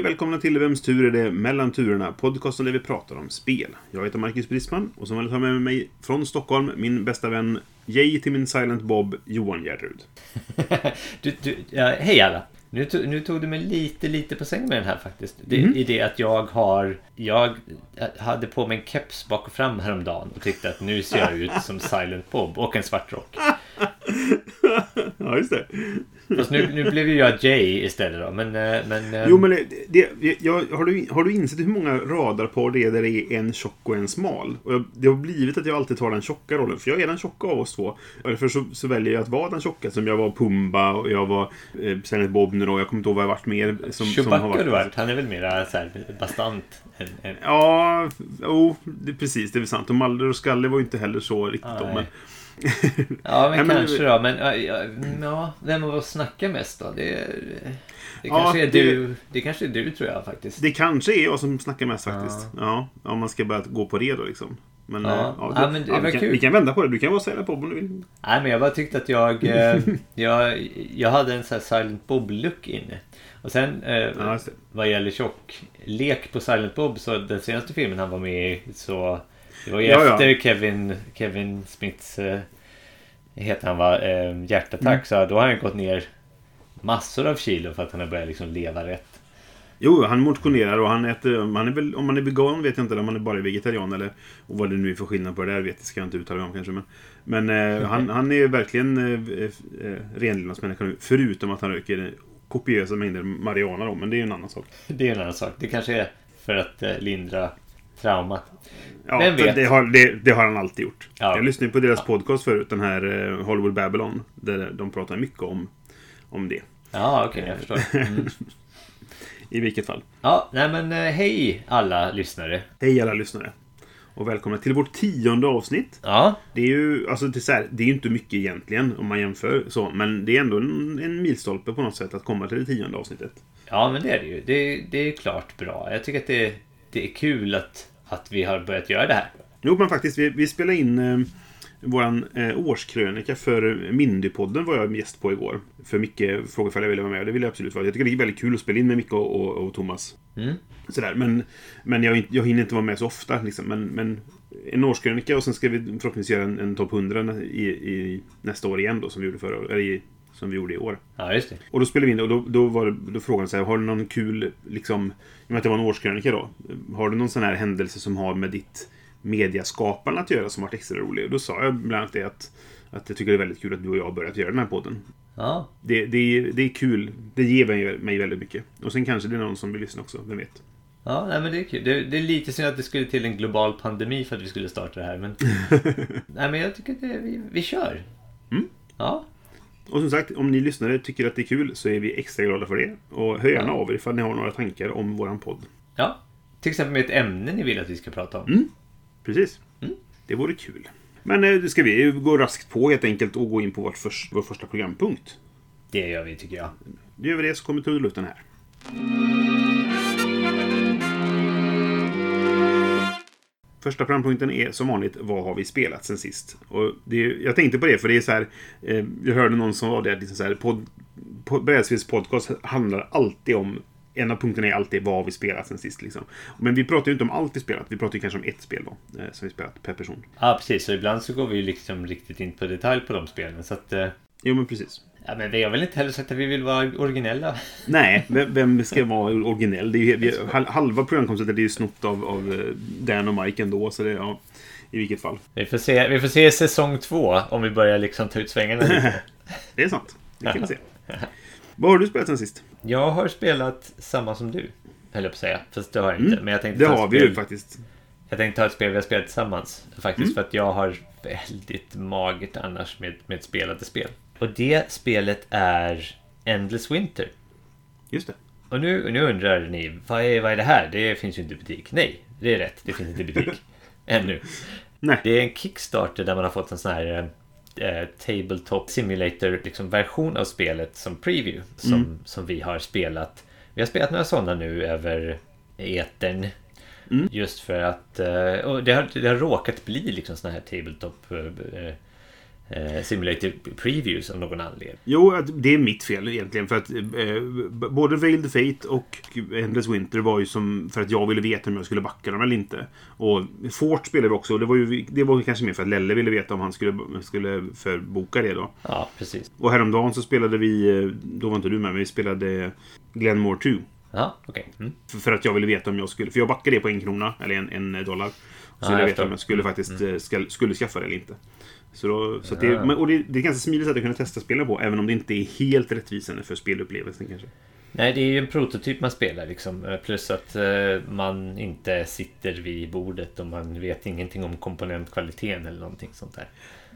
Hej och välkomna till Vems tur är det mellan turerna? Podcasten där vi pratar om spel. Jag heter Marcus Brisman och som vanligt har jag med mig från Stockholm min bästa vän Jay till min Silent Bob, Johan Gärrud. du, du, ja, hej alla! Nu, to, nu tog du mig lite, lite på sängen med den här faktiskt. Det, Mhm. I det att jag har... Jag hade på mig en keps bak och fram häromdagen och tyckte att nu ser jag ut som Silent Bob och en svart rock. ja, just det. Fast nu, nu blev ju jag Jay istället då, men... eh, men eh, Jo, men det, jag, har, du, har du insett hur många radarpar det är där det är en tjock och en smal? Och jag, det har blivit att jag alltid tar den tjocka rollen, för jag är den tjocka av oss två. Och Därför så, så väljer jag att vara den tjocka, som jag var Pumba och jag var eh, Silent Bob nu då. Jag kommer inte ihåg vad jag varit mer. Som, som Chewbacca har har du varit. Han är väl mera så här bastant än... än Ja, jo, det, precis. Det är väl sant. Och Malder och Skalle var ju inte heller så riktigt Nej. om. Men, Ja, men Ja, men- kanske då. Men ja, ja, ja, vem av oss snackar mest då? Det, det Ja, kanske är det- du. Det kanske är du tror jag faktiskt. det kanske är jag som snackar mest faktiskt. Ja. om man ska börja gå på det då liksom. Men, Ja. eh, ja, Ja, det, men det ja, vi, kan, vi kan vända på det. Du kan vara Silent Bob om du vill. Nej, men jag bara tyckte att jag... Eh, jag, jag hade en sån här Silent Bob-look inne. Och sen eh, Ja, vad gäller tjocklek på Silent Bob så den senaste filmen han var med i så... Det var ju Ja, ja. efter Kevin, Kevin Smiths... Eh, heter han va? Eh, hjärtattack. Mm. Så då har han gått ner massor av kilo för att han har börjat liksom leva rätt. Jo, han motionerar och han äter... Han är väl, om man är vegan vet jag inte, eller om man är bara vegetarian eller... Och vad det nu är för skillnad på det där vet jag, ska jag inte uttala mig om kanske. Men, men eh, han, han är verkligen eh, eh, renlevnadsmänniska nu. Förutom att han röker kopiösa mängder marijuana då, men det är ju en annan sak. Det är en annan sak. Det kanske är för att eh, lindra traumat. Ja, Vem vet? Det, har, det, det har han alltid gjort. Ja. Jag lyssnade på deras podcast förut, den här eh, Hollywood Babylon. Där de pratar mycket om, om det. Ja, okej, jag förstår. Mm. I vilket fall. Ja, nej men eh, hej alla lyssnare. Hej alla lyssnare. Och välkomna till vårt tionde avsnitt. Ja, Det är ju alltså, det är, så här, det är inte mycket egentligen om man jämför. Så, men det är ändå en, en milstolpe på något sätt att komma till det tionde avsnittet. ja men det är det ju. Det, det är klart bra. Jag tycker att det, det är kul att, att vi har börjat göra det här. Jo, men faktiskt, vi, vi spelade in eh, våran eh, årskrönika för Mindypodden var jag gäst på igår. För Micke frågade ifall jag ville vara med och det ville jag absolut vara. Jag tycker det är väldigt kul att spela in med Micke och, och, och Thomas. Mm. Sådär, men men jag, jag hinner inte vara med så ofta. Liksom. Men, men en årskrönika och sen ska vi förhoppningsvis göra en, en topp 100 i, i nästa år igen då, som vi gjorde förra i, som vi gjorde i år. Ja, just det. Och då spelade vi in det och då, då, var det, då frågade han så här, har du någon kul, liksom, i och med att det var en årskrönika då, har du någon sån här händelse som har med ditt mediaskapande att göra som varit extra rolig? Och då sa jag bland annat det att, att jag tycker det är väldigt kul att du och jag har börjat göra den här podden. Ja, Det, det, är- det är kul, det ger mig, mig väldigt mycket. Och sen kanske det är någon som vill lyssna också, vem vet? ja nej, men det är kul. Det, det är lite synd att det skulle till en global pandemi för att vi skulle starta det här. Men, nej, men jag tycker att det, vi, vi kör. Mm. Ja, Och som sagt, om ni lyssnare tycker att det är kul så är vi extra glada för det. Och hör gärna av er ifall ni har några tankar om våran podd. ja. Till exempel med ett ämne ni vill att vi ska prata om. Mm. Precis. Mm. Det vore kul. Men eh, ska vi gå raskt på helt enkelt och gå in på vårt förs- vår första programpunkt. Det gör vi tycker jag. Då gör vi det så kommer trudelutten här. Första programpunkten är som vanligt Vad har vi spelat sen sist? Och det jag tänkte på det för det är så här eh, Jag hörde någon som var det liksom så här pod, pod, Brädspels podcast handlar alltid om en av punkterna är alltid vad har vi spelat sen sist liksom. Men vi pratar ju inte om allt vi spelat. Vi pratar ju kanske om ett spel då. Eh, som vi spelat per person. Ja, precis. Så ibland så går vi ju liksom riktigt in på detalj på de spelen. Så att... eh, Jo men precis. Ja, men vi har väl inte heller sagt att vi vill vara originella. Nej, vem, vem ska vara originell? Det är ju, vi, hal- halva programkonceptet är ju snott av, av eh, Dan och Mike ändå, så det, ja, i vilket fall. Vi får se, vi får se säsong två om vi börjar liksom ta ut svängarna lite. Det är sant. Det kan vi se. Vad har du spelat sen sist? Jag har spelat samma som du. Höll jag på att säga. Fast det har jag inte. Mm. Men jag tänkte Det har vi ju faktiskt. Jag tänkte ta ett spel vi har spelat tillsammans. Faktiskt Mm. för att jag har väldigt magert annars med, med spelade spel. Och det spelet är Endless Winter. Just det. Och nu, nu undrar ni, vad är, vad är det här? Det finns ju inte i butik. Nej, det är rätt. Det finns inte i butik. Ännu. Nej. Det är en Kickstarter där man har fått en sån här eh, Tabletop Simulator liksom, version av spelet som preview. Som, Mm. som vi har spelat. Vi har spelat några sådana nu över etern. Mm. Just för att... eh, Och det har, det har råkat bli liksom såna här Tabletop eh, eh, Simulator previews av någon anledning. Jo, det är mitt fel egentligen. För att eh, både Veiled Fate och Endless Winter var ju som för att jag ville veta om jag skulle backa dem eller inte. Och Fort spelade vi också. Och det var ju det var kanske mer för att Lelle ville veta om han skulle, skulle förboka det då. Ja, precis. Och häromdagen så spelade vi, eh, då var inte du med, men vi spelade Glenmore 2. Ja, okej. Mm. För, för att jag ville veta om jag skulle, för jag backade det på en krona, eller en, en dollar. Så Ja, ville jag veta om jag skulle faktiskt eh, ska, skulle skaffa det eller inte. Så, då, så det, men, och det, det är ett ganska smidigt sätt att kunna testa spelen på, även om det inte är helt rättvisande för spelupplevelsen kanske. Nej, det är ju en prototyp man spelar liksom. Eh, Plus att eh, man inte sitter vid bordet och man vet ingenting om komponentkvaliteten eller någonting sånt där.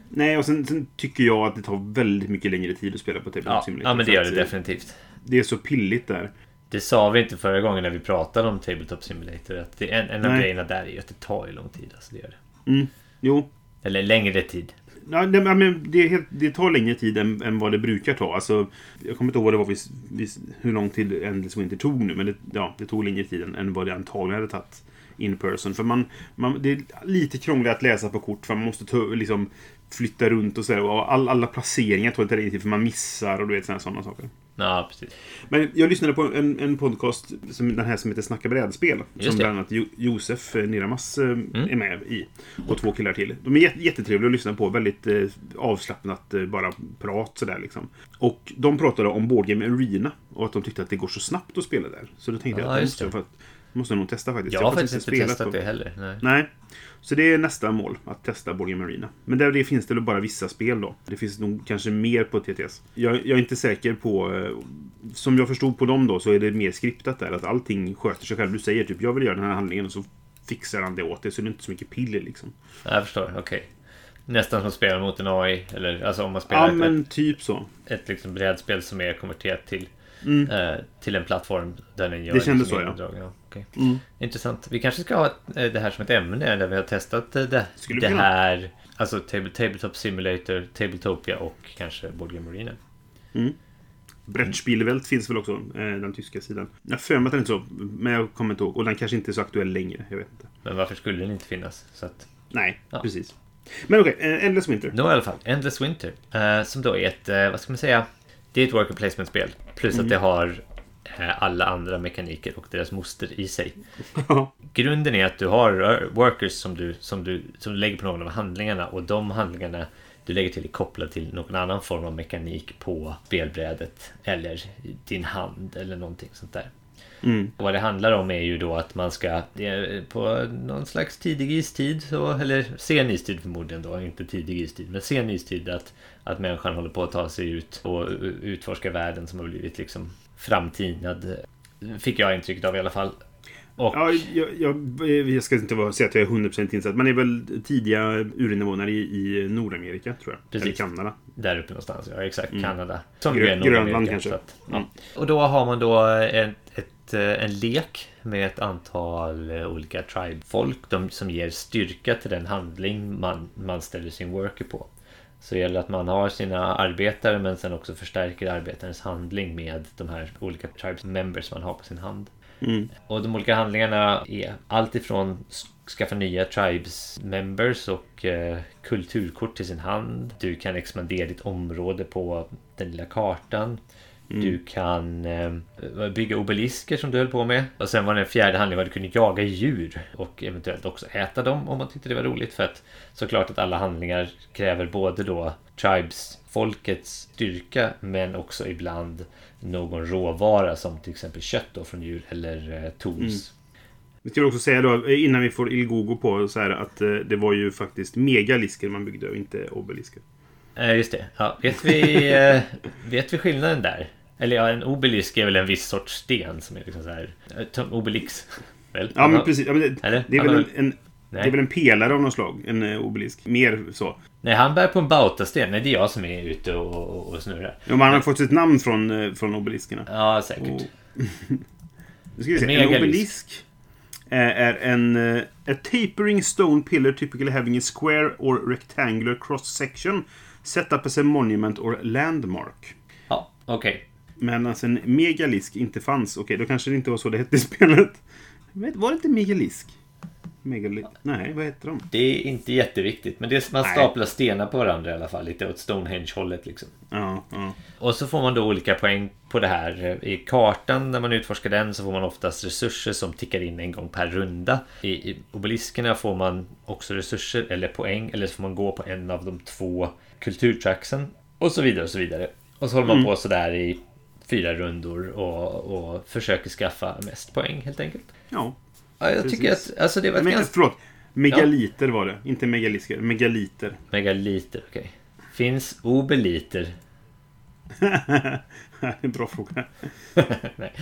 Nej, och sen, sen tycker jag att det tar väldigt mycket längre tid att spela på Tabletop Ja, Simulator. ja men det gör det eh, definitivt. Det är så pilligt där. Det sa vi inte förra gången när vi pratade om Tabletop Simulator. Att det, en, en av Nej. grejerna där är ju att det tar ju lång tid. Alltså det gör det. Mm. Jo, Eller längre tid. Ja, det, men det, helt, det tar längre tid än, än vad det brukar ta. Alltså, jag kommer inte ihåg vad det var vis, vis, hur lång tid Endless Winter tog nu. Men det, ja, det tog längre tid än, än vad det antagligen hade tagit in person. För man, man, det är lite krångligt att läsa på kort. För man måste ta, liksom, flytta runt och så. Och all, alla placeringar tar lite längre tid för man missar och du vet sådana saker. Ja, precis. Men jag lyssnade på en, en podcast, som, den här som heter Snacka brädspel. Som bland annat jo, Josef eh, Niramas eh, är med i. Och två killar till. De är jätte, jättetrevliga att lyssna på. Väldigt eh, avslappnat, eh, bara prat sådär liksom. Och de pratade om Board Game Arena. Och att de tyckte att det går så snabbt att spela där. Så då tänkte Ja, jag att måste, jag, måste jag nog testa faktiskt. Jag har faktiskt faktiskt inte testat det heller. Nej. Nej. Så det är nästa mål, att testa Board Game Arena. Men där det finns det väl bara vissa spel då. Det finns nog kanske mer på TTS. Jag, jag är inte säker på... eh, Som jag förstod på dem då så är det mer skriptat där. Att allting sköter sig själv. Du säger typ jag vill göra den här handlingen och så fixar han det åt dig. Så det är inte så mycket piller liksom. Jag förstår, okej. Nästan som att spela mot en AI. Eller alltså om man spelar Ja ett, men typ så. ett liksom brädspel som är konverterat till, eh, till en plattform där den gör Mm. Det kändes liksom så, ja. ja. okej. Mm. Intressant. Vi kanske ska ha eh, det här som ett ämne där vi har testat eh, det, det här. Alltså table, Tabletop Simulator, Tabletopia och kanske Board Game Arena. Brettspielwelt finns väl också. Eh, den tyska sidan. Jag för mig att den inte så. Men jag kommer inte ihåg. Och den kanske inte är så aktuell längre. Jag vet inte. Men varför skulle den inte finnas? Så att, Nej, Ja. precis. Men okej, eh, Endless Winter. Då i alla fall, Endless Winter. eh, som då är ett, eh, vad ska man säga? Det är ett worker placement-spel. Plus Mm. att det har eh, alla andra mekaniker och deras moster i sig. Grunden är att du har eh, workers som du, som du, som du lägger på någon av handlingarna och de handlingarna du lägger till är kopplade till någon annan form av mekanik på spelbrädet eller din hand eller någonting sånt där. Mm. Vad det handlar om är ju då att man ska är på någon slags tidig istid, så, eller sen istid förmodligen då, inte tidig istid, men sen istid att, att människan håller på att ta sig ut och utforska världen som har blivit liksom framtinad. Fick jag intrycket av i alla fall. Och Ja, jag, jag, jag ska inte säga att jag är 100% insatt. Man är väl tidiga urinvånare i, i Nordamerika, tror jag. Precis. Eller Kanada. Där uppe någonstans, ja exakt. Kanada. Som Mm. Grö- ju är Grönland kanske. Att, ja. Mm. Och då har man då ett, ett, en lek med ett antal eh, olika tribe-folk de, som ger styrka till den handling man, man ställer sin worker på. Så det gäller att man har sina arbetare men sen också förstärker arbetarens handling med de här olika tribes members man har på sin hand. Mm. Och de olika handlingarna är allt ifrån skaffa nya tribes members och eh, kulturkort till sin hand. Du kan expandera ditt område på den lilla kartan. Du kan eh, bygga obelisker som du höll på med. Och sen var den fjärde handlingen att du kunde jaga djur och eventuellt också äta dem om man tyckte det var roligt. För att såklart att alla handlingar kräver både då tribes, folkets styrka men också ibland någon råvara som till exempel kött då från djur eller eh, tools. Vi ska också säga då, innan vi får Ilgogo på, så här att eh, det var ju faktiskt megalisker man byggde och inte obelisker. Eh, just det. Ja, vet, vi, eh, vet vi skillnaden där? Eller ja, en obelisk är väl en viss sorts sten som är liksom så här... eh, Obelix. Väl? Ja, men precis. Ja, men det, Eller? det, är Han väl en, en, det är väl en pelare av något slag, en eh, obelisk. Mer så. Nej, han bär på en bautasten. Nej, det är jag som är ute och, och, och snurrar. Ja, man har fått sitt namn från, från obeliskerna. Ja, säkert. Och Nu ska vi se. En obelisk är, en a tapering stone pillar typically having a square or rectangular cross section set up as a monument or landmark. Ja, okej. Men alltså en megalisk inte fanns. Okej, då kanske det inte var så det hette i spelet. Vet- Var det inte megalisk? Megali... Nej, vad heter de? Det är inte jätteviktigt, men det är, man Nej. staplar stenar på varandra i alla fall. Lite åt Stonehenge-hållet liksom. Ja, ja. Och så får man då olika poäng på det här. I kartan, när man utforskar den, så får man oftast resurser som tickar in en gång per runda. I, i obeliskerna får man också resurser eller poäng, eller så får man gå på en av de två kulturtracksen. Och så vidare och så vidare. Och så håller man på sådär i fyra rundor och, och försöker skaffa mest poäng helt enkelt. ja. Ja, jag tycker Precis. att alltså det var ett Men, ganska... förlåt. Megaliter var det. Inte megalisker. Megaliter. Megaliter, okej. Finns obeliter? en bra fråga. Nej.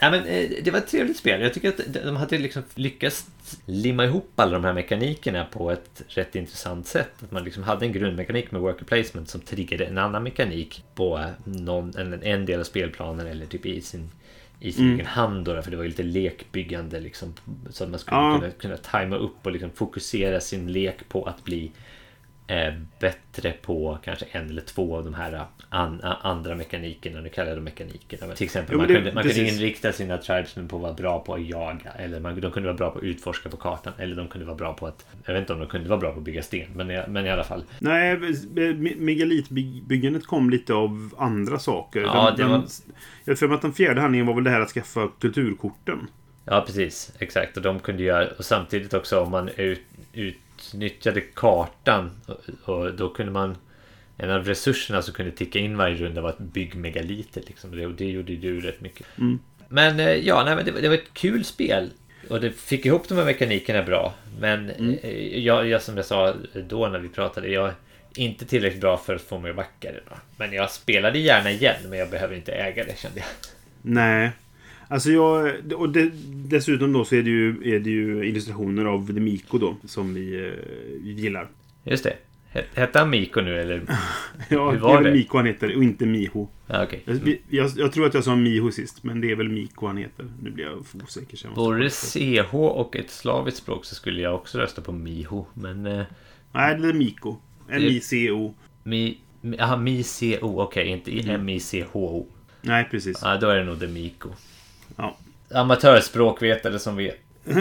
Nej, men eh, det var ett trevligt spel. Jag tycker att de hade liksom lyckats limma ihop alla de här mekanikerna på ett rätt intressant sätt. Att man liksom hade en grundmekanik med worker placement som triggade en annan mekanik på någon, en, en del av spelplanen eller typ i sin i sin egen hand då, för det var ju lite lekbyggande liksom. Så att man skulle Ja. kunna, kunna tajma upp och liksom fokusera sin lek på att bli bättre på kanske en eller två av de här an, a- andra mekanikerna, nu kallar jag dem mekanikerna. Till exempel, Jo, man, det- kunde, man kunde inrikta sina tribesmen på att vara bra på att jaga. Eller man, de kunde vara bra på att utforska på kartan. Eller de kunde vara bra på att, jag vet inte om de kunde vara bra på att bygga sten, men, men i alla fall. Nej, me- megalitbyggandet kom lite av andra saker. Ja, Den- det den- var- Jag tror att den fjärde handlingen var väl det här att skaffa kulturkorten. Ja, precis. Exakt. Och de kunde göra, och samtidigt också om man ut, utnyttjade kartan och, och då kunde man en av resurserna som kunde ticka in varje runda var att bygga megaliter. Liksom. Det, och det gjorde du rätt mycket. Men eh, ja, nej, men det, var- det var ett kul spel. Och det fick ihop de här mekanikerna bra. Men eh, jag, jag, som jag sa då när vi pratade, jag är inte tillräckligt bra för att få mig att backa det. Då. Men jag spelade gärna igen, men jag behöver inte äga det kände jag. Nej. Alltså jag... Och det, dessutom då så är det, ju, är det ju illustrationer av Demiko då. Som vi, eh, gillar. Just det. Het- Hette han Miko nu eller? Ja, Hur det var är väl det? Miko han heter och inte Miho. Ja, okej. Jag, jag, jag tror att jag sa Miho sist, men det är väl Miko han heter. Nu blir jag osäker. så jag Vore det CH och ett slaviskt språk så skulle jag också rösta på Miho. Men... Eh, Nej, det är Miko. M-I-C-O. mi... Aha, Mi-C-O. Okej, inte i M-I-C-H-O. Nej, precis. Ja, då är det nog det Miko. Ja. Amatörspråkvetare som vet.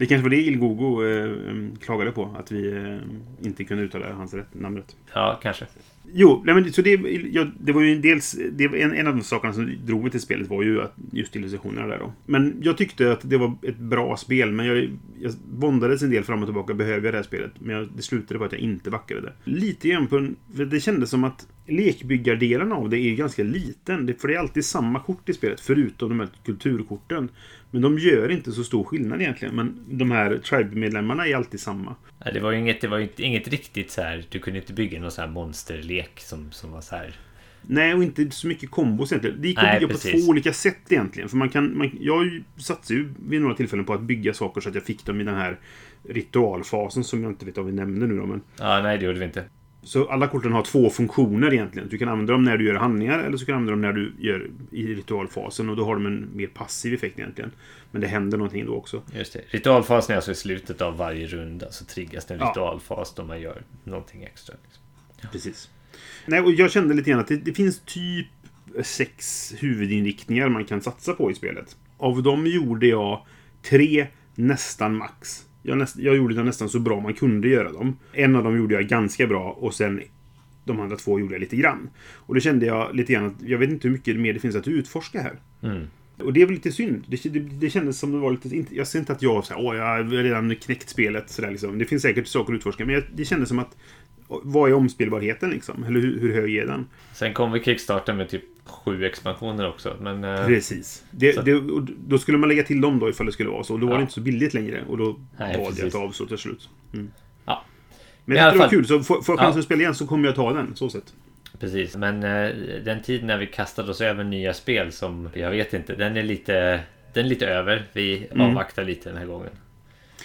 det kanske var det Ilgogo eh, klagade på. Att vi eh, inte kunde uttala hans rätt, namn rätt. Ja, kanske. Jo, nej, men så det, ja, det var ju dels... Det var en, en av de sakerna som drog mig till spelet var ju att just illustrationerna där då. Men jag tyckte att det var ett bra spel, men jag, jag våndades en del fram och tillbaka. Behöver jag det här spelet? Men jag, det slutade på att jag inte backade det. Lite grann på en... För det kändes som att lekbyggardelen av det är ganska liten. Det, för det är alltid samma kort i spelet, förutom de här kulturkorten. Men de gör inte så stor skillnad egentligen. Men de här Tribe-medlemmarna är alltid samma. Det var ju inget, det var inget riktigt så här. Du kunde inte bygga någon så här monsterlek som, som var så här. Nej, och inte så mycket kombos egentligen. Det gick att Nej, bygga precis. på två olika sätt egentligen. För man kan, man, jag satsade ju vid några tillfällen på att bygga saker så att jag fick dem i den här ritualfasen som jag inte vet om vi nämnde nu då. Men, Ja, nej, det gjorde vi inte. Så alla korten har två funktioner egentligen. Du kan använda dem när du gör handlingar eller så kan du använda dem när du gör i ritualfasen. Och då har de en mer passiv effekt egentligen. Men det händer någonting då också. Just det. Ritualfasen är alltså i slutet av varje runda så triggas det en Ja. ritualfas då man gör någonting extra. Liksom. Precis. Nej, och jag kände lite grann att det, det finns typ sex huvudinriktningar man kan satsa på i spelet. Av dem gjorde jag tre nästan max. Jag, näst, jag gjorde det nästan så bra man kunde göra dem. En av dem gjorde jag ganska bra och sen de andra två gjorde jag lite grann. Och då kände jag lite grann att jag vet inte hur mycket mer det finns att utforska här. Mm. Och det är väl lite synd. Det, det, det kändes som det var lite... Jag ser inte att jag så här, åh, jag har redan knäckt spelet. Så där, liksom. Det finns säkert saker att utforska. Men jag, det kändes som att... Vad är omspelbarheten liksom? Eller hur, hur hög är den? Sen kom vi kickstarta med typ sju expansioner också. Men eh, Precis. Det, Så- det, då skulle man lägga till dem då ifall det skulle vara så. Då var Ja. det inte så billigt längre. Och då Nej, jag precis. att avstå till slut. Mm. Ja. Men det var kul. Så får, får jag Ja. chansen att spela igen så kommer jag ta den. Så sett. precis. Men eh, den tiden när vi kastade oss över nya spel som jag vet inte. Den är lite, den är lite över. Vi Mm. avvaktar lite den här gången.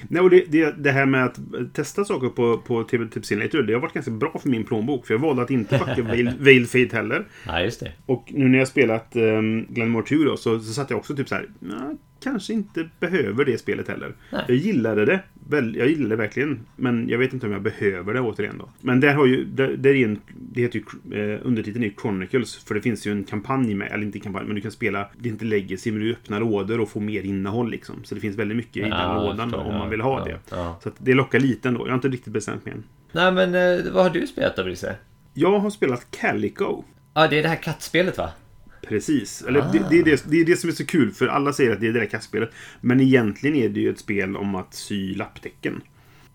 Nej, och det, det, det här med att testa saker på, på TV Tip Simulator, det har varit ganska bra för min plånbok. För jag valde att inte backa Veil- Fate heller. Ja, just det. Och nu när jag spelat um, Glenmore 2 då, så, så satt jag också typ så här, "Nja, kanske inte behöver det spelet heller. Nej. Jag gillade det. Jag gillade det verkligen. Men jag vet inte om jag behöver det återigen då. Men där har ju, där, där är en, det heter ju, eh, undertiteln är Chronicles. För det finns ju en kampanj med, eller inte kampanj, men du kan spela, det är inte legacy, men du öppnar lådor och får mer innehåll liksom. Så det finns väldigt mycket i den Ja, jag lådan förstår, om ja, man vill ha ja, det. Så det lockar lite ändå. Jag har inte riktigt bestämt mig än. Nej, men eh, vad har du spelat då, Brisse? Jag har spelat Calico. Ja, det är det här kattspelet va? Precis. Eller det, det, är det, det är det som är så kul, för alla säger att det är det där kastspelet. Men egentligen är det ju ett spel om att sy lapptäcken.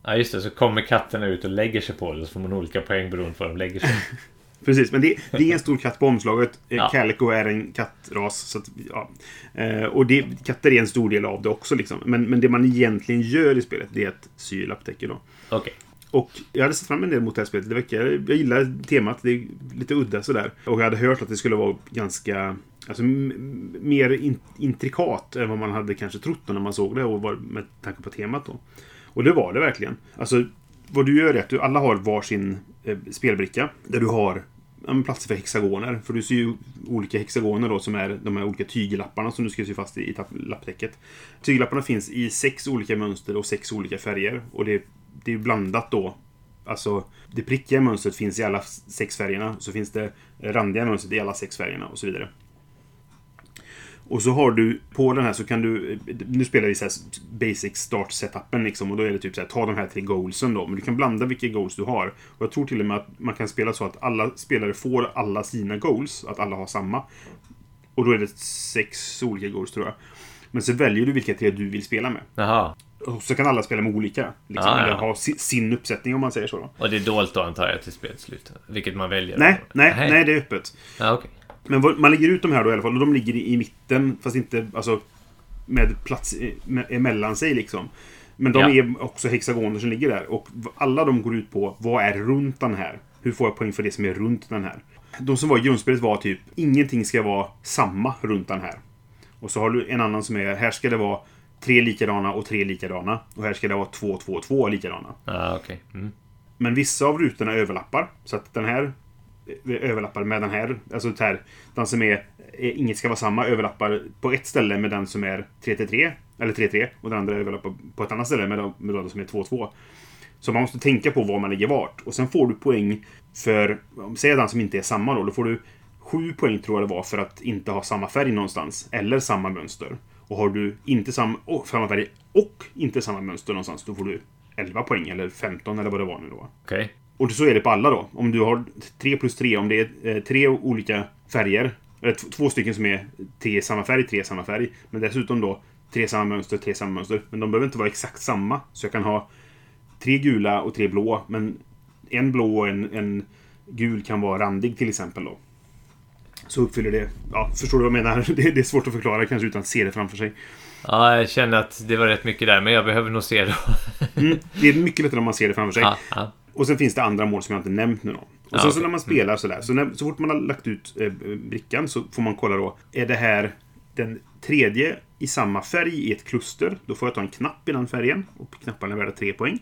Ja, just det. Så kommer katterna ut och lägger sig på det. Så får man olika poäng beroende på var de lägger sig. Precis, men det, det är en stor katt på omslaget. Eh, Ja. Calico är en kattras. Så att, ja. eh, och det, katter är en stor del av det också. Liksom. Men, men det man egentligen gör i spelet, det är att sy lapptäcke. Då. Okej. Och jag hade sett fram en del mot det här spelet. Det verkar, jag gillar temat. Det är lite udda sådär. Och jag hade hört att det skulle vara ganska... Alltså mer in, intrikat än vad man hade kanske trott när man såg det och var, med tanke på temat då. Och det var det verkligen. Alltså, vad du gör är att du alla har varsin eh, spelbricka. Där du har ja, platser för hexagoner. För du ser ju olika hexagoner då som är de här olika tyglapparna som du ska sy fast i, i lapptäcket. Tyglapparna finns i sex olika mönster och sex olika färger. Och det, det är ju blandat då. Alltså, det prickiga mönstret finns i alla sex färgerna. Så finns det randiga mönstret i alla sex färgerna och så vidare. Och så har du på den här så kan du... Nu spelar vi så här basic start setupen liksom. Och då är det typ så här, ta de här tre goalsen då. Men du kan blanda vilka goals du har. Och jag tror till och med att man kan spela så att alla spelare får alla sina goals. Att alla har samma. Och då är det sex olika goals tror jag. Men så väljer du vilka tre du vill spela med. Jaha. Och så kan alla spela med olika. Liksom, Ah, ja. Eller ha si- sin uppsättning om man säger så. Då. Och det är dolt då antar jag till spelets slut? Vilket man väljer? Nej, nej, nej, det är öppet. Ja, okej. Men man lägger ut de här då i alla fall. Och de ligger i, mitten. Fast inte alltså, med plats me- emellan sig liksom. Men de Ja. är också hexagoner som ligger där. Och alla de går ut på vad är runt den här? Hur får jag poäng för det som är runt den här? De som var i grundspelet var typ ingenting ska vara samma runt den här. Och så har du en annan som är här ska det vara tre likadana och tre likadana. Och här ska det vara två, två, två likadana. Ja, okej. Mm. Men vissa av rutorna överlappar. Så att den här eh, överlappar med den här. Alltså det här, den som är eh, inget ska vara samma överlappar på ett ställe med den som är 3-3. Eller 3-3. Och den andra överlappar på ett annat ställe med den, med den som är 2-2. Så man måste tänka på var man ligger vart. Och sen får du poäng för, säg den som inte är samma då. Då får du sju poäng tror jag det var för att inte ha samma färg någonstans. Eller samma mönster. Och har du inte samma, oh, samma färg och inte samma mönster någonstans. Då får du 11 poäng eller 15 eller vad det var nu då. Okej. Och så är det på alla då. Om du har 3 plus 3, om det är eh, tre olika färger. Eller två stycken som är tre samma färg, tre samma färg. Men dessutom då tre samma mönster, tre samma mönster. Men de behöver inte vara exakt samma. Så jag kan ha tre gula och tre blå. Men en blå och en, en gul kan vara randig till exempel då. Så uppfyller det... Ja, förstår du vad jag menar? Det, det är svårt att förklara kanske utan att se det framför sig. Ja, jag känner att det var rätt mycket där, men jag behöver nog se det. Mm, det är mycket lättare om man ser det framför sig. ja, ja. Och sen finns det andra mål som jag inte nämnt nu då. Och Ja, sen så okej. när man spelar sådär, så, när, så fort man har lagt ut eh, brickan så får man kolla då. Är det här den tredje i samma färg i ett kluster? Då får jag ta en knapp i den färgen. Och knapparna är värda tre poäng.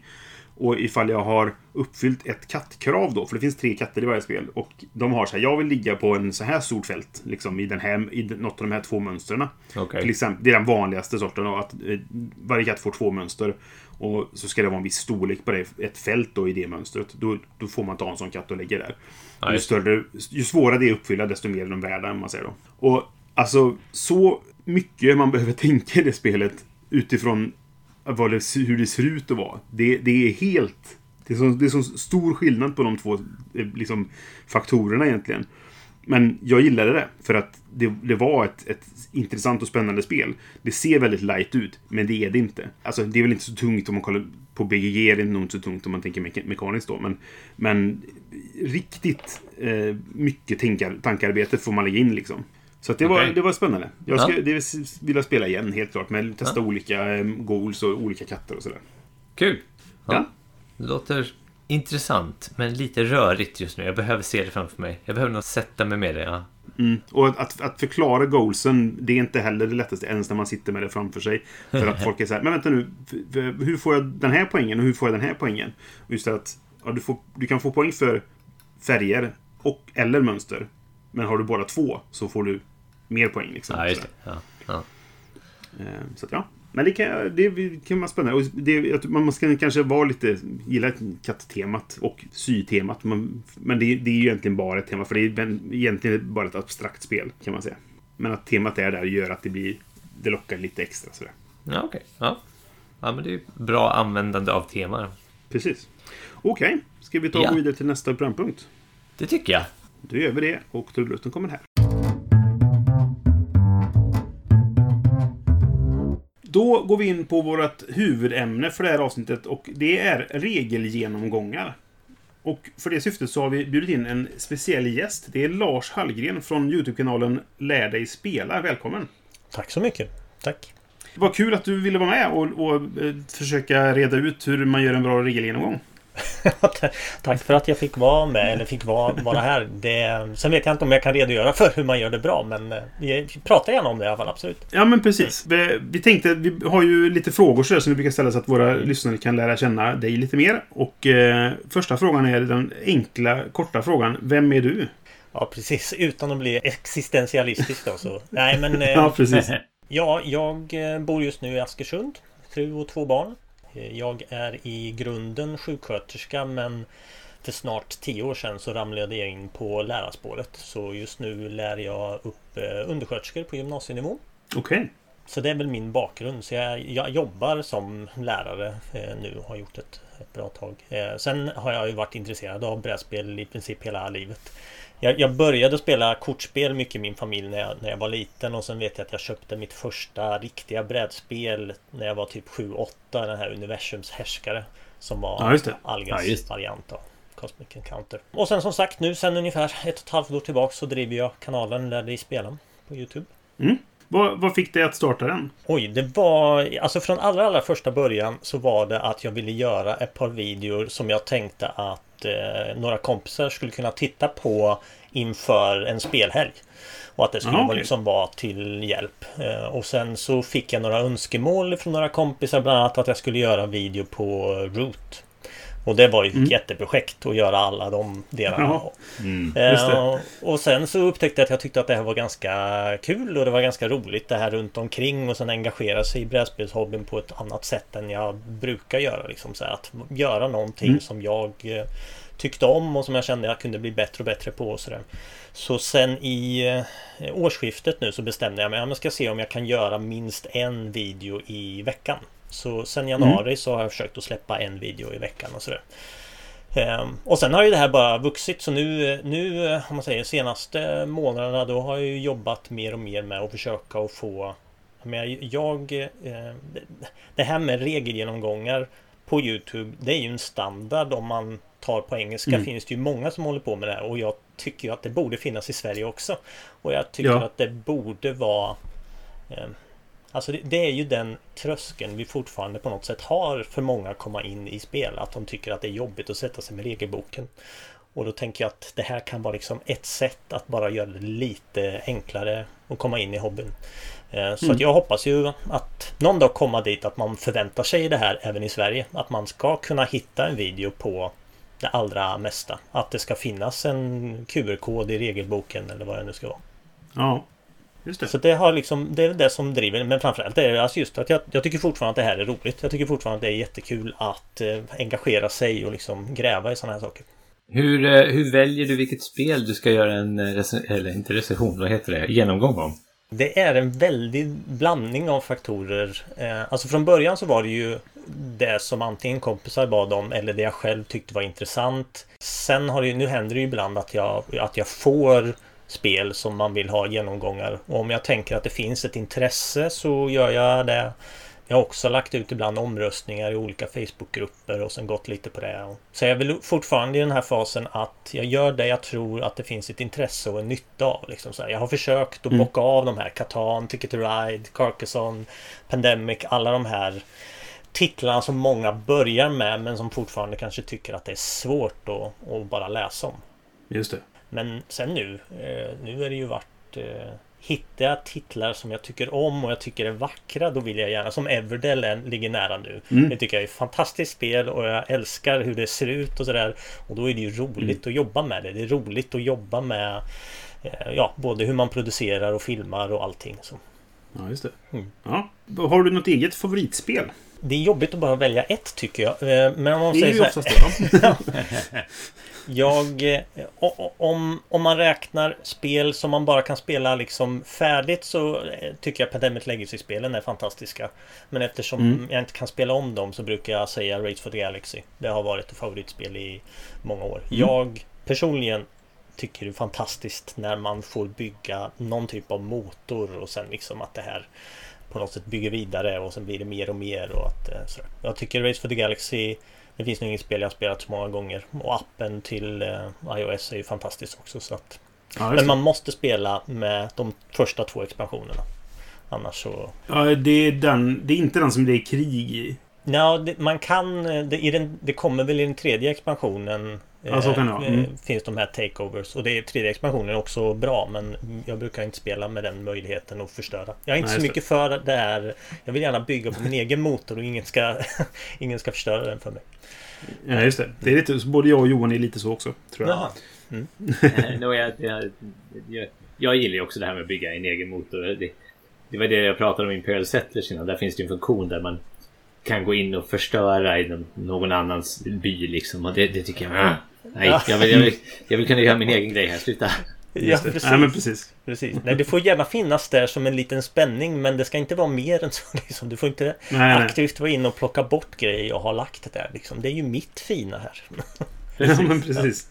Och ifall jag har uppfyllt ett kattkrav då, för det finns tre katter i varje spel. Och de har så här, jag vill ligga på en så här stort fält. Liksom i, den här, i något av de här två mönstren. Okej. Till exempel, det är den vanligaste sorten då, att eh, varje katt får två mönster. Och så ska det vara en viss storlek på det, ett fält då i det mönstret. Då, då får man ta en sån katt och lägga där. Och ju, större, ju svårare det är att uppfylla, desto mer är de värda, man säger då. Och alltså, så mycket man behöver tänka i det spelet utifrån vad det, hur det ser ut att vara. Det, det är helt... Det är, så, det är så stor skillnad på de två eh, liksom, faktorerna egentligen. Men jag gillade det, för att det, det var ett, ett intressant och spännande spel. Det ser väldigt light ut, men det är det inte. Alltså, det är väl inte så tungt om man kollar på BGG, är det nog inte så tungt om man tänker me mekaniskt då. Men, men riktigt eh, mycket tankar, tankarbete får man lägga in liksom. Så det, var, Okej. det var spännande. Jag ska, Ja. jag spela igen, helt klart. Men testa Ja. olika eh, goals och olika katter och sådär. Kul! Ja. Det låter intressant, men lite rörigt just nu. Jag behöver se det framför mig. Jag behöver nog sätta mig med det. Ja. Mm. Och att, att, förklara goalsen, det är inte heller det lättaste ens när man sitter med det framför sig. För att folk är så här, men vänta nu, hur får jag den här poängen och hur får jag den här poängen? Just att ja, du, får, du kan få poäng för färger och eller mönster. Men har du bara två så får du mer poäng. Liksom, Ja, just det. Ja, ja. Eh, Så att, ja. Men det kan, det kan vara spännande. Och det, man ska kanske vara lite... Gilla katttemat och sytemat. Man, men det, det är ju egentligen bara ett tema. För det är egentligen bara ett abstrakt spel, kan man säga. Men att temat är där gör att det blir... Det lockar lite extra sådär. ja okej. Ja. ja, men det är bra användande av teman. Precis. Okej, ska vi ta och Ja. gå vidare till nästa programpunkt? Det tycker jag. Då gör vi det och trudelutten kommer här. Då går vi in på vårt huvudämne för det här avsnittet och det är regelgenomgångar. Och för det syftet så har vi bjudit in en speciell gäst. Det är Lars Hallgren från YouTube-kanalen Lär dig spela. Välkommen! Tack så mycket. Tack. Vad kul att du ville vara med och, och eh, försöka reda ut hur man gör en bra regelgenomgång. Tack för att jag fick vara med eller fick vara, vara här. Det, sen vet jag inte om jag kan redogöra för hur man gör det bra men eh, vi pratar gärna om det i alla fall, absolut. Ja, men precis. Vi, vi tänkte, vi har ju lite frågor så som vi brukar ställa så att våra lyssnare kan lära känna dig lite mer. Och eh, första frågan är den enkla, korta frågan. Vem är du? Ja, precis. Utan att bli existentialistisk då så. Nej, men... Eh, Ja, precis. Ja, jag eh, bor just nu i Askersund. Fru och två barn. Eh, Jag är i grunden sjuksköterska men för snart tio år sedan så ramlade jag in på lärarspåret. Så just nu lär jag upp eh, undersköterskor på gymnasienivå. Okej. Så det är väl min bakgrund. Så jag, jag jobbar som lärare eh, nu och har gjort ett, ett bra tag. Eh, sen har jag ju varit intresserad av brädspel i princip hela livet. Jag, jag började spela kortspel mycket i min familj när jag, när jag var liten och sen vet jag att jag köpte mitt första riktiga brädspel när jag var typ 7-8. Den här Universums härskare. Som var Ja. Algas Ja, variant av Cosmic Encounter. Och sen som sagt nu sen ungefär ett och ett halvt år tillbaka så driver jag kanalen Lär dig spela på Youtube. Vad, vad fick dig att starta den? Oj, det var... Alltså från allra, allra första början så var det att jag ville göra ett par videor som jag tänkte att eh, några kompisar skulle kunna titta på inför en spelhelg. Och att det skulle Ah, okej. liksom vara till hjälp. Eh, och sen så fick jag några önskemål från några kompisar, bland annat att jag skulle göra video på Root. Och det var ju ett jätteprojekt att göra alla de delarna. Jaha. Eh, Och sen så upptäckte jag att jag tyckte att det här var ganska kul och det var ganska roligt det här runt omkring och sen engagera sig i brädspelshobbyn på ett annat sätt än jag brukar göra. Liksom så här, att göra någonting Mm. som jag eh, tyckte om och som jag kände jag kunde bli bättre och bättre på. Och så, där. så sen i eh, årsskiftet nu så bestämde jag mig att jag ska se om jag kan göra minst en video i veckan. Så sen januari så har jag försökt att släppa en video i veckan och sådär. Ehm, Och sen har ju det här bara vuxit så nu, nu om man säger senaste månaderna då har jag ju jobbat mer och mer med att försöka att få jag, eh, det- här med regelgenomgångar på Youtube Det är ju en standard om man tar på engelska Mm. finns det ju många som håller på med det här och jag tycker att det borde finnas i Sverige också. Och jag tycker Ja. att det borde vara eh, Alltså det, det är ju den tröskeln vi fortfarande på något sätt har för många att komma in i spel. Att de tycker att det är jobbigt att sätta sig med regelboken. Och då tänker jag att det här kan vara liksom ett sätt att bara göra det lite enklare att komma in i hobbyn. Eh, Så att jag hoppas ju att någon dag komma dit att man förväntar sig det här även i Sverige. Att man ska kunna hitta en video på det allra mesta. Att det ska finnas en QR-kod i regelboken eller vad det nu ska vara. Ja, just det. Så det har liksom, det är det som driver Men framförallt är det alltså just att jag, jag tycker fortfarande att det här är roligt. Jag tycker fortfarande att det är jättekul att eh, engagera sig och liksom gräva i sådana här saker. Hur, eh, hur väljer du vilket spel du ska göra en, eh, eller inte recension, vad heter det, genomgång om? Det är en väldig blandning av faktorer. Eh, alltså från början så var det ju det som antingen kompisar bad om eller det jag själv tyckte var intressant. Sen har det ju, nu händer det ju ibland att jag, att jag får spel som man vill ha genomgångar. Och om jag tänker att det finns ett intresse så gör jag det. Jag har också lagt ut ibland omröstningar i olika Facebookgrupper och sen gått lite på det. Så jag väl fortfarande i den här fasen att jag gör det jag tror att det finns ett intresse och en nytta av. Liksom så här. Jag har försökt att bocka av de här Catan, Ticket to Ride, Carcassonne, Pandemic, alla de här titlarna som många börjar med men som fortfarande kanske tycker att det är svårt att, att bara läsa om. Just det. Men sen nu, eh, nu är det ju varit eh, Hittar jag titlar som jag tycker om och jag tycker är vackra då vill jag gärna Som Everdell ligger nära nu Mm. Det tycker jag är ett fantastiskt spel och jag älskar hur det ser ut och sådär Och då är det ju roligt att jobba med det Det är roligt att jobba med eh, Ja, både hur man producerar och filmar och allting så. Ja, just det. Mm. Ja. Har du något eget favoritspel? Det är jobbigt att bara välja ett tycker jag Men om man Det är säger ju så här, oftast det. Jag, eh, om, om man räknar spel som man bara kan spela liksom färdigt så eh, tycker jag Pandemic Legacy-spelen är fantastiska. Men eftersom Mm. jag inte kan spela om dem så brukar jag säga Race for the Galaxy. Det har varit ett favoritspel i många år. Mm. Jag personligen tycker det är fantastiskt när man får bygga någon typ av motor och sen liksom att det här på något sätt bygger vidare och sen blir det mer och mer och att eh, sådär. Jag tycker Race for the Galaxy det finns nog inget spel jag har spelat så många gånger. Och appen till eh, iOS är ju fantastisk också. Så att, Ja, men man måste spela med de första två expansionerna. Annars så... Ja, det, är den, det är inte den som det är krig i. Ja, det, man kan... eh, Det, i den, det kommer väl i den tredje expansionen. Ja, så kan det vara. eh, Mm. Finns de här takeovers. Och det är, tredje expansionen är också bra. Men jag brukar inte spela med den möjligheten att förstöra. Jag är inte Nej, så mycket för det här. Jag vill gärna bygga på min egen motor och ingen ska, ingen ska förstöra den för mig. Ja, just det. det är lite, både jag och Johan är lite så också. Tror jag. Jaha. no, jag, jag, jag, jag gillar ju också det här med att bygga en egen motor. Det, det var det jag pratade om i Imperial Settlers innan. Där finns det en funktion där man kan gå in och förstöra i någon, annans by liksom. Och det, det tycker jag... Ah, nej, jag vill, jag, vill, jag vill kunna göra min egen grej här. Sluta. Ja, precis. Ja, men precis. Precis. Nej, det får gärna finnas där som en liten spänning men det ska inte vara mer än så. Liksom. Du får inte Nej, nej. aktivt vara inne och plocka bort grejer och ha lagt det där. Liksom. Det är ju mitt fina här. Ja, men precis.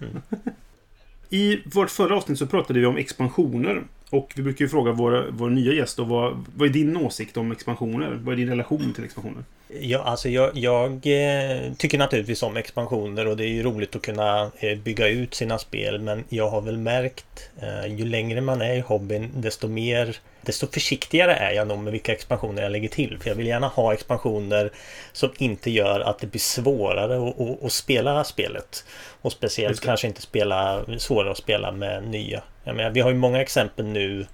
I vårt förra avsnitt så pratade vi om expansioner. Och vi brukar ju fråga vår, vår nya gäst då, vad, vad är din åsikt om expansioner? Vad är din relation till expansioner? Ja, alltså jag, jag eh, tycker naturligtvis om expansioner och det är ju roligt att kunna eh, bygga ut sina spel men jag har väl märkt eh, ju längre man är i hobbyn desto mer desto försiktigare är jag nog med vilka expansioner jag lägger till. För jag vill gärna ha expansioner som inte gör att det blir svårare att, att, att spela spelet. Och speciellt kanske inte spela svårare att spela med nya. Jag menar, vi har ju många exempel nu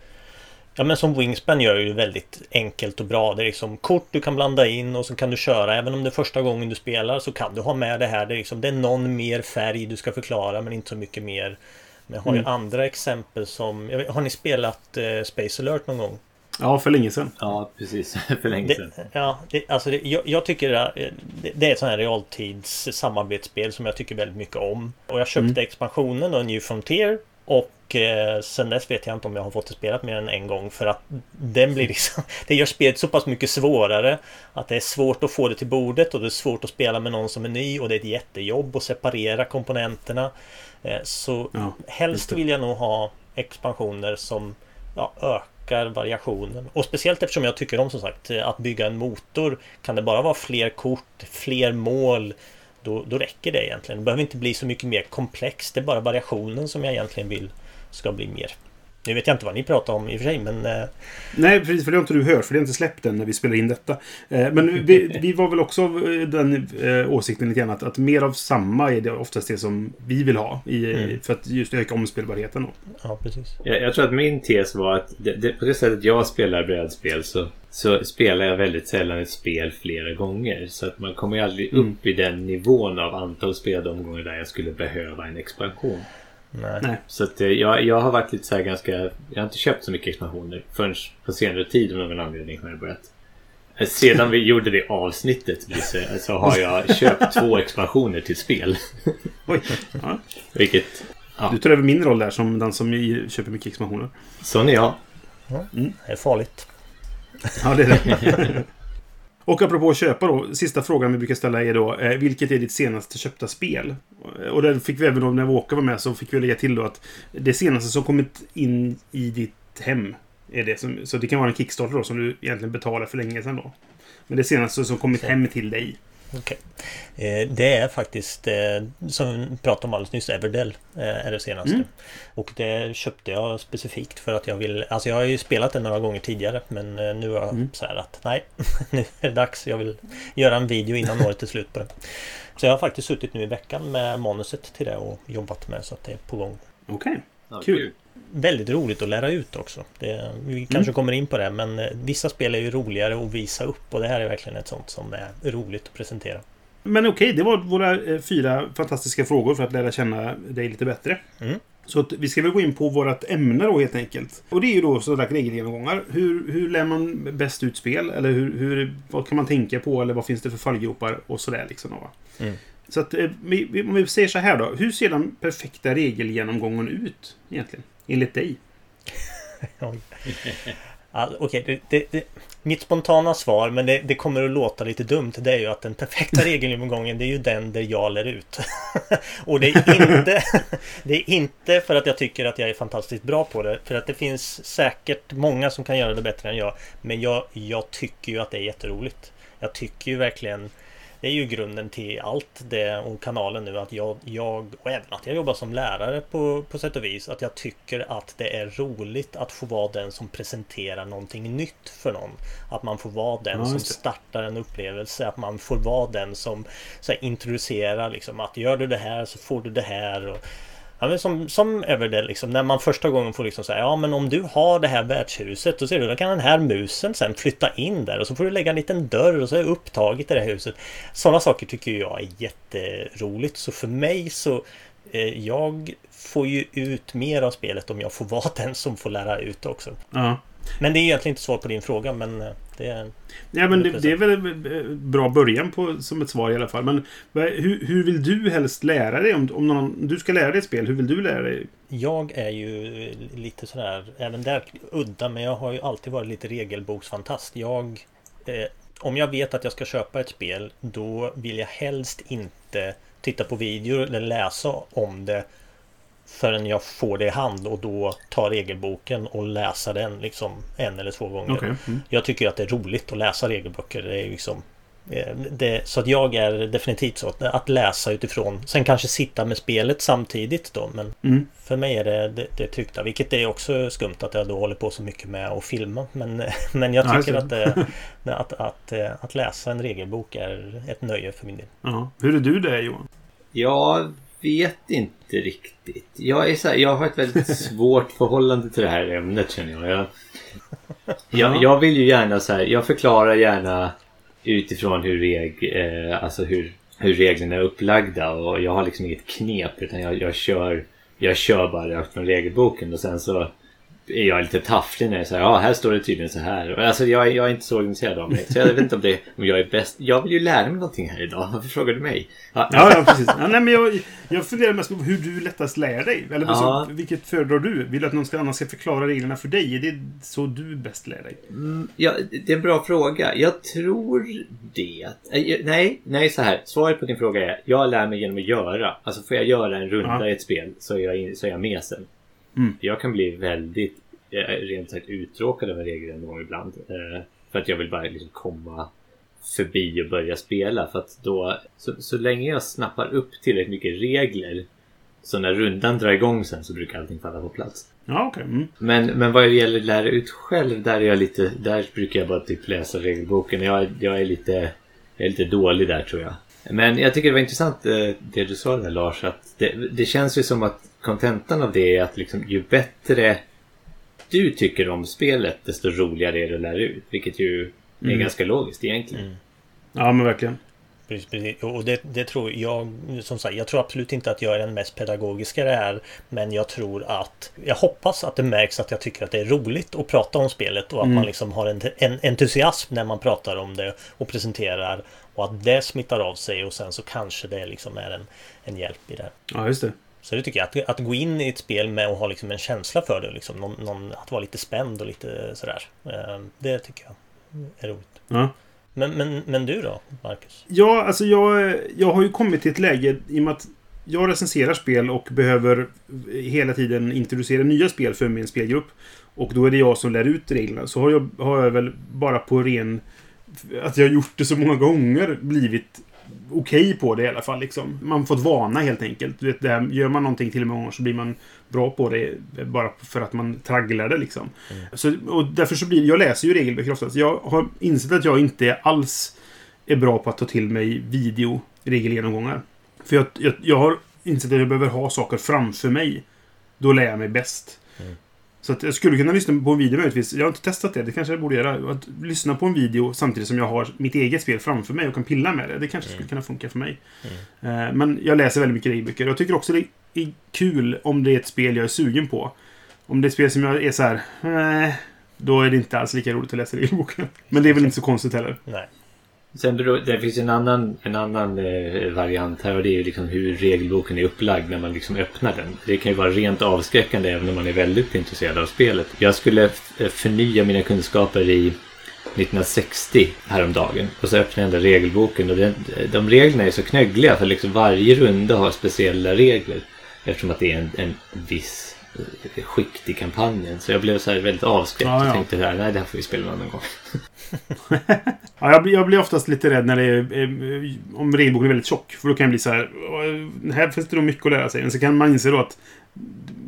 Ja men som Wingspan gör ju väldigt enkelt och bra. Det är liksom kort du kan blanda in och så kan du köra. Även om det är första gången du spelar så kan du ha med det här. Det är, liksom, det är någon mer färg du ska förklara men inte så mycket mer. Men jag har ju Mm. andra exempel som... jag vet- Har ni spelat eh, Space Alert någon gång? Ja, för länge sedan. Ja, precis. För länge Det, sedan. ja, det, alltså det, jag, jag tycker det, det, det är ett sånt här realtids samarbetsspel som jag tycker väldigt mycket om. Och jag köpte Mm. expansionen och New Frontier. Och eh, sen dess vet jag inte om jag har fått det spelat mer än en gång för att den blir liksom Det gör spelet så pass mycket svårare Att det är svårt att få det till bordet och det är svårt att spela med någon som är ny och det är ett jättejobb att separera komponenterna Så Ja, helst vill jag nog ha expansioner som ja, ökar variationen. Och speciellt eftersom jag tycker om som sagt att bygga en motor. Kan det bara vara fler kort, fler mål då, då räcker det egentligen. Det behöver inte bli så mycket mer komplext. Det är bara variationen som jag egentligen vill ska bli mer. Nu vet jag inte vad ni pratar om i och för sig men eh, Nej, precis. För det har inte du hört. För det har inte släppt än när vi spelar in detta. Eh, Men vi, vi var väl också av eh, den åsikten lite grann att, att mer av samma är det oftast det som vi vill ha. I, Mm. För att just öka omspelbarheten. Då. ja precis. Jag, jag tror att min tes var att det, det, på det sättet jag spelar brädspel så, så spelar jag väldigt sällan ett spel flera gånger. Så att man kommer ju aldrig Mm. upp i den nivån av antal spelade omgångar där jag skulle behöva en expansion. Nej. Nej. Så att eh, jag, jag har varit lite så här ganska... Jag har inte köpt så mycket expansioner förrän på senare tid av någon anledning har jag börjat. Eh, Sedan vi gjorde det avsnittet Brisse, så har jag köpt två expansioner till spel. Oj. Ja. Vilket... Ja, Du tar över min roll där som den som köper mycket expansioner. sån är jag. Det är farligt. Ja, det är det. Och apropå att köpa då. Sista frågan vi brukar ställa är då. Eh, vilket är ditt senaste köpta spel? Och där fick vi även då när Walker var med så fick vi lägga till då att det senaste som kommit in i ditt hem är det som... Så det kan vara en Kickstarter då som du egentligen betalar för länge sedan då. Men det senaste som kommit hem till dig. Okej. Eh, det är faktiskt, eh, som vi pratade om alldeles nyss, Everdell eh, är det senaste. Mm. Och det köpte jag specifikt för att jag vill, alltså jag har ju spelat det några gånger tidigare men nu har jag Mm. så här att nej, nu är det dags. Jag vill göra en video innan året är slut på det. Så jag har faktiskt suttit nu i veckan med manuset till det och jobbat med så att det är på gång. Okej. Ja, Kul. Väldigt roligt att lära ut också. Det, vi kanske kommer in på det men eh, vissa spel är ju roligare att visa upp och det här är verkligen ett sånt som är roligt att presentera. Men okej, det var våra eh, fyra fantastiska frågor för att lära känna dig lite bättre. Mm. Så vi ska väl gå in på vårt ämne då helt enkelt. Och det är ju då sådana regelgenomgångar. Hur, hur lär man bäst ut spel? Eller hur, hur, vad kan man tänka på? Eller vad finns det för fallgropar? Och sådär liksom. Va? Mm. Så att, eh, om vi säger så här då. Hur ser den perfekta regelgenomgången ut egentligen? Enligt dig? Oj. Ja, Okej, det, det, det, mitt spontana svar, men det, det kommer att låta lite dumt, det är ju att den perfekta regelgenomgången det är ju den där jag lär ut. Och det är, inte, det är inte för att jag tycker att jag är fantastiskt bra på det, för att det finns säkert många som kan göra det bättre än jag. Men jag, jag tycker ju att det är jätteroligt. Jag tycker ju verkligen det är ju grunden till allt det och kanalen nu att jag, jag och även att jag jobbar som lärare på, på sätt och vis att jag tycker att det är roligt att få vara den som presenterar någonting nytt för någon. Att man får vara den Ja, som startar en upplevelse, att man får vara den som så här, introducerar liksom att gör du det här så får du det här. Och, Ja, men som, som över det liksom, när man första gången får liksom säga ja men om du har det här värdshuset då ser du, då kan den här musen sen flytta in där och så får du lägga en liten dörr och så är det upptaget i det här huset. Sådana saker tycker jag är jätteroligt så för mig så eh, jag får ju ut mer av spelet om jag får vara den som får lära ut också. Ja. Men det är egentligen inte svar på din fråga men eh, det är... Ja, men det, det är väl en bra början på, som ett svar i alla fall. Men hur, hur vill du helst lära dig? Om, om någon, du ska lära dig ett spel, hur vill du lära dig? Jag är ju lite sådär, även där udda, men jag har ju alltid varit lite regelboksfantast. Jag, eh, om jag vet att jag ska köpa ett spel, då vill jag helst inte titta på videor eller läsa om det förrän jag får det i hand och då ta regelboken och läsa den liksom en eller två gånger. Okej. Mm. Jag tycker att det är roligt att läsa regelböcker. Det är liksom eh, det, så att jag är definitivt så att, att läsa utifrån Sen kanske sitta med spelet samtidigt då men Mm. För mig är det det, det tryckta Vilket är också skumt att jag då håller på så mycket med att filma Men, men jag Ja, tycker just att, det, att, att, eh, att läsa en regelbok är ett nöje för min del Ja. Hur är du där Johan? Jag vet inte riktigt. Jag, är så här, jag har ett väldigt svårt förhållande till det här ämnet känner jag. Jag, jag, jag vill ju gärna så här, jag förklarar gärna utifrån hur, reg, eh, alltså hur, hur reglerna är upplagda och jag har liksom inget knep utan jag, jag, kör, jag kör bara rakt från regelboken och sen så är jag lite tafflig när jag säger ja här står det tydligen så här. Alltså jag, jag är inte så organiserad av mig. Så jag vet inte om, det, om jag är bäst. Jag vill ju lära mig någonting här idag. Varför frågar du mig? Ja, Ja, ja precis. Ja, nej, men jag, jag funderar mest på hur du lättast lär dig. Eller Ja. så, vilket föredrar du? Vill du att någon ska, annan ska förklara reglerna för dig? Är det så du bäst lär dig? Mm, ja, det är en bra fråga. Jag tror det. Eh, Nej, nej så här. Svaret på din fråga är jag lär mig genom att göra. Alltså får jag göra en runda i ett spel så är jag, så är jag med sen. Mm. Jag kan bli väldigt eh, rent sagt uttråkad av en gång ibland. Eh, För att jag vill bara liksom komma förbi och börja spela. För att då, så, så länge jag snappar upp tillräckligt mycket regler så när rundan drar igång sen så brukar allting falla på plats. Ja, okej. Mm. Men, men vad det gäller att lära ut själv, där är jag lite... Där brukar jag bara typ läsa regelboken. Jag, jag, är lite, jag är lite dålig där tror jag. Men jag tycker det var intressant eh, det du sa där Lars. Att det, det känns ju som att kontentan av det är att liksom, ju bättre du tycker om spelet, desto roligare är det att lära ut. Vilket ju är Mm. ganska logiskt egentligen. Mm. Ja, men verkligen. Precis, precis. Och det, det tror jag, som sagt, jag tror absolut inte att jag är den mest pedagogiska det här. Men jag tror att, jag hoppas att det märks att jag tycker att det är roligt att prata om spelet och att Mm. man liksom har en, en entusiasm när man pratar om det och presenterar. Och att det smittar av sig och sen så kanske det liksom är en, en hjälp i det. Ja, just det. Så det tycker jag, att, att gå in i ett spel med att ha liksom en känsla för det, liksom, någon, någon, att vara lite spänd och lite sådär. Eh, Det tycker jag är roligt. Ja. Men, men, men du då, Marcus? Ja, alltså jag, jag har ju kommit till ett läge i och med att jag recenserar spel och behöver hela tiden introducera nya spel för min spelgrupp. Och då är det jag som lär ut reglerna. Så har jag, har jag väl bara på ren... Att jag gjort det så många gånger blivit okej på det i alla fall. Liksom. Man har fått vana helt enkelt. Du vet, det här, gör man någonting till många gånger så blir man bra på det bara för att man tragglar det. Liksom. Så, och därför så blir Jag läser ju regelböcker oftast. Jag har insett att jag inte alls är bra på att ta till mig video regelgenomgångar. För jag, jag, jag har insett att jag behöver ha saker framför mig. då lär jag mig bäst. Så att jag skulle kunna lyssna på en video möjligtvis. Jag har inte testat det. Det kanske jag borde göra. Att lyssna på en video samtidigt som jag har mitt eget spel framför mig och kan pilla med det. Det kanske skulle kunna funka för mig. Eh, Men jag läser väldigt mycket regelböcker. Jag tycker också det är kul om det är ett spel jag är sugen på. Om det är ett spel som jag är så här... Eh, då är det inte alls lika roligt att läsa regelboken. Men det är väl inte så konstigt heller. Nej. Sen beror, det finns en annan, en annan eh, variant här och det är ju liksom hur regelboken är upplagd när man liksom öppnar den. Det kan ju vara rent avskräckande även om man är väldigt intresserad av spelet. Jag skulle eh, förnya mina kunskaper i 1960 häromdagen och så öppnade jag den där regelboken och den, de reglerna är så knöggliga för liksom varje runda har speciella regler eftersom att det är en, en viss skikt i kampanjen. Så jag blev så här väldigt avskräckt Ja, ja. och tänkte här, nej det här får vi spela någon gång. Ja, jag, blir, jag blir oftast lite rädd när det är, eh, om regelboken är väldigt tjock. För då kan jag bli så här... "Åh, Här finns det nog mycket att lära sig. Men så kan man inse då att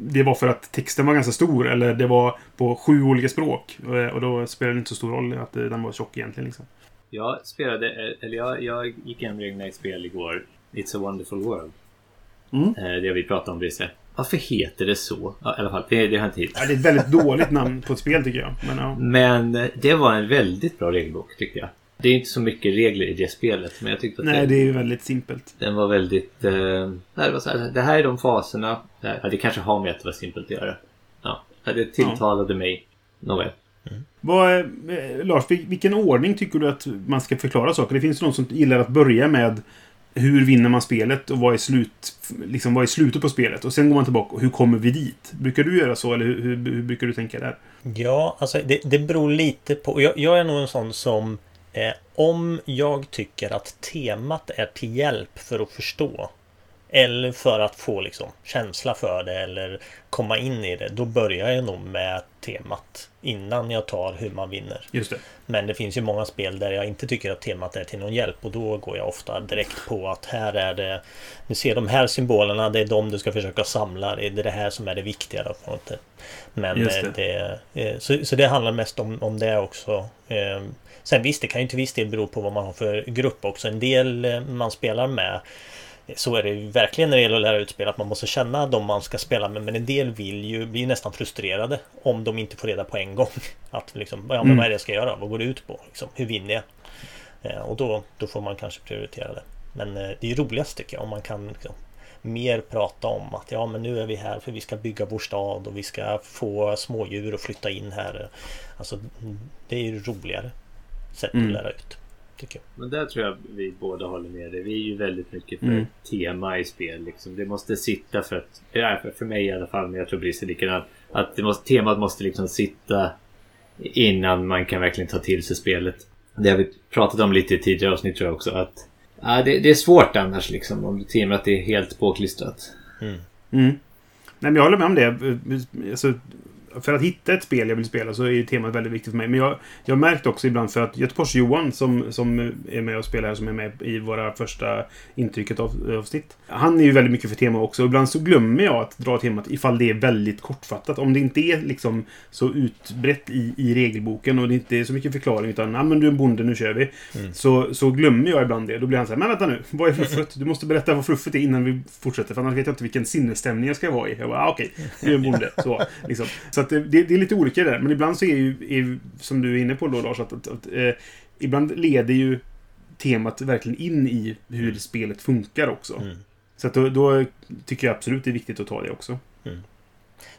det var för att texten var ganska stor. Eller det var på sju olika språk. Och, och då spelar det inte så stor roll att eh, den var tjock egentligen. Liksom. Jag spelade, eh, eller jag, jag gick igenom reglerna i ett spel igår. It's a wonderful world. Mm. Eh, Det vi pratade om precis. Varför heter det så? Ja, I alla fall, det, det har inte hittat. Ja, det är ett väldigt dåligt namn på ett spel tycker jag. Men ja. Men eh, det var en väldigt bra regelbok tycker jag. Det är inte så mycket regler i det spelet. Men jag tyckte att Nej, det, det är ju väldigt simpelt. den var väldigt... Eh, det, var så här, det här är de faserna. Det, här, ja, det kanske har med att det var simpelt att göra. Ja, det tilltalade mig. Nåväl. Vad, eh, Lars, vil- vilken ordning tycker du att man ska förklara saker? Det finns ju någon som gillar att börja med hur vinner man spelet och vad är, slut, liksom, vad är slutet på spelet? Och sen går man tillbaka och hur kommer vi dit? Brukar du göra så eller hur, hur, hur brukar du tänka där? Ja, alltså det, det beror lite på. Jag, jag är nog en sån som eh, om jag tycker att temat är till hjälp för att förstå eller för att få liksom känsla för det eller komma in i det. Då börjar jag nog med temat innan jag tar hur man vinner. Just det. Men det finns ju många spel där jag inte tycker att temat är till någon hjälp och då går jag ofta direkt på att här är det Du ser de här symbolerna, det är de du ska försöka samla. Det är det här som är det viktiga. Då, på något. Men Just eh, det. det, eh, så, så det handlar mest om, om det också. Eh, Sen visst, det kan ju till viss del bero på vad man har för grupp också. En del man spelar med så är det ju verkligen när det gäller att lära ut spel att man måste känna de man ska spela med. Men en del vill ju bli nästan frustrerade om de inte får reda på en gång. Att liksom, ja men Mm. vad är det jag ska göra? Vad går det ut på? Liksom, hur vinner jag? Eh, och då, då får man kanske prioritera det. Men eh, det är roligast tycker jag om man kan liksom, mer prata om att ja men nu är vi här för vi ska bygga vår stad och vi ska få smådjur att flytta in här. Alltså det är ju roligare sätt Mm. att lära ut. Tycker jag. Men där tror jag vi båda håller med dig. Vi är ju väldigt mycket för Mm. tema i spel. Liksom. Det måste sitta för att... Ja, för- för mig i alla fall, men jag tror Briss är likadant. Att det måste, temat måste liksom sitta innan man kan verkligen ta till sig spelet. Det har vi pratat om lite i tidigare avsnitt tror jag också. Att ja, det, det är svårt annars liksom om temat är helt påklistrat. Mm. Nej, men jag håller med om det. Alltså, för att hitta ett spel jag vill spela så är temat väldigt viktigt för mig. Men jag, jag har märkt också ibland för att Göteborgs-Johan som, som är med och spelar här, som är med i våra första intrycket av avsnitt. Han är ju väldigt mycket för tema också. Och ibland så glömmer jag att dra temat ifall det är väldigt kortfattat. Om det inte är liksom så utbrett i, i regelboken och det inte är så mycket förklaring utan ja men du är en bonde, nu kör vi. Så, så glömmer jag ibland det. Då blir han så här, men vänta nu, vad är fluffet? Du måste berätta vad fluffet är innan vi fortsätter för annars vet jag inte vilken sinnesstämning jag ska vara i. Jag bara, ah, okej, du är en bonde. Så, liksom. så att det, det är lite olika där. Men ibland så är ju, är, som du är inne på då Lars, att, att, att eh, ibland leder ju temat verkligen in i hur spelet funkar också. Mm. Så att då, då tycker jag absolut det är viktigt att ta det också.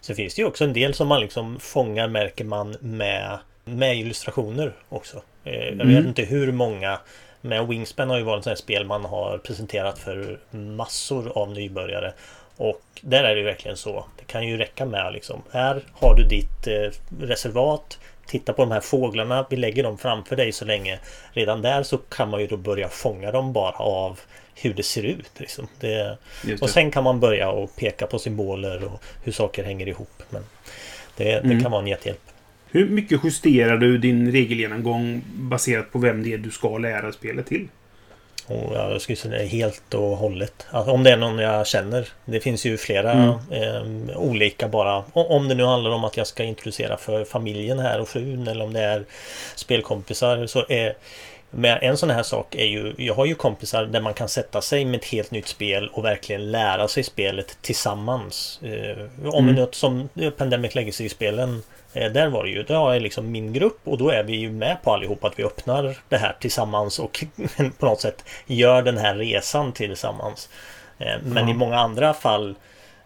Så finns det ju också en del som man liksom fångar märker man med, med illustrationer också. Eh, Jag Mm. vet inte hur många men Wingspan har ju varit ett sånt här spel man har presenterat för massor av nybörjare. Och där är det verkligen så. Det kan ju räcka med liksom. Här har du ditt eh, reservat. Titta på de här fåglarna. Vi lägger dem framför dig så länge. Redan där så kan man ju då börja fånga dem bara av hur det ser ut. Liksom. Det, och sen kan man börja och peka på symboler och hur saker hänger ihop. Men det, det Mm. kan vara en jättehjälp. Hur mycket justerar du din regelgenomgång baserat på vem det är du ska lära spelet till? Och jag skulle säga helt och hållet. Alltså, om det är någon jag känner. Det finns ju flera Mm. eh, olika bara. Om det nu handlar om att jag ska introducera för familjen här och frun eller om det är spelkompisar så är Men en sån här sak är ju, jag har ju kompisar där man kan sätta sig med ett helt nytt spel och verkligen lära sig spelet tillsammans. Eh, om Mm. något som Pandemic Legacy-spelen eh, där var det ju, då har jag liksom min grupp och då är vi ju med på allihop att vi öppnar det här tillsammans och på något sätt gör den här resan tillsammans. Eh, Men Ja. i många andra fall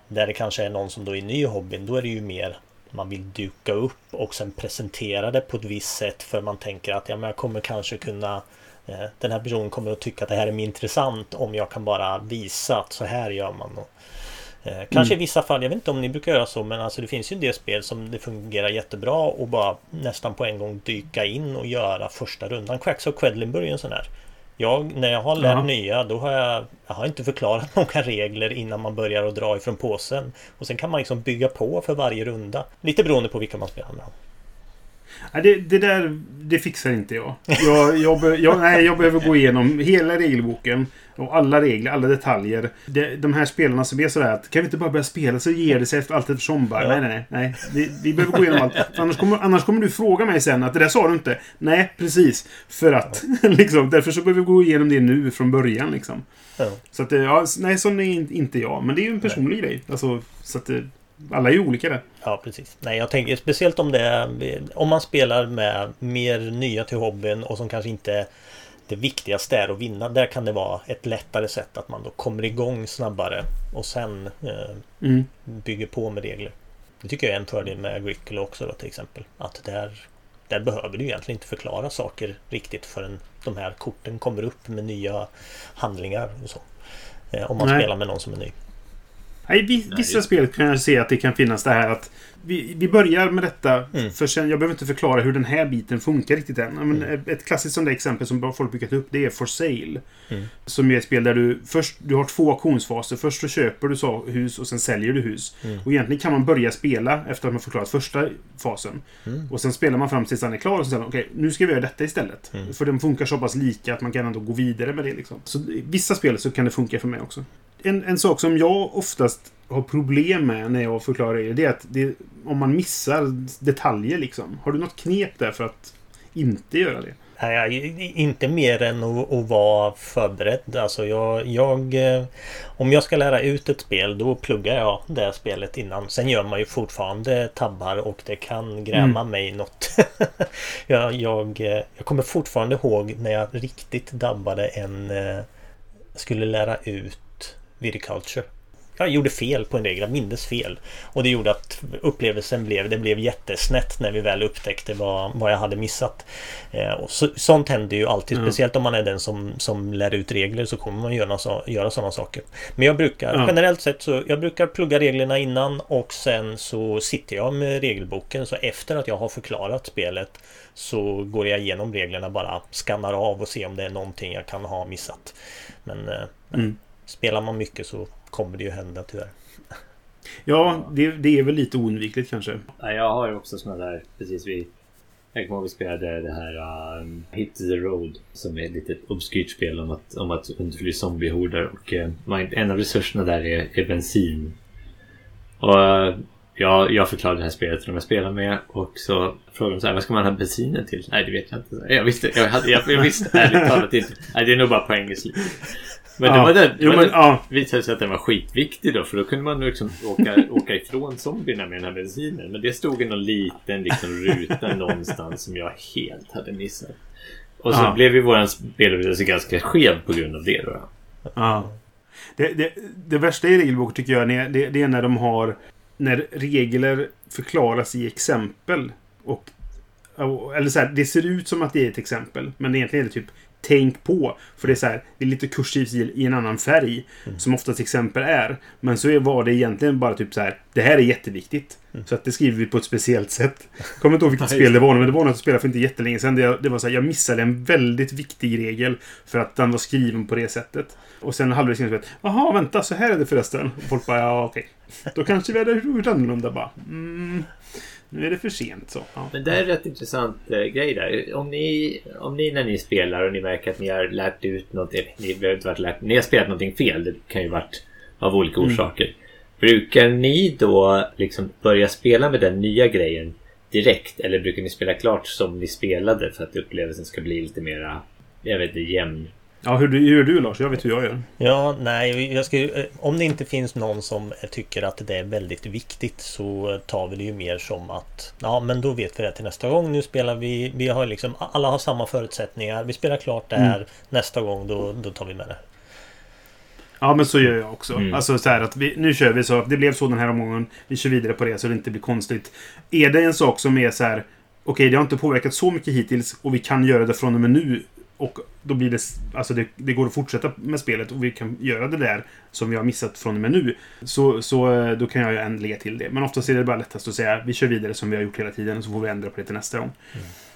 där det kanske är någon som då är ny i hobbyn, då är det ju mer man vill duka upp och sen presentera det på ett visst sätt för man tänker att ja, men jag kommer kanske kunna eh, den här personen kommer att tycka att det här är mer intressant om jag kan bara visa att så här gör man. Och, eh, kanske i vissa fall, jag vet inte om ni brukar göra så, men alltså det finns ju en del spel som det fungerar jättebra och bara nästan på en gång dyka in och göra första rundan. Cracks of Quedlinburg är en sån här. Jag, när jag har lärt Ja. nya då har jag, jag har inte förklarat många regler innan man börjar att dra ifrån påsen. Och sen kan man liksom bygga på för varje runda. Lite beroende på vilka man spelar med. Nej, det, det där det fixar inte jag. Jag, jag, be, jag, nej, jag behöver gå igenom hela regelboken och alla regler, alla detaljer. Det, de här spelarna som är sådär att kan vi inte bara börja spela så ger det sig efter allt eftersom. Bara, Ja. Nej, nej, nej. nej. Vi, vi behöver gå igenom allt. För annars, kommer, annars kommer du fråga mig sen att det där sa du inte. Nej, precis. För att. liksom, därför så behöver vi gå igenom det nu från början. Liksom. Ja. Så att, det- ja, nej, sån är in- inte jag. Men det är ju en personlig grej. Alltså, så att, det- alla är ju olika där. Ja, precis. Nej, jag tänker speciellt om det är, om man spelar med mer nya till hobbyn och som kanske inte det viktigaste är att vinna. Där kan det vara ett lättare sätt att man då kommer igång snabbare och sen eh, Mm. bygger på med regler. Det tycker jag är en fördel med Agricola också då till exempel. Att där, där behöver du egentligen inte förklara saker riktigt förrän de här korten kommer upp med nya handlingar och så. Eh, om man Nej. spelar med någon som är ny. Nej, Nej, vissa det- spel kan jag se att det kan finnas det här att vi, vi börjar med detta Mm. för sen, jag behöver inte förklara hur den här biten funkar riktigt än. Men Mm. Ett klassiskt sånt där exempel som folk brukar ta upp det är For Sale. Mm. Som är ett spel där du först du har två auktionsfaser. Först så köper du hus och sen säljer du hus. Mm. Och egentligen kan man börja spela efter att man förklarat första fasen. Mm. Och sen spelar man fram tills den är klar och så säger okej, nu ska vi göra detta istället. Mm. För de funkar så pass lika att man kan ändå gå vidare med det. Liksom. Så i vissa spel så kan det funka för mig också. En, en sak som jag oftast har problem med när jag förklarar det, det är att det, om man missar detaljer liksom. Har du något knep där för att inte göra det? Nej, inte mer än att, att vara förberedd. Alltså jag, jag... eh, Om jag ska lära ut ett spel då pluggar jag det spelet innan. Sen gör man ju fortfarande tabbar och det kan gräma mig något. jag, jag, eh, jag kommer fortfarande ihåg när jag riktigt dabbade en... eh, Skulle lära ut Viticulture. Jag gjorde fel på en regel, jag mindes fel. Och det gjorde att upplevelsen blev, det blev jättesnett när vi väl upptäckte vad, vad jag hade missat. Eh, och så, sånt händer ju alltid, Ja. speciellt om man är den som, som lär ut regler så kommer man göra, så, göra sådana saker. Men jag brukar, Ja. generellt sett så, jag brukar plugga reglerna innan och sen så sitter jag med regelboken. Så efter att jag har förklarat spelet så går jag igenom reglerna bara, skannar av och ser om det är någonting jag kan ha missat. Men eh, Mm. Spelar man mycket så kommer det ju hända tyvärr. Ja, det, det är väl lite oundvikligt kanske. Ja, jag har ju också såna där, precis vi... Jag kommer ihåg vi spelade det här um, Hit the Road som är ett litet obskyrt spel om att, om att undfly zombiehordar och man, en av resurserna där är, är bensin. Och eh, jag, jag förklarade det här spelet för de jag spelar med och så frågade de så här, vad ska man ha bensinen till? Nej, det vet jag inte. Jag visste, jag, hade, jag, jag visste ärligt talat inte. Nej, det är nog bara på engelska. Men det Ja. var den, det Jo, men, ja. visade sig att den var skitviktig då för då kunde man liksom åka, åka ifrån zombierna med den här bensinen. Men det stod i någon liten liksom, ruta någonstans som jag helt hade missat. Och så Ja. blev ju våran spelupplevelse ganska skev på grund av det då. Ja. Det, det, det värsta i regelbok tycker jag är, det, det är när de har... När regler förklaras i exempel. Och- eller så här, det ser ut som att det är ett exempel. Men egentligen är det typ tänk på. För det är så här, det är lite kursivt i, i en annan färg. Som oftast exempel är. Men så var det egentligen bara typ så här. Det här är jätteviktigt. Så att det skriver vi på ett speciellt sätt. Kommer inte ihåg vilket spel det var men det var något jag spelade för inte jättelänge sedan. Det, det var så här, jag missade en väldigt viktig regel. För att den var skriven på det sättet. Och sen halvvägs in så vet Jaha, vänta, så här är det förresten. Och folk bara, ja okej. Då kanske vi hade gjort annorlunda bara. Mm, nu är det för sent så. Ja. Men det är en rätt intressant eh, grej där. Om ni, om ni när ni spelar och ni märker att ni har lärt ut något, ni behöver inte varit lärt, ni har spelat någonting fel. Det kan ju varit av olika orsaker. Brukar ni då liksom börja spela med den nya grejen direkt? Eller brukar ni spela klart som ni spelade för att upplevelsen ska bli lite mera jag vet inte, jämn. Ja, hur, du- hur gör du Lars? Jag vet hur jag gör. Ja, nej, jag ska, eh, om det inte finns någon som tycker att det är väldigt viktigt så tar vi det ju mer som att Ja, men då vet vi det till nästa gång. Nu spelar vi, vi har liksom, alla har samma förutsättningar. Vi spelar klart det här. Nästa gång då, då tar vi med det. Ja, men så gör jag också. Mm. Alltså så här att vi, nu kör vi så. Det blev så den här omgången. Vi kör vidare på det så det inte blir konstigt. Är det en sak som är så här. Okej, det har inte påverkat så mycket hittills och vi kan göra det från och med nu. Och då blir det... Alltså det, det går att fortsätta med spelet och vi kan göra det där som vi har missat från och med nu. Så, så eh, då kan jag ju lägga till det. Men oftast är det bara lättast att säga vi kör vidare som vi har gjort hela tiden och så får vi ändra på det till nästa gång.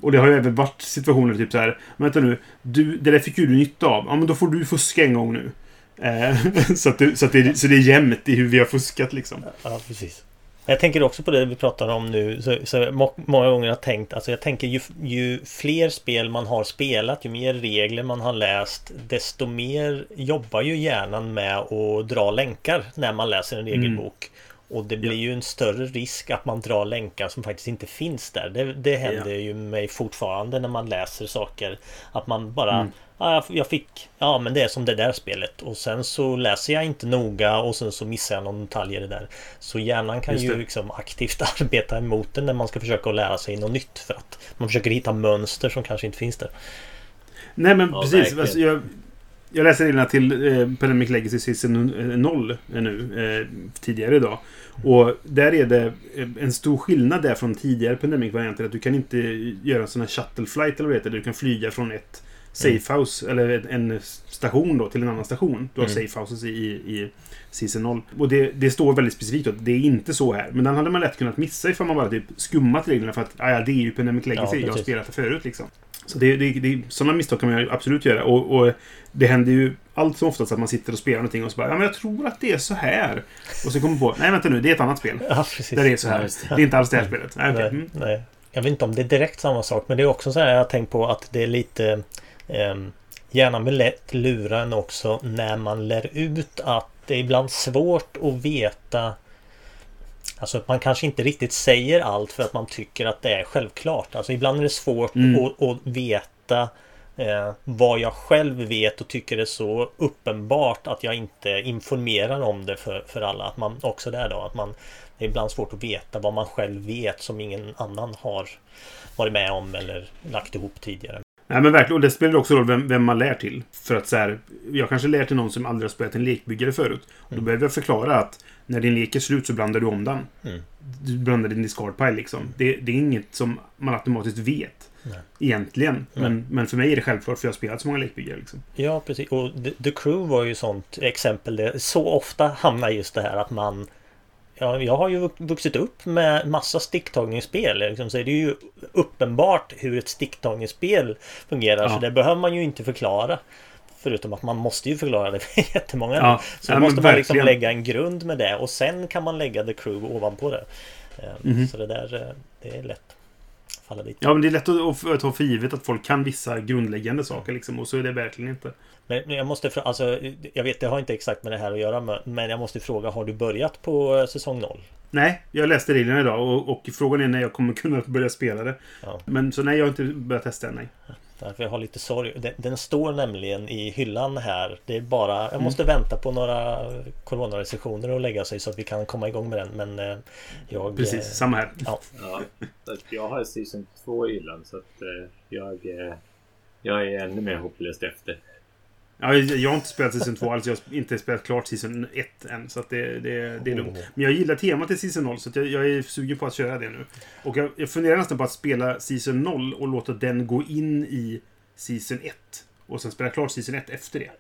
Och det har ju även varit situationer typ så här. Men vänta nu. Du, det där fick ju du nytta av. Ja, men då får du fuska en gång nu. Eh, så, att det, så, att det, så det är jämnt i hur vi har fuskat liksom. Ja, precis. Jag tänker också på det vi pratar om nu. Så, så må, många gånger har tänkt, alltså jag tänker ju, ju fler spel man har spelat, ju mer regler man har läst, desto mer jobbar ju hjärnan med att dra länkar när man läser en regelbok. Och det blir ju en större risk att man drar länkar som faktiskt inte finns där. Det, det händer ju mig fortfarande när man läser saker. Att man bara Ja, jag- fick... Ja, men det är som det där spelet. Och sen så läser jag inte noga och sen så missar jag någon detalj i det där. Så hjärnan kan ju liksom aktivt arbeta emot den när man ska försöka lära sig något nytt. För att man försöker hitta mönster som kanske inte finns där. Nej men Ja, precis. Alltså, jag, jag läser till eh, Pandemic Legacy Season 0 nu. Eh, tidigare idag. Och där är det eh, en stor skillnad där från tidigare Pandemic-varianter. Att du kan inte göra en sån här shuttle flight eller vad det heter. Du kan flyga från ett safehouse eller en- station då till en annan station. Du har Mm. safehouses i, i Season 0. Och det, det står väldigt specifikt att det är inte så här. Men den hade man lätt kunnat missa ifall man bara typ skummat reglerna för att "Ah, ja, det är ju Pandemic Legacy. jag har spelat det förut liksom. Så det, det, det, sådana misstag kan man absolut göra. Och, och det händer ju allt som oftast att man sitter och spelar någonting och så bara ja men jag tror att det är så här. Och så kommer man på nej vänta nu, det är ett annat spel. Ja, precis. Där det är så Ja, här. just Det är inte alls det här spelet. Nej. Nej, Mm. nej. Jag vet inte om det är direkt samma sak men det är också så här jag har tänkt på att det är lite um, Hjärnan vill lätt lura en också när man lär ut att det är ibland svårt att veta Alltså att man kanske inte riktigt säger allt för att man tycker att det är självklart. Alltså ibland är det svårt Mm. att, att veta eh, vad jag själv vet och tycker är så uppenbart att jag inte informerar om det för, för alla. Att man också där då, att man det är ibland svårt att veta vad man själv vet som ingen annan har varit med om eller lagt ihop tidigare. Nej men verkligen. Och det spelar också roll vem, vem man lär till. För att så här, jag kanske lär till någon som aldrig har spelat en lekbyggare förut. Och då behöver jag förklara att när din lek är slut så blandar du om den. Mm. Du blandar din discard pile liksom. Det, det är inget som man automatiskt vet. Nej. Egentligen. Men, men för mig är det självklart för jag har spelat så många lekbyggare. Liksom. Ja, precis. Och The, The Crew var ju sånt exempel. Det så ofta hamnar just det här att man Ja, jag har ju vux- vuxit upp med massa sticktagningsspel. Liksom, så är det ju uppenbart hur ett sticktagningsspel fungerar. Ja. Så det behöver man ju inte förklara. Förutom att man måste ju förklara det för jättemånga. Ja, Så ja, måste men man liksom lägga en grund med det. Och sen kan man lägga The Crew ovanpå det. Eh, Mhm. Så det där, eh, det är lätt. Falla dit. Ja, men det är lätt att, att ta för givet att folk kan vissa grundläggande saker liksom. Och så är det verkligen inte. Men jag måste alltså, jag vet det har inte exakt med det här att göra men jag måste fråga, har du börjat på eh, säsong 0? Nej, jag läste reglerna idag och, och frågan är när jag kommer kunna börja spela det. Ja. Men så nej, jag har inte börjat testa än, nej. Därför jag har lite sorg. Den, den står nämligen i hyllan här. Det är bara, jag Mm. måste vänta på några coronarestriktioner och lägga sig så att vi kan komma igång med den. Men eh, jag... Precis, eh, samma här. Ja, Ja, jag har Season 2 i hyllan så att eh, jag, eh, jag är ännu mer hopplöst efter. Ja, jag har inte spelat Season 2 alls. Jag har inte spelat klart Season 1 än. Så att det, det, det är lugnt. Men jag gillar temat i Season 0 så jag, jag är sugen på att köra det nu. Och jag, jag funderar nästan på att spela Season 0 och låta den gå in i Season 1. Och sen spela klart Season 1 efter det.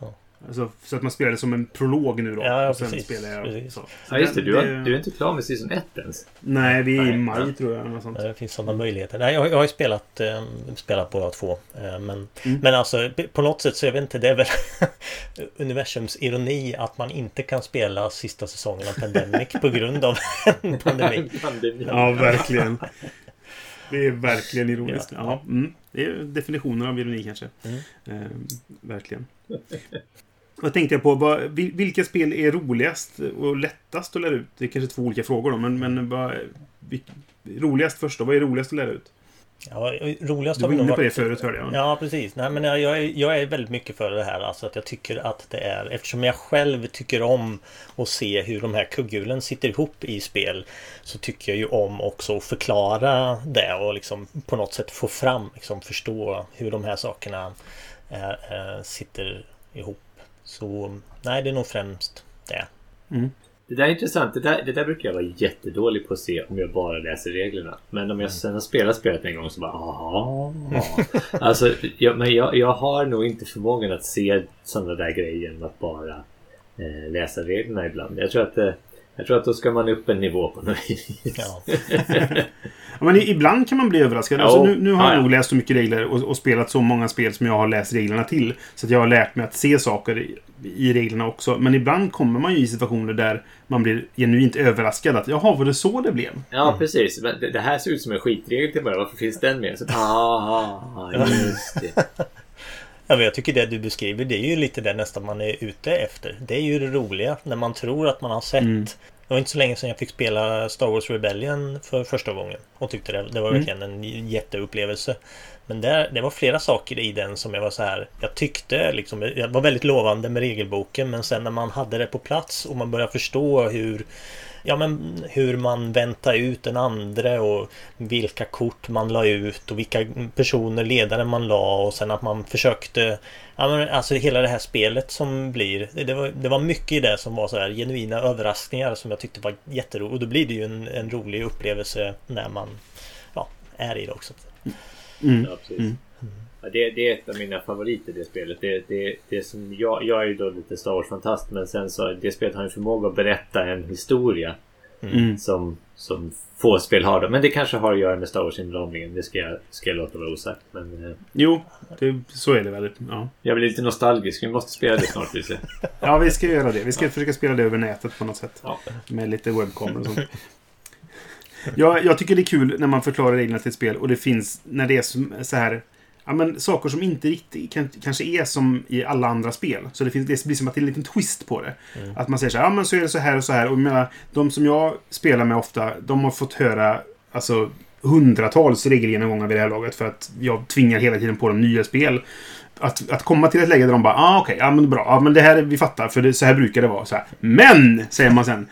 ja, Alltså, så att man spelar det som en prolog nu då. Ja, ja, och sen precis, spelar jag precis. så. så Ja just det, du, har, du är inte klar med Season 1 ens. Nej, vi är i Nej, maj ja. tror jag. Något sånt. det finns sådana möjligheter. Nej, jag, jag har ju spelat, eh, spelat båda två. Eh, men, Mm. men alltså på något sätt så jag vet inte, det är väl universums ironi att man inte kan spela sista säsongen av Pandemic på grund av en pandemi. Pandemi. Ja, verkligen. Det är verkligen ironiskt. Ja. mm. Det är definitionen av ironi kanske. Mm. Eh, verkligen. Vad tänkte jag på? Vad, vil- vilka spel är roligast och lättast att lära ut? Det är kanske två olika frågor då, men, men vad, vil, roligast först då? Vad är roligast att lära ut? Ja, roligast Du var inne på det varit... förut hörde jag. Ja, precis. Nej, men jag, jag, är, jag är väldigt mycket för det här. Alltså att jag tycker att det är... Eftersom jag själv tycker om att se hur de här kugghjulen sitter ihop i spel. Så tycker jag ju om också att förklara det och liksom på något sätt få fram, liksom förstå hur de här sakerna är, är, sitter ihop. Så nej, det är nog främst det. Det där är intressant. Det där, det där brukar jag vara jättedålig på att se om jag bara läser reglerna. Men om jag sen har spelat spelet en gång så bara aha. Alltså, jag, men jag, jag har nog inte förmågan att se sådana där grejer genom att bara eh, läsa reglerna ibland. Jag tror att eh, jag tror att då ska man upp en nivå på något vis. Ja. Ja, men ibland kan man bli överraskad. Ja. Alltså, nu, nu har Ja, jag ja. nog läst så mycket regler och, och spelat så många spel som jag har läst reglerna till. Så att jag har lärt mig att se saker i, i reglerna också. Men ibland kommer man ju i situationer där man blir genuint överraskad. Att jaha, var det så det blev? Ja, precis. Men det, det här ser ut som en skitregel till början. Varför finns den med? Så, ah, just det. Ja, men jag tycker det du beskriver det är ju lite det nästan man är ute efter. Det är ju det roliga när man tror att man har sett. Mm. Det var inte så länge sedan jag fick spela Star Wars Rebellion för första gången. Och tyckte det, det var Mm. verkligen en jätteupplevelse. Men där, det var flera saker i den som jag var så här. Jag tyckte liksom, det var väldigt lovande med regelboken. Men sen när man hade det på plats och man började förstå hur Ja men hur man väntade ut den andra och vilka kort man la ut och vilka personer, ledare man la och sen att man försökte Ja men alltså hela det här spelet som blir Det var, det var mycket i det som var så här genuina överraskningar som jag tyckte var jätteroligt och då blir det ju en, en rolig upplevelse när man Ja, är i det också. Mm. Ja, precis. Mm. Ja, det, det är ett av mina favoriter det spelet. Det, det, det som jag, jag är ju då lite Star Wars-fantast men sen så det spelet har en förmåga att berätta en historia Mm. som, som få spel har. Då. Men det kanske har att göra med Star Wars-inramningen. Det ska jag, ska jag låta vara osagt. Men eh, Jo, det, så är det väl. Ja. jag blir lite nostalgisk. Vi måste spela det snart Lise. ja, vi ska göra det. Vi ska försöka spela det över nätet på något sätt. Ja. Med lite webbkameror och sånt. Ja, jag tycker det är kul när man förklarar reglerna till ett spel och det finns när det är så här Ja, men saker som inte riktigt kan, kanske är som i alla andra spel. Så det, finns, det blir som att det är en liten twist på det. Att man säger så här, ja men så är det så här och så här. Och menar, de som jag spelar med ofta, de har fått höra alltså hundratals regelgenomgångar vid det här laget. För att jag tvingar hela tiden på dem nya spel. Att, att komma till ett läge där de bara, ah, okej, ja men bra, ja men det här, vi fattar, för det, så här brukar det vara. Så här. Men, säger man sen.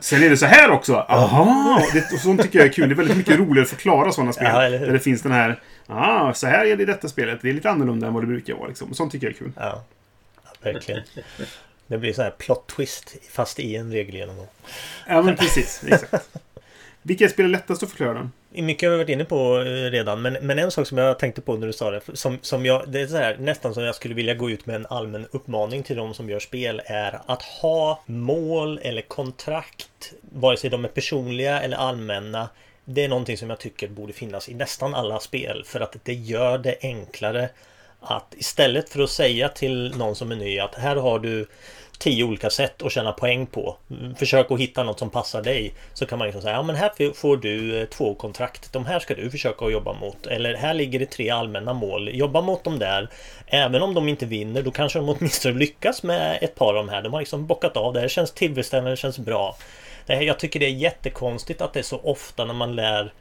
Sen är det så här också. Aha! Det, och sånt tycker jag är kul. Det är väldigt mycket roligare att förklara sådana spel. Ja, där det finns den här, ah, så här är det i detta spelet. Det är lite annorlunda än vad det brukar vara. Liksom. Sånt tycker jag är kul. Ja, ja verkligen. Det blir så här plot twist fast i en regelgenomgång. Ja, men precis. Exakt. Vilka spel är lättast att förklara då? Mycket har vi varit inne på eh, redan, men, men en sak som jag tänkte på när du sa det, som, som jag, det är så här, nästan som jag skulle vilja gå ut med en allmän uppmaning till de som gör spel, är att ha mål eller kontrakt, vare sig de är personliga eller allmänna. Det är någonting som jag tycker borde finnas i nästan alla spel, för att det gör det enklare att istället för att säga till någon som är ny att här har du tio olika sätt att tjäna poäng på. Försök att hitta något som passar dig. Så kan man liksom säga, ja men här får du eh, två kontrakt. De här ska du försöka att jobba mot. Eller här ligger det tre allmänna mål. Jobba mot dem där. Även om de inte vinner, då kanske de åtminstone lyckas med ett par av de här. De har liksom bockat av det. Det känns tillfredsställande, det känns bra. Det här- Jag tycker det är jättekonstigt att det är så ofta när man lär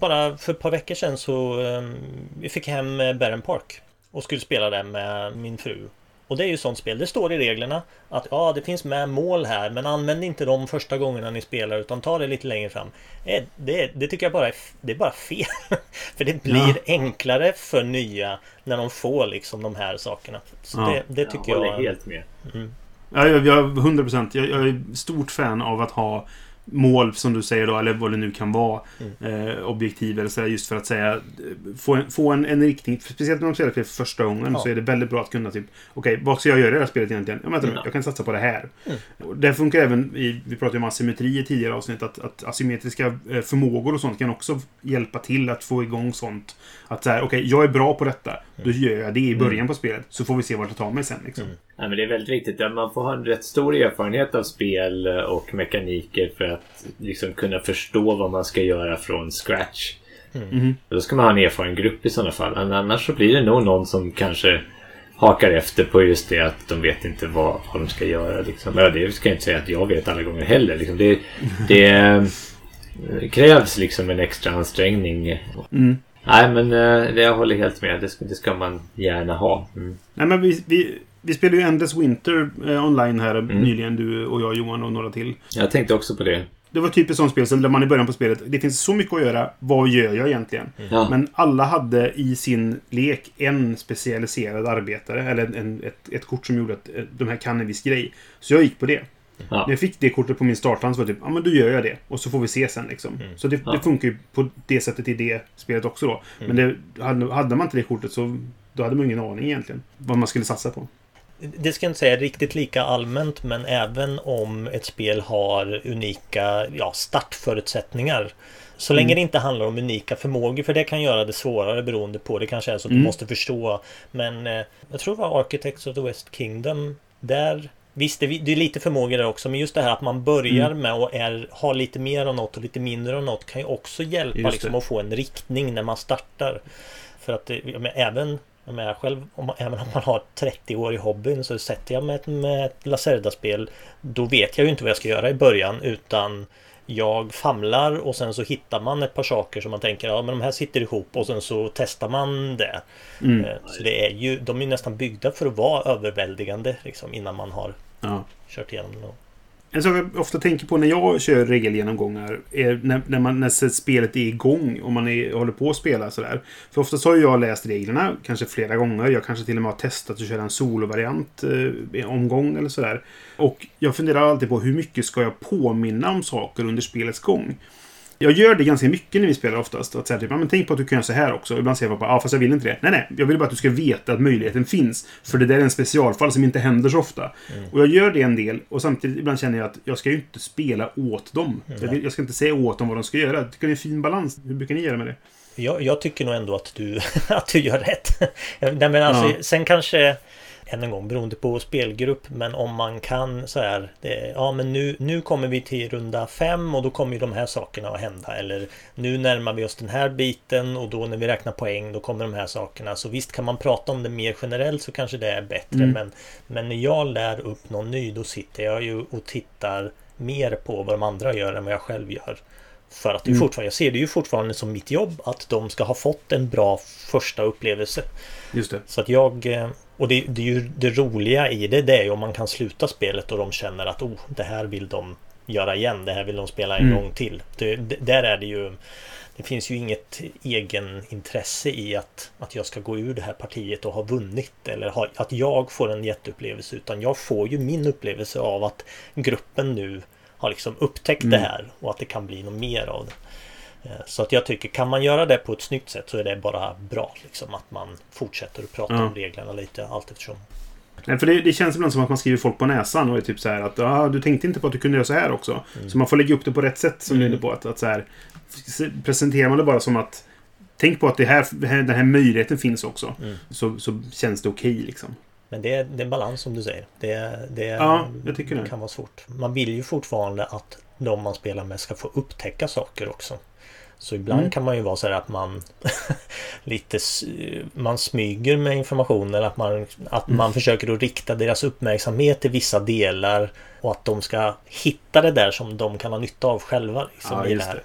bara för ett par veckor sedan så um, vi fick hem eh, Barren Park och skulle spela det med min fru. Och det är ju sånt spel. Det står i reglerna att ja, det finns med mål här, men använd inte dem första gångerna ni spelar utan ta det lite längre fram. Eh, Det, det tycker jag bara är, det är bara fel. för det blir Ja. enklare för nya när de får liksom de här sakerna. Så Ja. det, det tycker jag jag. håller helt med. Ja, jag, jag, 100 procent. Jag, jag är stort fan av att ha mål, som du säger då, eller vad det nu kan vara. Eh, objektiv eller sådär, just för att säga... Få en, få en, en riktning. Speciellt när de spelar spel för första gången Ja. så är det väldigt bra att kunna typ... Okej, vad ska jag göra i det här spelet egentligen? Ja, vänta Mm. jag kan satsa på det här. Och Det funkar även i... Vi pratade om asymmetri i tidigare avsnitt. Att, att asymmetriska eh, förmågor och sånt kan också hjälpa till att få igång sånt. Att så här, okej, jag är bra på detta. Då gör jag det i början på spelet. Så får vi se vart det tar mig sen. Liksom. Nej, men det är väldigt viktigt. Ja, Man får ha en rätt stor erfarenhet av spel och mekaniker för att liksom kunna förstå vad man ska göra från scratch. Mhm. Då ska man ha en erfaren grupp i sådana fall. Annars så blir det nog någon som kanske hakar efter på just det att de vet inte vad, vad de ska göra. Liksom. Ja, det ska jag inte säga att jag vet alla gånger heller. Liksom. Det, det eh, krävs liksom en extra ansträngning. Mm. Nej, men eh, det jag håller helt med. Det ska, det ska man gärna ha. Mm. Nej, men vi, vi, vi spelade ju Endless Winter eh, online här nyligen, du och jag, Johan och några till. Jag tänkte också på det. Det var typ ett sånt spel där man i början på spelet, det finns så mycket att göra. Vad gör jag egentligen? Ja. Men alla hade i sin lek en specialiserad arbetare, eller en, ett, ett kort som gjorde att eh, de här kan en viss grej. Så jag gick på det. Ja. När jag fick det kortet på min starthand så var det typ, ja men då gör jag det. Och så får vi se sen liksom. Så det, Ja. det funkar ju på det sättet i det spelet också då. Men det, hade, hade man inte det kortet så då hade man ingen aning egentligen vad man skulle satsa på. Det ska jag inte säga riktigt lika allmänt men även om ett spel har unika ja, startförutsättningar. Så länge det inte handlar om unika förmågor för det kan göra det svårare beroende på. Det kanske är så att du måste förstå. Men eh, jag tror det var Architects of the West Kingdom. Där Visst, det, det är lite förmågor där också, men just det här att man börjar med att är, ha lite mer av något och lite mindre av något kan ju också hjälpa liksom, att få en riktning när man startar. För att jag menar, även jag menar, själv, om man, även om man har 30 år i hobbyn så sätter jag mig ett, med ett Lacerda-spel Då vet jag ju inte vad jag ska göra i början utan jag famlar och sen så hittar man ett par saker som man tänker ja men de här sitter ihop och sen så testar man det. Mm. Eh, Så det är ju, de är nästan byggda för att vara överväldigande liksom innan man har Ja. kört igenom dem. En sak jag ofta tänker på när jag kör regelgenomgångar är när, när, man, när spelet är igång och man är, håller på att spela sådär. För oftast har ju jag läst reglerna, kanske flera gånger. Jag kanske till och med har testat att köra en solovariant eh, omgång eller sådär. Och jag funderar alltid på hur mycket ska jag påminna om saker under spelets gång. Jag gör det ganska mycket när vi spelar oftast. Att säga typ, ja, men tänk på att du kan göra så här också. Ibland säger jag bara, ja fast jag vill inte det. Nej, nej. Jag vill bara att du ska veta att möjligheten finns. För det där är en specialfall som inte händer så ofta. Och jag gör det en del. Och samtidigt ibland känner jag att jag ska ju inte spela åt dem. Jag, vill, jag ska inte säga åt dem vad de ska göra. Jag tycker det är en fin balans. Hur brukar ni göra med det? Jag, jag tycker nog ändå att du, att du gör rätt. Nej, men alltså, Ja. Sen kanske än en gång beroende på spelgrupp men om man kan så här det, Ja men nu, nu kommer vi till runda fem och då kommer ju de här sakerna att hända eller Nu närmar vi oss den här biten och då när vi räknar poäng då kommer de här sakerna så visst kan man prata om det mer generellt så kanske det är bättre Mm. men Men när jag lär upp någon ny då sitter jag ju och tittar mer på vad de andra gör än vad jag själv gör för att det Mm. fortfarande, jag ser det ju fortfarande som mitt jobb att de ska ha fått en bra första upplevelse. Just det. Så att jag... eh, Och det, det är ju det roliga i det, det är ju om man kan sluta spelet och de känner att oh, det här vill de göra igen, det här vill de spela en Mm. gång till. Det, det, där är det ju... Det finns ju inget egenintresse i att, att jag ska gå ur det här partiet och ha vunnit eller ha, att jag får en jätteupplevelse utan jag får ju min upplevelse av att gruppen nu har liksom upptäckt det här och att det kan bli något mer av det. Eh, Så att jag tycker, kan man göra det på ett snyggt sätt så är det bara bra. Liksom, att man fortsätter att prata Ja. om reglerna lite allt eftersom. Nej, för det, det känns ibland som att man skriver folk på näsan och är typ så här att ah, du tänkte inte på att du kunde göra så här också. Så man får lägga upp det på rätt sätt som du är på. Att, att så här, presenterar man det bara som att Tänk på att det här, den här möjligheten finns också. Mm. Så, så känns det okej liksom. Men det är, det är en balans som du säger. Det, det Ja, det. kan vara svårt. Man vill ju fortfarande att de man spelar med ska få upptäcka saker också. Så ibland Mm. kan man ju vara så här att man lite s- man smyger med information eller att man, att Mm. man försöker att rikta deras uppmärksamhet till vissa delar och att de ska hitta det där som de kan ha nytta av själva. Liksom, Ja, i det, här. det.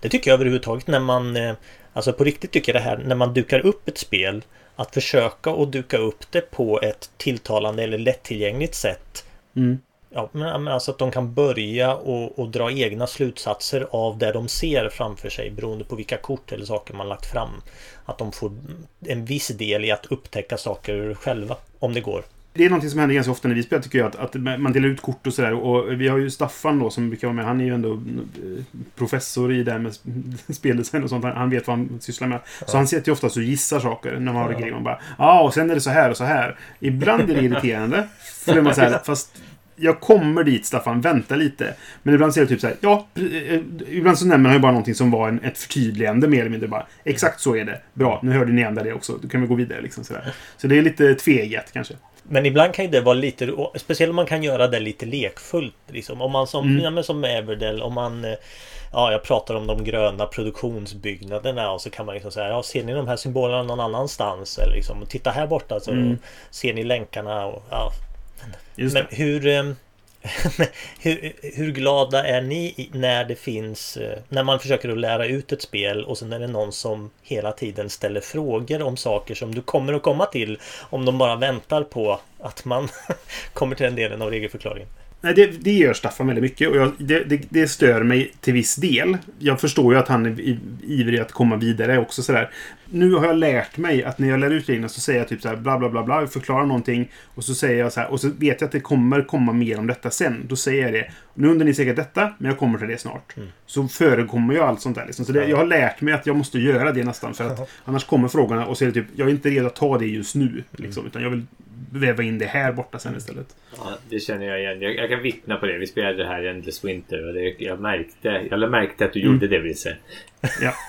det tycker jag överhuvudtaget när man eh, Alltså på riktigt tycker jag det här när man dukar upp ett spel Att försöka att duka upp det på ett tilltalande eller lättillgängligt sätt Mm. Ja, men alltså att de kan börja och, och dra egna slutsatser av det de ser framför sig beroende på vilka kort eller saker man lagt fram. Att de får en viss del i att upptäcka saker själva, om det går. Det är någonting som händer ganska ofta när vi spelar tycker jag. Att, att man delar ut kort och sådär. Och vi har ju Staffan då som brukar vara med. Han är ju ändå eh, professor i det här med speldesign och sånt. Han- vet vad han sysslar med. Så han sitter ju oftast och gissar saker när man har Ja. grejer. Man bara ja, och sen är det så här och så här. Ibland är det irriterande. För man så här, fast jag kommer dit Staffan, vänta lite. Men ibland säger jag typ så här, ja, eh, ibland så nämner han ju bara någonting som var en, ett förtydligande mer eller mindre bara. Exakt så är det. Bra, nu hörde ni ändå det också. Då kan vi gå vidare liksom sådär. Så det är lite tveget kanske. Men ibland kan ju det vara lite, speciellt om man kan göra det lite lekfullt. Liksom. Om man som, Mm. ja, som Everdell, om man eh, Ja, jag pratar om de gröna produktionsbyggnaderna och så kan man liksom säga, ja, ser ni de här symbolerna någon annanstans? Eller liksom, titta här borta så Mm. ser ni länkarna och ja. Just Men det. hur... eh, hur, hur glada är ni när det finns eh, När man försöker att lära ut ett spel och sen är det någon som hela tiden ställer frågor om saker som du kommer att komma till Om de bara väntar på att man kommer till den delen av regelförklaringen Nej, det, det gör Staffan väldigt mycket och jag, det, det, det, stör mig till viss del. Jag förstår ju att han är ivrig att komma vidare också sådär. Nu har jag lärt mig att när jag lär ut reglerna så säger jag typ såhär bla bla bla bla, förklarar någonting och så säger jag så här och så vet jag att det kommer komma mer om detta sen. Då säger jag det. Nu undrar ni säkert detta, men jag kommer till det snart. Mm. Så förekommer jag allt sånt där liksom. Så det, jag har lärt mig att jag måste göra det nästan för att annars kommer frågorna och så är det typ, jag är inte redo att ta det just nu. Liksom, utan jag vill väva in det här borta sen istället. Ja, det känner jag igen. Jag, jag kan vittna på det. Vi spelade det här i Endless Winter och det, jag, märkte, jag märkte att du mm. gjorde det, Visse. Ja.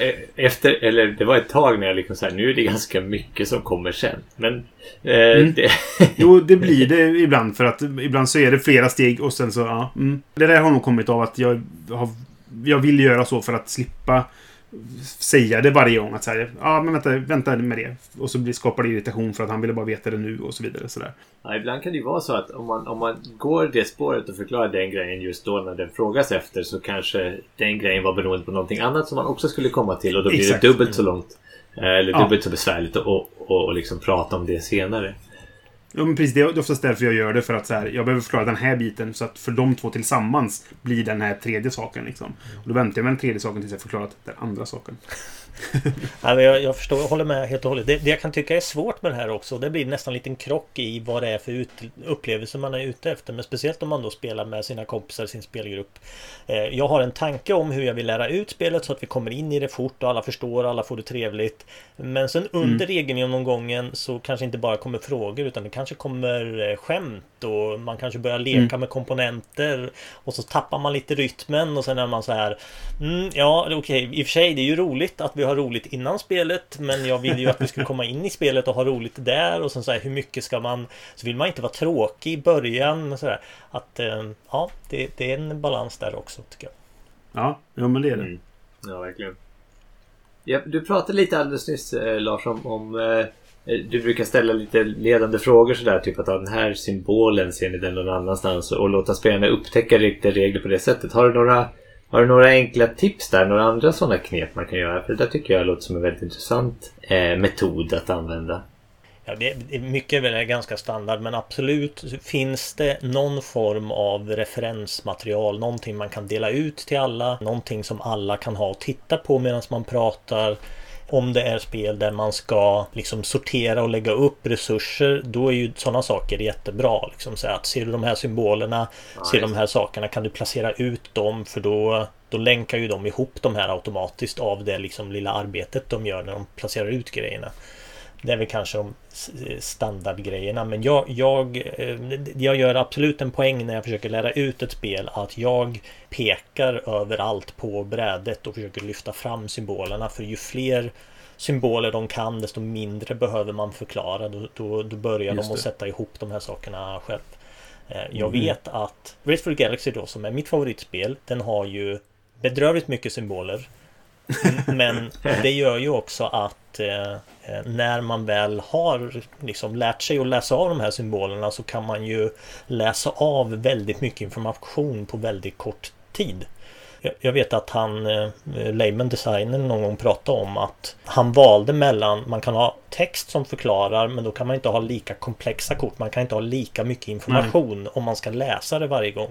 E, efter, eller det var ett tag när jag liksom såhär, nu är det ganska mycket som kommer sen. Men... Eh, mm. det... jo, det blir det ibland för att ibland så är det flera steg och sen så, ja. Mm. Det där har nog kommit av att jag har... Jag vill göra så för att slippa säga det varje gång. Att säga, ja men vänta, vänta med det. Och så skapar det irritation för att han ville bara veta det nu och så vidare. Sådär. Ja, ibland kan det ju vara så att om man, om man går det spåret och förklarar den grejen just då när den frågas efter så kanske den grejen var beroende på någonting annat som man också skulle komma till och då blir Exakt. det dubbelt så långt. Eh, eller dubbelt ja. så besvärligt att och, och, och liksom prata om det senare. Ja, men precis. Det är oftast därför jag gör det. För att så här, jag behöver förklara den här biten. Så att för de två tillsammans blir den här tredje saken. Liksom. Och då väntar jag med den tredje saken tills jag förklarat den andra saken. ja, jag, jag förstår, jag håller med helt och hållet. Det, det, jag kan tycka är svårt med det här också. Det blir nästan en liten krock i vad det är för ut, upplevelse man är ute efter. Men speciellt om man då spelar med sina kompisar, sin spelgrupp. Eh, jag har en tanke om hur jag vill lära ut spelet så att vi kommer in i det fort och alla förstår, alla får det trevligt. Men sen under mm. regelgenomgången så kanske inte bara kommer frågor utan det kanske kommer eh, skämt och man kanske börjar leka mm. med komponenter och så tappar man lite rytmen och sen är man så här mm, Ja, okej, okay, i och för sig det är ju roligt att vi har roligt innan spelet men jag vill ju att vi ska komma in i spelet och ha roligt där och sen så här hur mycket ska man Så vill man inte vara tråkig i början så där, Att eh, ja, det, det, är en balans där också tycker jag. Ja, ja men det är det. Mm. Ja, verkligen. Ja, du pratade lite alldeles nyss eh, Lars om, om eh, Eh, du brukar ställa lite ledande frågor sådär, typ att den här symbolen ser ni den någon annanstans och låta spelarna upptäcka riktiga regler på det sättet. Har du några, har du några enkla tips där? Några andra sådana knep man kan göra? För det där tycker jag låter som en väldigt intressant eh, metod att använda. Ja, det, mycket är väl ganska standard men absolut finns det någon form av referensmaterial, någonting man kan dela ut till alla, någonting som alla kan ha och titta på medan man pratar. Om det är spel där man ska liksom sortera och lägga upp resurser Då är ju sådana saker jättebra. Liksom så att ser du de här symbolerna nice. Ser du de här sakerna kan du placera ut dem för då Då länkar ju de ihop de här automatiskt av det liksom lilla arbetet de gör när de placerar ut grejerna. Det är väl kanske de standardgrejerna men jag, jag, eh, jag gör absolut en poäng när jag försöker lära ut ett spel att jag pekar överallt på brädet och försöker lyfta fram symbolerna för ju fler symboler de kan desto mindre behöver man förklara. Då, då, då börjar Just de att sätta ihop de här sakerna själv. Eh, jag mm. vet att Raceful Galaxy då som är mitt favoritspel den har ju bedrövligt mycket symboler. Men det gör ju också att eh, när man väl har liksom lärt sig att läsa av de här symbolerna så kan man ju läsa av väldigt mycket information på väldigt kort tid. Jag vet att han, eh, Lehman Designer, någon gång pratade om att han valde mellan, man kan ha text som förklarar men då kan man inte ha lika komplexa kort. Man kan inte ha lika mycket information mm. om man ska läsa det varje gång.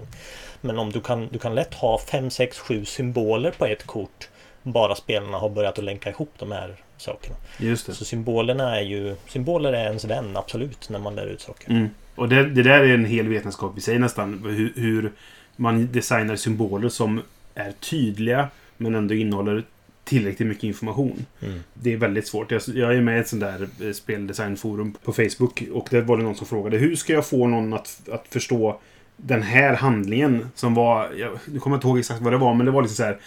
Men om du kan, du kan lätt ha 5, 6, 7 symboler på ett kort bara spelarna har börjat att länka ihop de här sakerna. Just det. Så symbolerna är ju Symboler är ens vän, absolut, när man lär ut saker. Mm. Och det, det, där är en hel vetenskap i sig nästan. Hur, hur, man designar symboler som är tydliga men ändå innehåller tillräckligt mycket information. Mm. Det är väldigt svårt. Jag, jag är med i ett sånt där eh, speldesignforum på Facebook och det var det någon som frågade hur ska jag få någon att, att förstå den här handlingen som var... Jag kommer inte ihåg exakt vad det var men det var liksom så här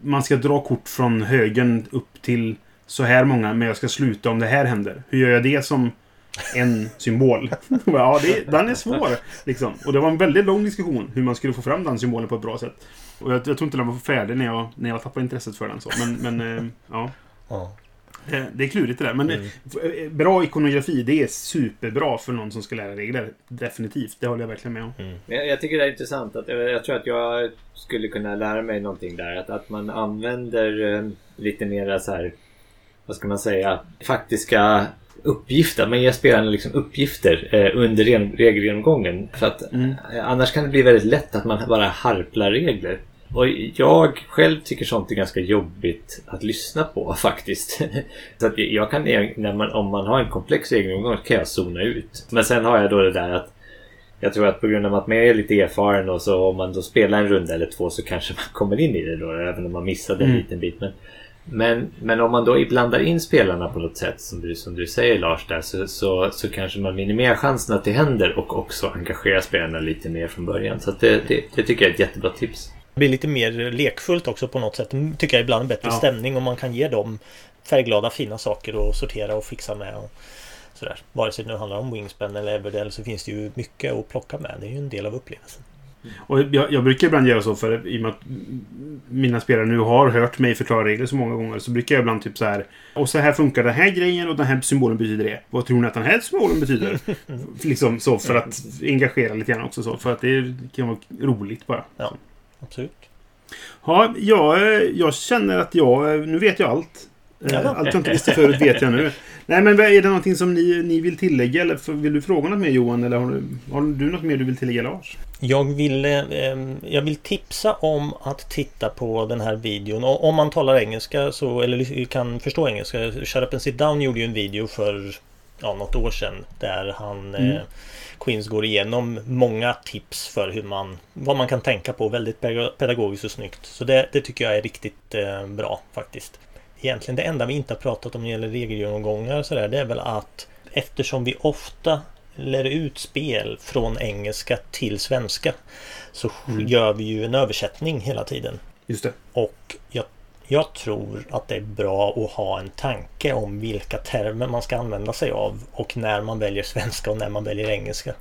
man ska dra kort från högen upp till så här många, men jag ska sluta om det här händer. Hur gör jag det som en symbol? ja, det, den är svår. Liksom. Och det var en väldigt lång diskussion hur man skulle få fram den symbolen på ett bra sätt. Och jag, jag tror inte den var färdig när jag, när jag tappade intresset för den. Så. Men, men äh, ja. ja. Det, det är klurigt det där. Men Mm. eh, bra ikonografi, det är superbra för någon som ska lära regler. Definitivt. Det håller jag verkligen med om. Jag, jag tycker det är intressant. Att, jag, jag tror att jag skulle kunna lära mig någonting där. Att, att man använder eh, lite mera så här, vad ska man säga, faktiska uppgifter. Man ger spelarna liksom uppgifter eh, under regelgenomgången. För att Mm. eh, annars kan det bli väldigt lätt att man bara harplar regler. Och jag själv tycker sånt är ganska jobbigt att lyssna på faktiskt. Så att jag kan, när man, om man har en komplex regelgenomgång kan jag zona ut. Men sen har jag då det där att jag tror att på grund av att man är lite erfaren och så om man då spelar en runda eller två så kanske man kommer in i det då även om man missade en Mm. liten bit. Men, men, men om man då blandar in spelarna på något sätt som du, som du säger Lars där så, så, så kanske man minimerar chansen att det händer och också engagerar spelarna lite mer från början. Så det, det, det tycker jag är ett jättebra tips. Det blir lite mer lekfullt också på något sätt. Mm, Tycker jag ibland bättre Ja. stämning om man kan ge dem färgglada fina saker att sortera och fixa med. Och sådär. Vare sig det nu handlar om Wingspan eller Everdell så finns det ju mycket att plocka med. Det är ju en del av upplevelsen. Och jag, jag brukar ibland göra så för i och med att mina spelare nu har hört mig förklara regler så många gånger så brukar jag ibland typ så här Och så här funkar den här grejen och den här symbolen betyder det. Vad tror ni att den här symbolen betyder? liksom så för att engagera lite grann också så. För att det kan vara roligt bara. Ja. Absolut. Ja, jag, jag känner att jag... Nu vet jag allt. Eh. Allt jag inte visste förut vet jag nu. Nej, men är det någonting som ni, ni vill tillägga? Eller vill du fråga något mer Johan? Eller har du, har du något mer du vill tillägga Lars? Jag vill, eh, jag vill tipsa om att titta på den här videon. Och om man talar engelska så, eller kan förstå engelska. Shut Up and Sit Down gjorde ju en video för ja, något år sedan. Där han Mm. eh, Queens går igenom många tips för hur man, vad man kan tänka på. Väldigt peda- pedagogiskt och snyggt. Så det, det tycker jag är riktigt eh, bra faktiskt. Egentligen det enda vi inte har pratat om när det gäller regelgenomgångar och sådär, det är väl att eftersom vi ofta lär ut spel från engelska till svenska så gör vi ju en översättning hela tiden. Just det. Och jag, jag tror att det är bra att ha en tanke om vilka termer man ska använda sig av och när man väljer svenska och när man väljer engelska.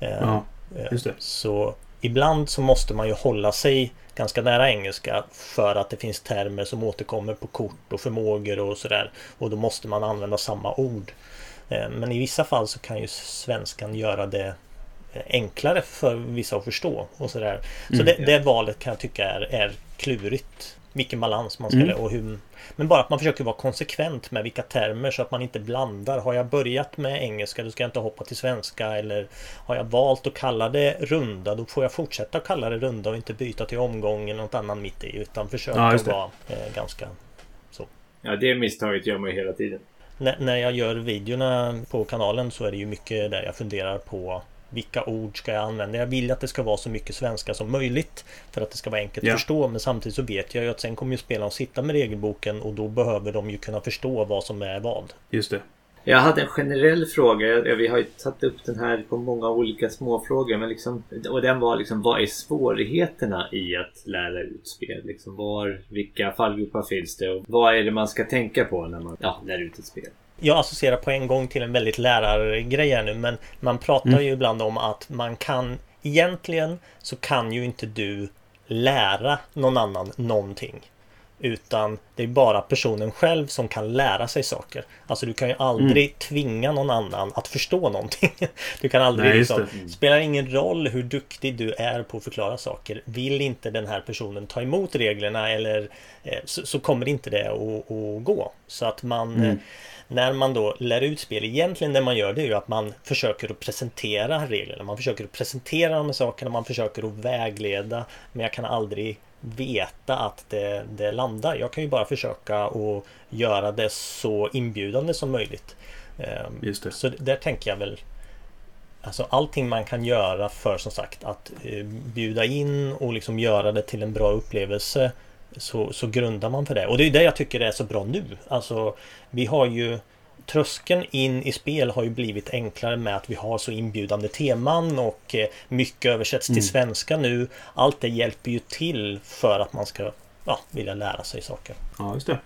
Eh, Ja, eh, just det. Så ibland så måste man ju hålla sig ganska nära engelska för att det finns termer som återkommer på kort och förmågor och sådär. Och då måste man använda samma ord. Eh, Men i vissa fall så kan ju svenskan göra det eh, enklare för vissa att förstå. Och sådär. Så Mm. det, det valet kan jag tycka är, är klurigt. Vilken balans man ska Mm. och hur, Men bara att man försöker vara konsekvent med vilka termer så att man inte blandar. Har jag börjat med engelska då ska jag inte hoppa till svenska. Eller har jag valt att kalla det runda då får jag fortsätta att kalla det runda och inte byta till omgång eller något annat mitt i. Utan försöka Ja, vara eh, ganska Ja, det misstaget gör man ju hela tiden. När, jag gör videorna på kanalen så är det ju mycket där jag funderar på vilka ord ska jag använda? Jag vill att det ska vara så mycket svenska som möjligt för att det ska vara enkelt Ja. att förstå. Men samtidigt så vet jag ju att sen kommer ju spelarna att sitta med regelboken och då behöver de ju kunna förstå vad som är vad. Just det. Jag hade en generell fråga. Vi har ju tagit upp den här på många olika småfrågor. Men liksom, och den var liksom, vad är svårigheterna i att lära ut spel? Liksom, var, vilka fallgropar finns det? Och vad är det man ska tänka på när man ja, lär ut ett spel? Jag associerar på en gång till en väldigt lärargrej här nu men man pratar ju ibland om att man kan Egentligen så kan ju inte du lära någon annan någonting. Utan det är bara personen själv som kan lära sig saker. Alltså du kan ju aldrig tvinga någon annan att förstå någonting. Du kan aldrig Nej, liksom, det. Spelar ingen roll hur duktig du är på att förklara saker. Vill inte den här personen ta emot reglerna eller eh, så, så kommer inte det att, att gå. Så att man eh, när man då lär ut spel, egentligen det man gör det är ju att man försöker att presentera reglerna. Man försöker att presentera de här sakerna, man försöker att vägleda. Men jag kan aldrig veta att det, det landar. Jag kan ju bara försöka att göra det så inbjudande som möjligt. Ehm, Just det. Så där tänker jag väl Alltså allting man kan göra för som sagt att eh, bjuda in och liksom göra det till en bra upplevelse så, så grundar man för det. Och det är det jag tycker är så bra nu. Alltså vi har ju Tröskeln in i spel har ju blivit enklare med att vi har så inbjudande teman och eh, mycket översätts till svenska nu. Allt det hjälper ju till för att man ska ja, vilja lära sig saker. Ja, just det.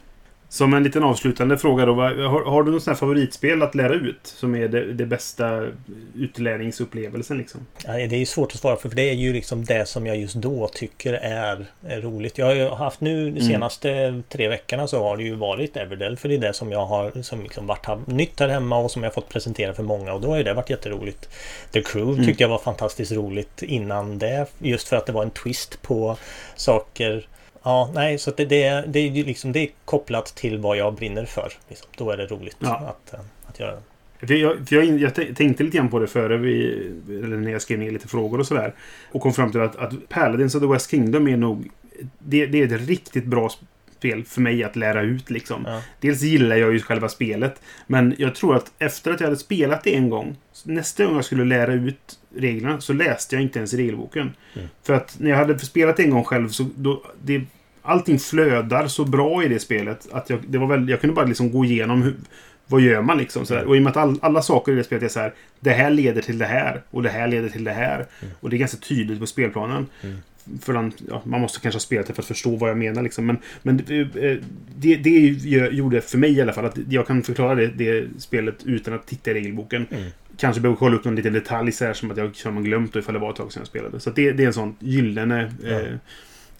Som en liten avslutande fråga då. Har, har du något sånt favoritspel att lära ut? Som är det, det bästa utlärningsupplevelsen liksom? Ja, det är svårt att svara för, för det är ju liksom det som jag just då tycker är, är roligt. Jag har ju haft nu de senaste tre veckorna så har det ju varit Everdell för det är det som jag har som liksom varit nytt här hemma och som jag fått presentera för många och då har ju det varit jätteroligt. The Crew tyckte jag var fantastiskt roligt innan det just för att det var en twist på saker Ja, nej, så det, det, det är liksom det är kopplat till vad jag brinner för. Liksom. Då är det roligt Ja. att, eh, att göra det. För jag, för jag, jag tänkte lite grann på det före vi, eller när jag skrev ner lite frågor och sådär. Och kom fram till att, att Paladins of the West Kingdom är nog... Det, det är ett riktigt bra spel för mig att lära ut liksom. Ja. Dels gillar jag ju själva spelet. Men jag tror att efter att jag hade spelat det en gång. Nästa gång jag skulle lära ut reglerna så läste jag inte ens regelboken. För att när jag hade spelat en gång själv så... Då, det, allting flödar så bra i det spelet. Att jag, det var väl, jag kunde bara liksom gå igenom hur, vad gör man liksom? Sådär. Och i och med att all, alla saker i det spelet är så här. Det här leder till det här. Och det här leder till det här. Och det är ganska tydligt på spelplanen. För man, ja, man måste kanske ha spelat det för att förstå vad jag menar. Liksom. Men, men eh, det, det gjorde för mig i alla fall att jag kan förklara det, det spelet utan att titta i regelboken. Kanske behöver kolla upp någon liten detalj så här, som att jag som har glömt ifall det var ett tag sedan jag spelade. Så att det, det är en sån gyllene eh,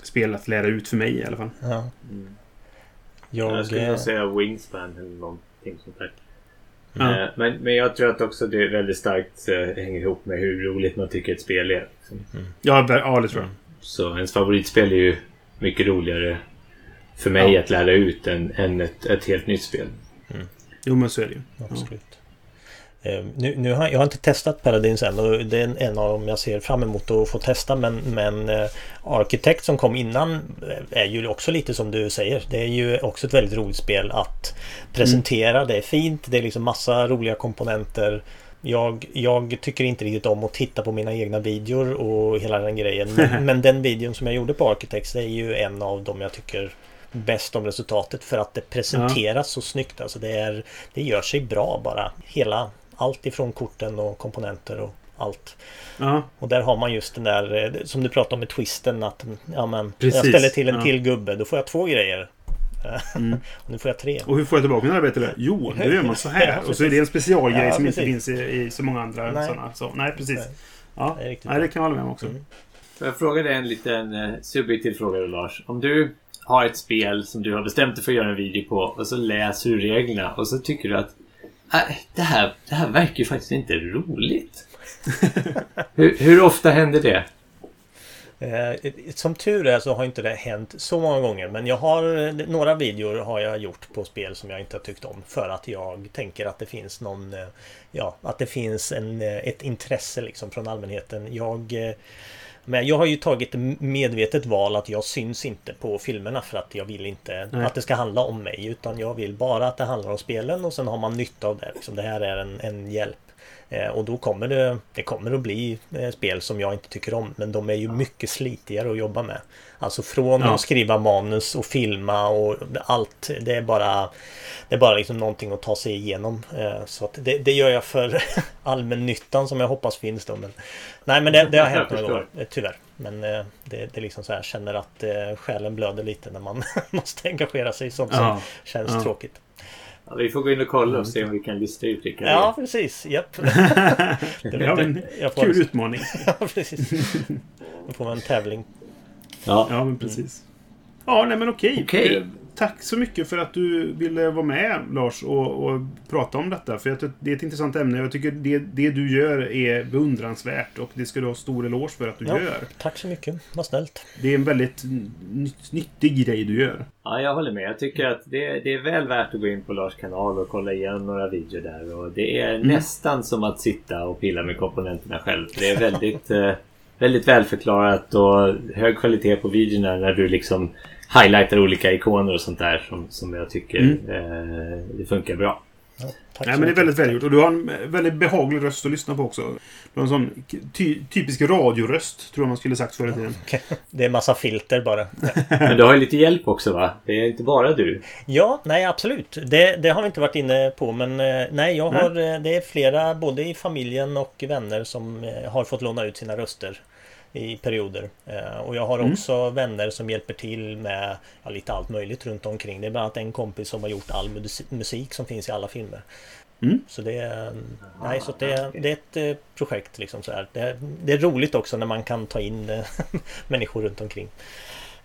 spel att lära ut för mig i alla fall. Ja. Mm. Jag, Jag skulle eh, nog säga Wingspan eller någonting sånt där. Ja. Eh, Men, men jag tror att också det är väldigt starkt eh, hänger ihop med hur roligt man tycker ett spel är. liksom. Ja, ja, det tror jag. Så ens favoritspel är ju mycket roligare för mig Ja. att lära ut än, än ett, ett helt nytt spel. Jo, men så är det ju. Absolut. Eh, Nu, nu har, jag har inte testat Paladins än och det är en, av dem jag ser fram emot att få testa men, men eh, Architect som kom innan eh, är ju också lite som du säger. Det är ju också ett väldigt roligt spel att presentera. Det är fint, det är liksom massa roliga komponenter. Jag, jag tycker inte riktigt om att titta på mina egna videor och hela den grejen. Men, men den videon som jag gjorde på Architects är ju en av dem jag tycker bäst om resultatet för att det presenteras så snyggt. Alltså det, är, det gör sig bra bara. Hela, allt ifrån korten och komponenter och allt. Ja, Och där har man just den där eh, som du pratade om med twisten att ja, men, Precis, jag ställer till en ja. till gubbe då får jag två grejer. Mm. och nu får jag tre. och hur får jag tillbaka min arbete? Jo, nu gör man så här. Ja, Och så är det en specialgrej Ja, som inte precis. finns i, i så många andra Nej. sådana. Så, nej, precis. Nej. Ja, Det nej, det kan jag hålla med om också. Mm. Får jag fråga dig en liten eh, subjektiv fråga då, Lars? Om du har ett spel som du har bestämt dig för att göra en video på och så läser du reglerna och så tycker du att "Äh, det, här, det här verkar ju faktiskt inte roligt. hur, hur ofta händer det? Eh, Som tur är så har inte det hänt så många gånger men jag har några videor har jag gjort på spel som jag inte har tyckt om för att jag tänker att det finns någon eh, Ja, att det finns en, eh, ett intresse liksom från allmänheten. Jag eh, men jag har ju tagit medvetet val att jag syns inte på filmerna för att jag vill inte Nej. att det ska handla om mig utan jag vill bara att det handlar om spelen och sen har man nytta av det. Liksom. Det här är en, en hjälp. Eh, och då kommer det, det kommer att bli eh, spel som jag inte tycker om men de är ju mycket slitigare att jobba med. Alltså från Ja. att skriva manus och filma och allt. Det är bara Det är bara liksom någonting att ta sig igenom. Eh, så det, det gör jag för allmännyttan som jag hoppas finns då. Men, nej men det, det har hänt några gånger. Tyvärr. Men det, det är liksom så här, jag känner att själen blöder lite när man måste engagera sig i sånt som Ja. känns Ja. tråkigt. Ja, vi får gå in och kolla och se om vi kan lista ut vilka det Ja är. precis, japp. Det var en kul utmaning. ja precis. Då får man en tävling. Ja. Ja, men precis. Ja, nej men okej. Okej. Tack så mycket för att du ville vara med, Lars, och, och prata om detta. För jag det är ett intressant ämne. Jag tycker det, det du gör är beundransvärt och det ska du ha stor eloge för att du Ja, gör. tack så mycket, vad snällt. Det är en väldigt nytt, nyttig grej du gör. Ja, jag håller med. Jag tycker att det, det är väl värt att gå in på Lars kanal och kolla igenom några videor där. Och det är nästan som att sitta och pilla med komponenterna själv. Det är väldigt, eh, väldigt välförklarat och hög kvalitet på videorna när du liksom highlightar olika ikoner och sånt där som, som jag tycker eh, det funkar bra. Ja, Nej, men det är väldigt välgjort. Och du har en väldigt behaglig röst att lyssna på också. Du har en sån ty typisk radioröst, tror jag man skulle sagt förr i tiden. Det är massa filter bara. Men du har ju lite hjälp också va? Det är inte bara du. Ja, nej absolut. Det, det har vi inte varit inne på men eh, nej, jag har, eh, det är flera både i familjen och vänner som eh, har fått låna ut sina röster. I perioder. Eh, och jag har Mm. också vänner som hjälper till med ja, lite allt möjligt runt omkring. Det är bland annat en kompis som har gjort all mus- musik som finns i alla filmer. Mm. Så det är, nej, så det, är- det är ett eh, projekt liksom så här. Det, är- det är roligt också när man kan ta in eh, människor runt omkring.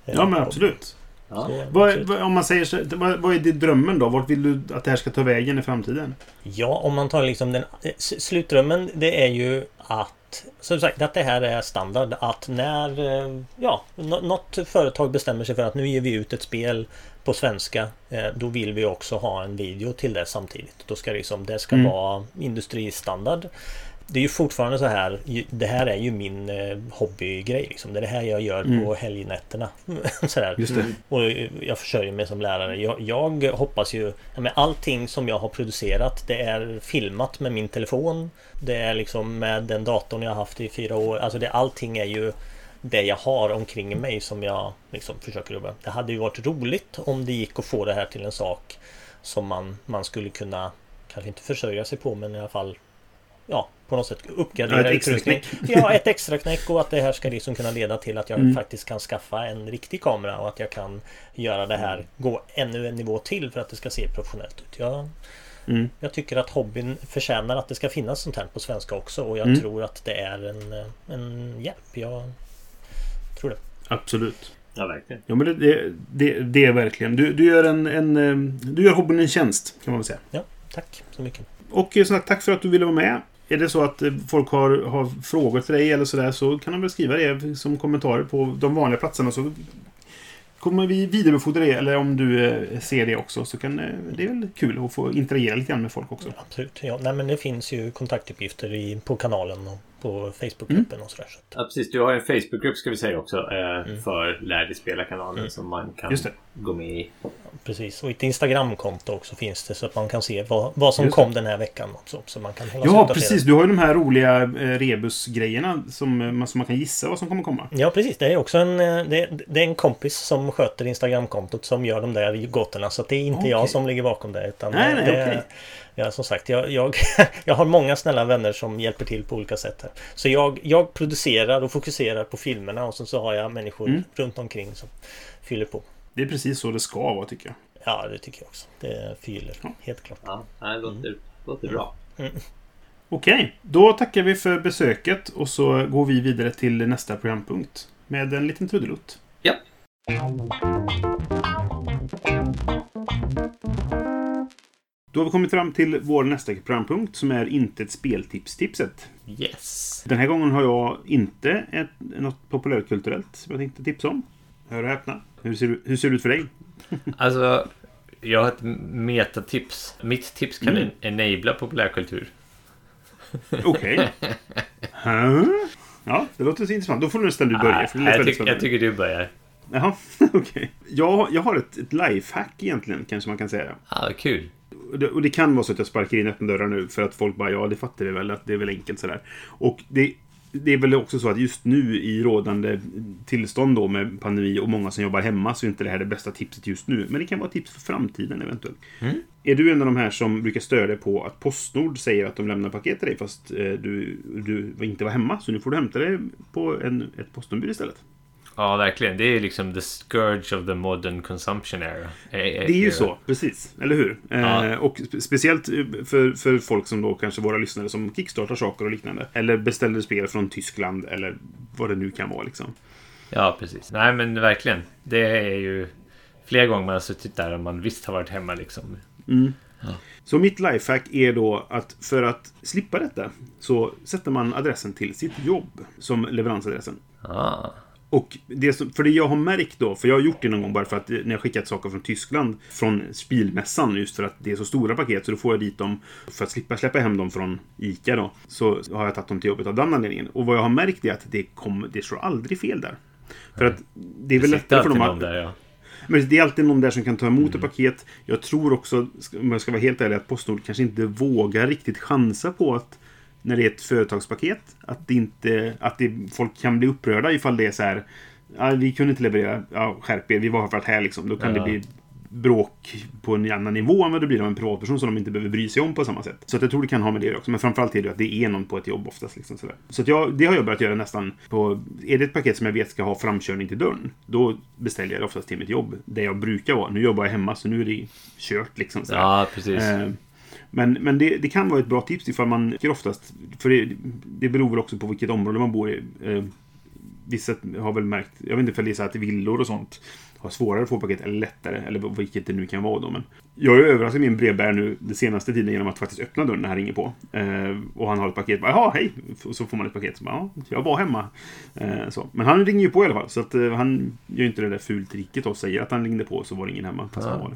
Ja, men absolut. Ja. Vad, vad, om man säger så, vad, vad är din drömmen då? Vart vill du att det här ska ta vägen i framtiden? Ja, om man tar liksom den slutdrömmen det är ju att som sagt att det här är standard att när eh, ja, nå- något företag bestämmer sig för att nu ger vi ut ett spel på svenska eh, då vill vi också ha en video till det samtidigt. Då ska det liksom, det ska Mm. vara industristandard. Det är ju fortfarande så här. Det här är ju min eh, hobbygrej. Liksom. Det är det här jag gör Mm. på helgnätterna. Sådär. Just det. Och jag försörjer mig som lärare. Jag, jag hoppas ju... Men allting som jag har producerat det är filmat med min telefon. Det är liksom med den datorn jag har haft i fyra år. Alltså det, allting är ju det jag har omkring mig som jag liksom försöker jobba. Det hade ju varit roligt om det gick att få det här till en sak som man, man skulle kunna kanske inte försörja sig på men i alla fall ja, på något sätt uppgradera Ja, ett extra utrustning. Ja, ett extra knäck och att det här ska liksom kunna leda till att jag Mm. faktiskt kan skaffa en riktig kamera och att jag kan göra det här gå ännu en nivå till för att det ska se professionellt ut. Jag, Mm. jag tycker att hobbyn förtjänar att det ska finnas sånt här på svenska också och jag Mm. tror att det är en, en hjälp. Jag tror det. Absolut. Ja, verkligen. Ja, men det, det, det, är verkligen. Du, du, gör en, en, eh, du gör hobbyn en tjänst, kan man väl säga. Ja, tack så mycket. Och eh, som sagt, tack för att du ville vara med. Är det så att eh, folk har, har frågor till dig eller sådär så kan de väl skriva det som kommentarer på de vanliga platserna så kommer vi vidarebefordra det. Eller om du eh, ser det också så kan eh, det är väl kul att få interagera lite grann med folk också. Absolut. Ja, nej, men det finns ju kontaktuppgifter i, på kanalen och på Facebookgruppen och sådär. Så Ja, precis. Du har en Facebookgrupp ska vi säga också eh, för Lär dig spela-kanalen som man kan gå med i. precis. Och ett Instagramkonto också finns det så att man kan se vad, vad som Just det. kom den här veckan också. Så man kan Ja, precis. Du har ju de här roliga eh, rebusgrejerna som, eh, man- som man kan gissa vad som kommer komma. Ja precis, det är också en, eh, det, det är en kompis som sköter Instagramkontot som gör de där gåtorna. Så det är inte Okej. jag som ligger bakom det. Utan Nej, nej, det, okej. Ja, som sagt, jag, jag, jag har många snälla vänner som hjälper till på olika sätt. Här. Så jag, jag producerar och fokuserar på filmerna och sen så har jag människor Mm. runt omkring som fyller på. Det är precis så det ska vara tycker jag. Ja, det tycker jag också. Det fyller, Ja. helt klart. Ja, det låter, låter bra. Okej, då tackar vi för besöket och så går vi vidare till nästa programpunkt. Med en liten trudelutt. Ja. Då har vi kommit fram till vår nästa programpunkt som är inte ett speltips-tipset. Yes. Den här gången har jag inte ett, något populärkulturellt som jag tänkte tipsa om. Hör och häpna. Hur ser, hur ser det ut för dig? Alltså, jag har ett metatips. Mitt tips kan Mm. enabla populärkultur. Okej. Huh? Ja, det låter så intressant. Då får nästan du börja. För det jag, tycker, jag tycker du börjar. Jaha, okej. Jag, jag har ett, ett lifehack egentligen, kanske man kan säga. Ah, kul. Och det, och det kan vara så att jag sparkar in öppna dörrar nu för att folk bara ja, det fattar vi väl att det är väl enkelt sådär. Och det, det är väl också så att just nu i rådande tillstånd då med pandemi och många som jobbar hemma så är inte det här det bästa tipset just nu. Men det kan vara tips för framtiden eventuellt. Mm. Är du en av de här som brukar störa dig på att Postnord säger att de lämnar paket till dig fast eh, du, du inte var hemma så nu får du hämta det på en, ett postombud istället? Ja, verkligen. Det är liksom the scourge of the modern consumption era. Eh, Det är ju så, precis. Eller hur? Ja. Eh, och spe- speciellt eh, för, för folk som då kanske våra lyssnare som kickstartar saker och liknande. Eller beställer spel från Tyskland eller vad det nu kan vara liksom. Ja, precis. Nej, men verkligen. Det är ju flera gånger man har suttit där och man visst har varit hemma liksom. Så mitt lifehack är då att för att slippa detta så sätter man adressen till sitt jobb som leveransadressen. Ah. Och det som, för det jag har märkt då, för jag har gjort det någon gång bara för att när jag skickat saker från Tyskland från Spilmässan just för att det är så stora paket så då får jag dit dem för att slippa släppa hem dem från ICA då. Så har jag tagit dem till jobbet av den anledningen. Och vad jag har märkt är att det, kom, det slår aldrig fel där. För att det är väl Det lättare för dem att... där, ja. Men det är alltid någon där som kan ta emot Mm. ett paket. Jag tror också, om jag ska vara helt ärlig, att Postnord kanske inte vågar riktigt chansa på att när det är ett företagspaket, att det inte, att det, folk kan bli upprörda ifall det är så här. Ja, vi kunde inte leverera. Ja, skärp er. Vi var för att här liksom. Då kan Ja. det bli bråk på en annan nivå än vad det blir av en privatperson som de inte behöver bry sig om på samma sätt. Så att jag tror det kan ha med det också. Men framförallt är det att det är någon på ett jobb oftast. Liksom sådär. Så att jag, det har jag börjat göra nästan på... Är det ett paket som jag vet ska ha framkörning till dörren, då beställer jag det oftast till mitt jobb. Där jag brukar vara. Nu jobbar jag hemma, så nu är det kört liksom. Sådär. Ja, precis. Eh, men, men det, det kan vara ett bra tips ifall man oftast, för det, det beror väl också på vilket område man bor i. Eh, vissa har väl märkt, jag vet inte ifall det är så att villor och sånt har svårare att få paket eller lättare, eller vilket det nu kan vara då. Men jag är överraskad min brevbärare nu den senaste tiden genom att faktiskt öppna dörren när han ringer på. Eh, och han har ett paket. Jaha, hej! Och så får man ett paket. Så bara, ja, jag var hemma. Eh, så. Men han ringer ju på i alla fall. Så att, eh, han gör inte det där fultricket och säger att han ringde på så var det ingen hemma. Fast Ja. han var det.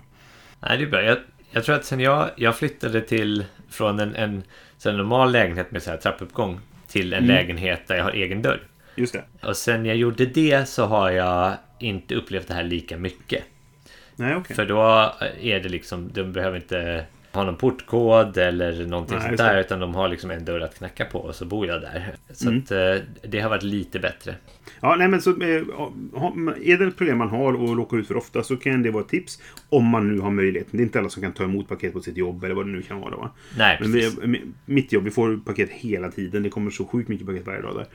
Nej, det är bra. Jag, jag tror att sen jag, jag flyttade till från en, en, en normal lägenhet med så här trappuppgång till en Mm. lägenhet där jag har egen dörr. Just det. Och sen jag gjorde det så har jag inte upplevt det här lika mycket. Nej, okej. För då är det liksom, de behöver inte ha någon portkod eller någonting Nej, sånt där. Utan de har liksom en dörr att knacka på och så bor jag där. Så Mm. att eh, det har varit lite bättre. Ja, nej men så eh, är det ett problem man har och råkar ut för ofta så kan det vara ett tips. Om man nu har möjligheten. Det är inte alla som kan ta emot paket på sitt jobb eller vad det nu kan vara. Va? Nej, Men vi, mitt jobb, vi får paket hela tiden. Det kommer så sjukt mycket paket varje dag där.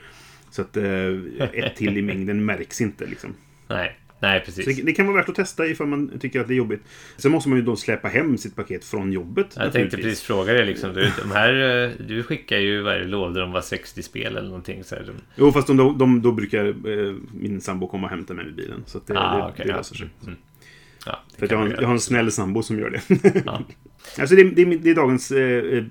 Så att eh, ett till i mängden märks inte liksom. Nej, nej precis. det, det kan vara värt att testa ifall man tycker att det är jobbigt. Sen måste man ju då släppa hem sitt paket från jobbet. Jag tänkte precis fråga dig liksom. Du, de här, eh, du skickar ju varje lådor om var 60 spel eller någonting. Så här, Jo, fast de, de, de, då brukar eh, min sambo komma och hämta mig med bilen. Så det, Ah, det, okej, det ja. löser sig. Mm. ja, det För jag, jag har en snäll sambo som gör det. Ja. alltså det, är- det, är, det är dagens, eh, eh,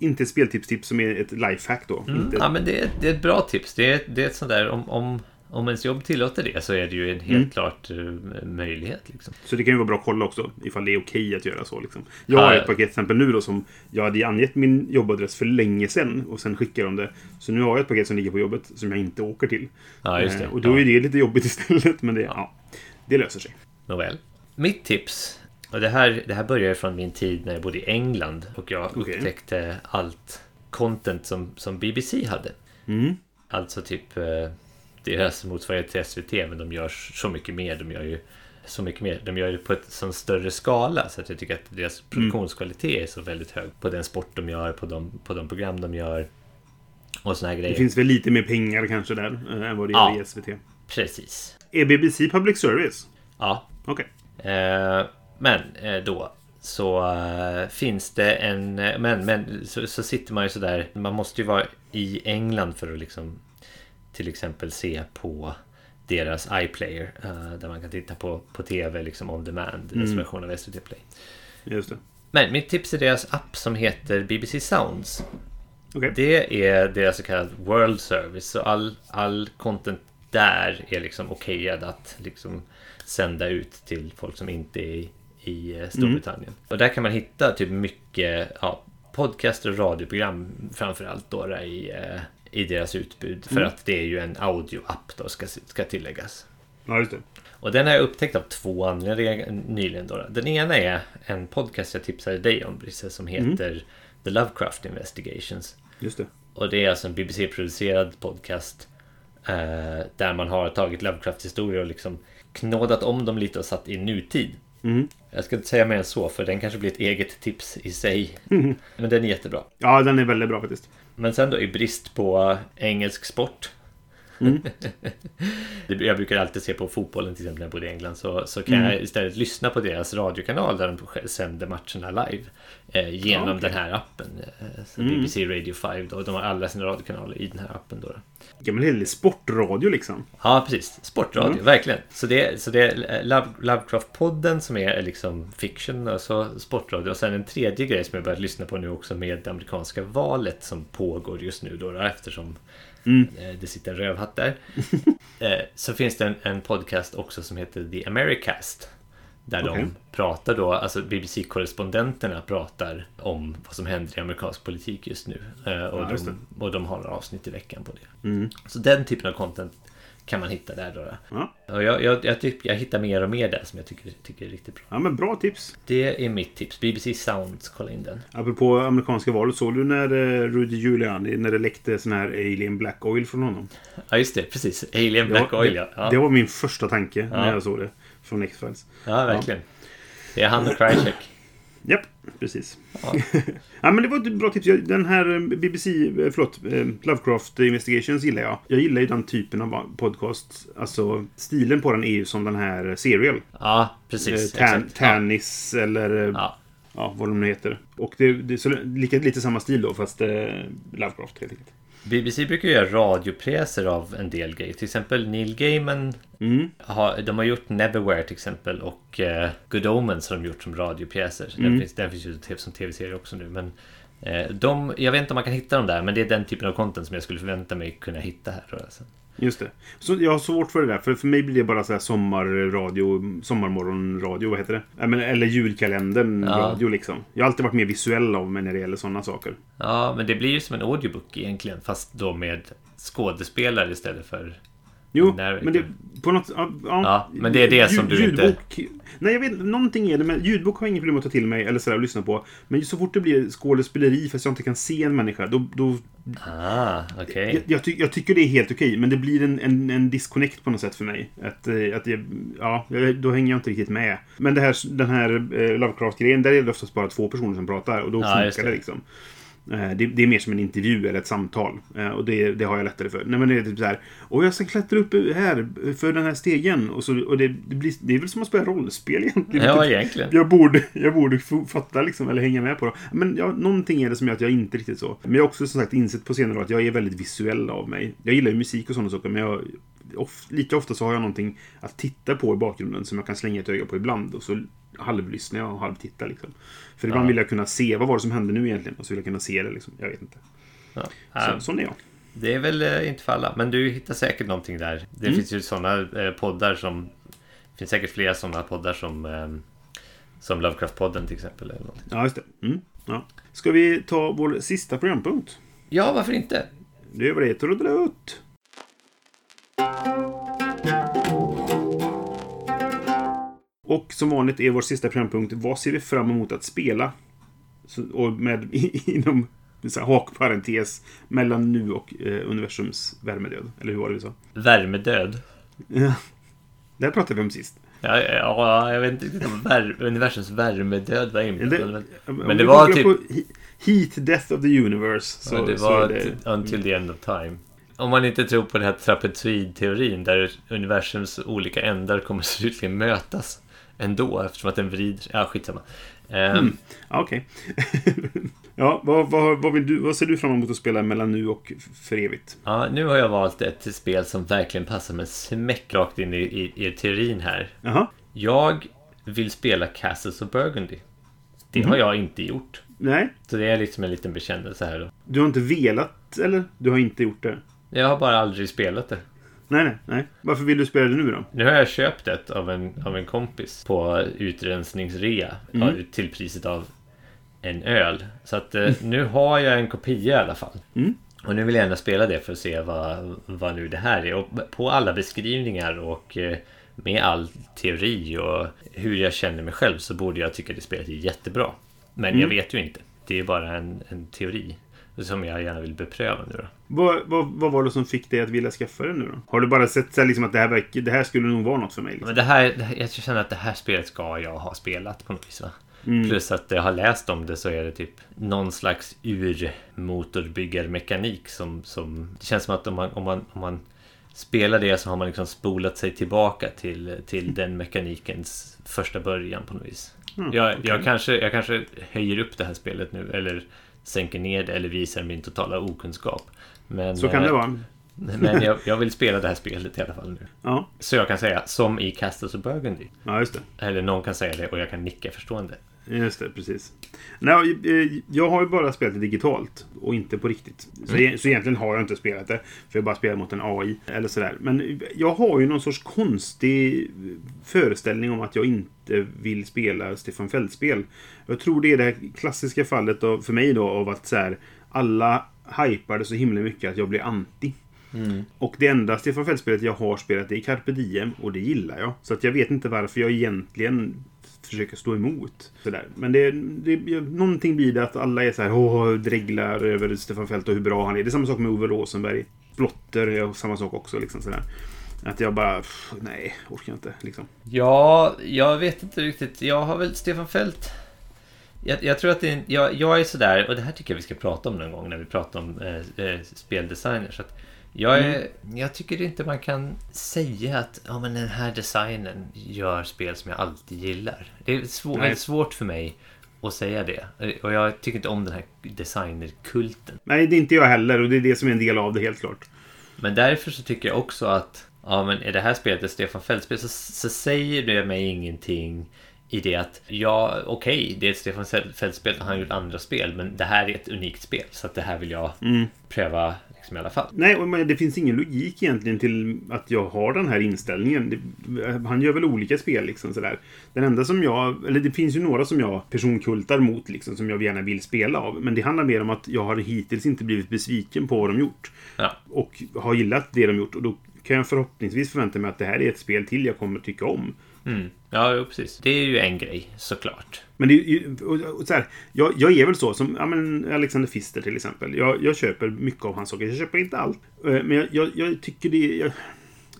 inte ett speltips-tips som är ett lifehack då. Mm, Inte, ja, men det, är- det är ett bra tips. Det är, det är ett sånt där, om, om, om ens jobb tillåter det så är det ju en helt Mm. klart eh, möjlighet. Liksom. Så det kan ju vara bra att kolla också ifall det är okej att göra så. Liksom. Jag Ja, har ja. ett paket till exempel nu då som jag hade angett min jobbadress för länge sedan och sen skickar de det. Så nu har jag ett paket som ligger på jobbet som jag inte åker till. Ja, just det. Eh, och då är det lite jobbigt istället. Men det, ja. det löser sig. Nåväl. Mitt tips, och det här, det här börjar från min tid när jag bodde i England och jag Okej. upptäckte allt content som, som BBC hade. Mm. Alltså typ eh, deras motsvarighet till SVT, men de gör så mycket mer. De gör ju så mycket mer. De gör det på ett sån större skala så att jag tycker att deras produktionskvalitet är så väldigt hög. På den sport de gör, på de, på de program de gör och såna här Det grejer. finns väl lite mer pengar kanske där eh, än vad det Ja. gör i SVT. Precis. Är BBC public service? Ja, Okej. Eh, men eh, då så eh, finns det en... eh, Men, men så, så sitter man ju sådär... Man måste ju vara i England för att liksom till exempel se på deras iPlayer eh, där man kan titta på, på TV liksom on demand, deras version av SVT Play. Just det. Men mitt tips är deras app som heter BBC Sounds. Okej. Det är deras så kallad World Service. Så all, all content där är liksom okejad att liksom sända ut till folk som inte är i, i eh, Storbritannien. Och där kan man hitta typ mycket ja, podcaster och radioprogram framförallt då i, eh, i deras utbud. För att det är ju en audioapp då ska, ska tilläggas. Ja, just det. Och den har jag upptäckt av två anledningar nyligen. Då. Den ena är en podcast jag tipsade dig om Brisse som heter The Lovecraft Investigations. Just det. Och det är alltså en BBC-producerad podcast eh, där man har tagit Lovecrafts historier och liksom knådat om dem lite och satt i nutid. Mm. Jag ska inte säga mer än så för den kanske blir ett eget tips i sig. Men den är jättebra. Ja, den är väldigt bra faktiskt. Men sen då i brist på engelsk sport. Det- jag brukar alltid se på fotbollen till exempel när jag bodde i England. Så, så kan jag istället lyssna på deras radiokanal där de sänder matcherna live. Eh, genom Ja, okej. den här appen. Eh, så BBC Radio 5 då. De har alla sina radiokanaler i den här appen då. Gammal helig sportradio liksom. Ja, precis. Sportradio, verkligen. Så det, så det är eh, Love, Lovecraft-podden som är liksom fiction och så sportradio. Och sen en tredje grej som jag börjat lyssna på nu också med det amerikanska valet som pågår just nu då, då eftersom eh, det sitter en rövhatt där. eh, så finns det en, en podcast också som heter The Americast. Där Okej. de pratar då, alltså BBC-korrespondenterna pratar om vad som händer i amerikansk politik just nu. Eh, och, Ja, just de, och de har avsnitt i veckan på det. Mm. Så den typen av content kan man hitta där då. Ja. Och jag, jag, jag, typ, jag hittar mer och mer där som jag tycker, tycker är riktigt bra. ja, men bra tips. Det är mitt tips. BBC Sounds, kolla in den. Apropå amerikanska valet, såg du när eh, Rudy Giuliani, när det läckte sån här alien black oil från honom? Ja just det, precis. Alien Black var, Oil det, ja. Det var min första tanke när Ja. jag såg det. Från X-Files. ja verkligen. Det är han och Krychek. Japp, precis. Ja. Ja, men det var ett bra tips. Den här eh, BBC, eh, förlåt, eh, Lovecraft Investigations gillar jag. Jag gillar ju den typen av podcast. Alltså, stilen på den är ju som den här Serial. Ja, precis. Tan, exakt. Ja. Tannis eller Ja. ja, vad de nu heter. Och det, det är så, lika, lite samma stil då, fast eh, Lovecraft helt enkelt. BBC brukar göra radiopjäser av en del grejer. Till exempel Neil Gaiman. Mm. Har, de har gjort Neverwhere till exempel och eh, Good Omens har de gjort som radiopjäser. Den, Mm. finns, den finns ju som tv-serie också nu. Men eh, de, jag vet inte om man kan hitta dem där men det är den typen av content som jag skulle förvänta mig kunna hitta här. Då, alltså. Just det. Så jag har svårt för det där. För, för mig blir det bara så här sommarradio, sommarmorgonradio, vad heter det? Eller julkalendern Ja. liksom. Jag har alltid varit mer visuell av mig när det gäller sådana saker. Ja, men det blir ju som en audiobook egentligen fast då med skådespelare istället för Jo, men det... På något... Ja, Ja, men det är det som du inte- ljudbok, Nej, jag vet Någonting är det med... Ljudbok har jag inget problem att ta till mig eller sådär och lyssna på. Men så fort det blir skådespeleri fast jag inte kan se en människa, då... då Ah, okej. jag, jag, ty, jag tycker det är helt okej, men det blir en, en, en disconnect på något sätt för mig. Att, eh, att jag, ja, då hänger jag inte riktigt med. Men det här, den här eh, Lovecraft-grejen, där är det oftast bara två personer som pratar och då just funkar det det. liksom. Eh, Det, det är mer som en intervju eller ett samtal. Eh, Och det, det har jag lättare för. Nej men det är typ så här. Och jag ska klättra upp här för den här stegen. Och, så, och det, det, blir, det är väl som att spela rollspel egentligen. Ja, egentligen. Jag borde, jag borde fatta liksom, eller hänga med på det. Men ja, någonting är det som gör att jag inte riktigt så. Men jag har också som sagt insett på senare år att jag är väldigt visuell av mig. Jag gillar ju musik och sådana saker, men jag, of, lite ofta så har jag någonting att titta på i bakgrunden som jag kan slänga ett öga på ibland. Och så halvlyssnar jag och halvtittar liksom. För ibland Ja. vill jag kunna se, vad var det som hände nu egentligen? Och så vill jag kunna se det liksom. Jag vet inte. Ja. Så, sån är jag. Det är väl eh, inte för alla, men du hittar säkert någonting där. Det Mm. finns ju sådana eh, poddar som... Det finns säkert flera sådana poddar som... Eh, som Lovecraft-podden till exempel. Eller något. Ja, just det. Mm. Ja. Ska vi ta vår sista programpunkt? Ja, varför inte? Det gör vi det. Trudelutt! Och som vanligt är vår sista programpunkt Vad ser vi fram emot att spela? Så, och med inom så här, hakparentes mellan nu och eh, universums värmedöd. Eller hur var det vi sa? Värmedöd. Ja. Det här pratade vi om sist. Ja, ja, jag vet inte riktigt om vär, universums värmedöd var inblandad. Men, men det var typ... Heat Death of the Universe. Så, ja, det var det, until the end of time. Om man inte tror på den här trapezoid-teorin där universums olika ändar kommer slutligen mötas ändå eftersom att den vrider... Ja, skitsamma. Ehm, Mm. Ja, Okej. ja, vad, vad, vad, vill du, vad ser du fram emot att spela mellan nu och för evigt? Ja, nu har jag valt ett spel som verkligen passar med smäck rakt in i, i, i teorin här. Jaha. Jag vill spela Castles of Burgundy. Det Mhm. har jag inte gjort. Nej, Så det är liksom en liten bekännelse här då. du har inte velat, eller? Du har inte gjort det? Jag har bara aldrig spelat det. Nej, nej, nej. Varför vill du spela det nu då? Nu har jag köpt ett av en, av en kompis på utrensningsrea Mm. till priset av en öl. Så att eh, nu har jag en kopia i alla fall. Mm. Och nu vill jag gärna spela det för att se vad, vad nu det här är. Och på alla beskrivningar och eh, med all teori och hur jag känner mig själv så borde jag tycka det spelet är jättebra. Men Mm. jag vet ju inte. Det är bara en, en teori. Som jag gärna vill bepröva nu då. Vad, vad, vad var det som fick dig att vilja skaffa det nu då? Har du bara sett så här, liksom, att det här, verkar, det här skulle nog vara något för mig? Liksom? Men det här, det här, jag känner att det här spelet ska jag ha spelat på något vis va? Mm. Plus att jag har läst om det så är det typ någon slags urmotorbyggarmekanik som, som... Det känns som att om man, om man, om man spelar det så har man liksom spolat sig tillbaka till, till den mekanikens första början på något vis. Mm, jag, okej. jag, kanske, jag kanske höjer upp det här spelet nu eller sänker ner det eller visar min totala okunskap. Men, Så kan det eh, vara. Men jag, jag vill spela det här spelet i alla fall nu. Ja, Så jag kan säga, som i Castles of Burgundy. ja just det. Eller någon kan säga det och jag kan nicka förstående. Just det, precis. Nej, eh, jag har ju bara spelat det digitalt och inte på riktigt. Så, Mm. e- så egentligen har jag inte spelat det. För jag bara spelar mot en AI eller sådär. Men jag har ju någon sorts konstig föreställning om att jag inte vill spela Stefan Feld-spel. Jag tror det är det klassiska fallet av, för mig då av att så här, alla hypade så himla mycket att jag blir anti. Och det enda Stefan Feld-spelet jag har spelat är Carpe Diem och det gillar jag. Så att jag vet inte varför jag egentligen försöker stå emot. Sådär. Men det, det, någonting blir det att alla är så här, åh, dreglar över Stefan Feld och hur bra han är. Det är samma sak med Ove Rosenberg. Blotter är samma sak också. Liksom sådär. Att jag bara, pff, nej, orkar inte liksom. Ja, jag vet inte riktigt. Jag har väl Stefan Fält. Jag, jag tror att det är, jag, jag är sådär, och det här tycker jag vi ska prata om någon gång när vi pratar om eh, eh, speldesigners. Att jag, är, jag tycker inte man kan säga att ja, men den här designen gör spel som jag alltid gillar. Det är svår, väldigt svårt för mig att säga det. Och jag tycker inte om den här designerkulten. Nej, det är inte jag heller och det är det som är en del av det helt klart. Men därför så tycker jag också att ja, men är det här spelet ett Stefan Fält-spel så, så säger det mig ingenting i det att ja, okej, det är ett Stefan Fält-spel och han har gjort andra spel, men det här är ett unikt spel så att det här vill jag pröva liksom, i alla fall. Nej, och det finns ingen logik egentligen till att jag har den här inställningen. Han gör väl olika spel liksom sådär. Den enda som jag, eller det finns ju några som jag personkultar mot liksom, som jag gärna vill spela av. Men det handlar mer om att jag har hittills inte blivit besviken på vad de gjort. Ja. Och har gillat det de gjort. Och då kan jag förhoppningsvis förvänta mig att det här är ett spel till jag kommer tycka om. Mm. Ja, precis. Det är ju en grej, såklart. Men det är ju, och, och så här, jag, jag är väl så som ja, men Alexander Fister till exempel. Jag, jag köper mycket av hans saker. Jag köper inte allt. Eh, Men jag, jag, jag tycker det... Jag,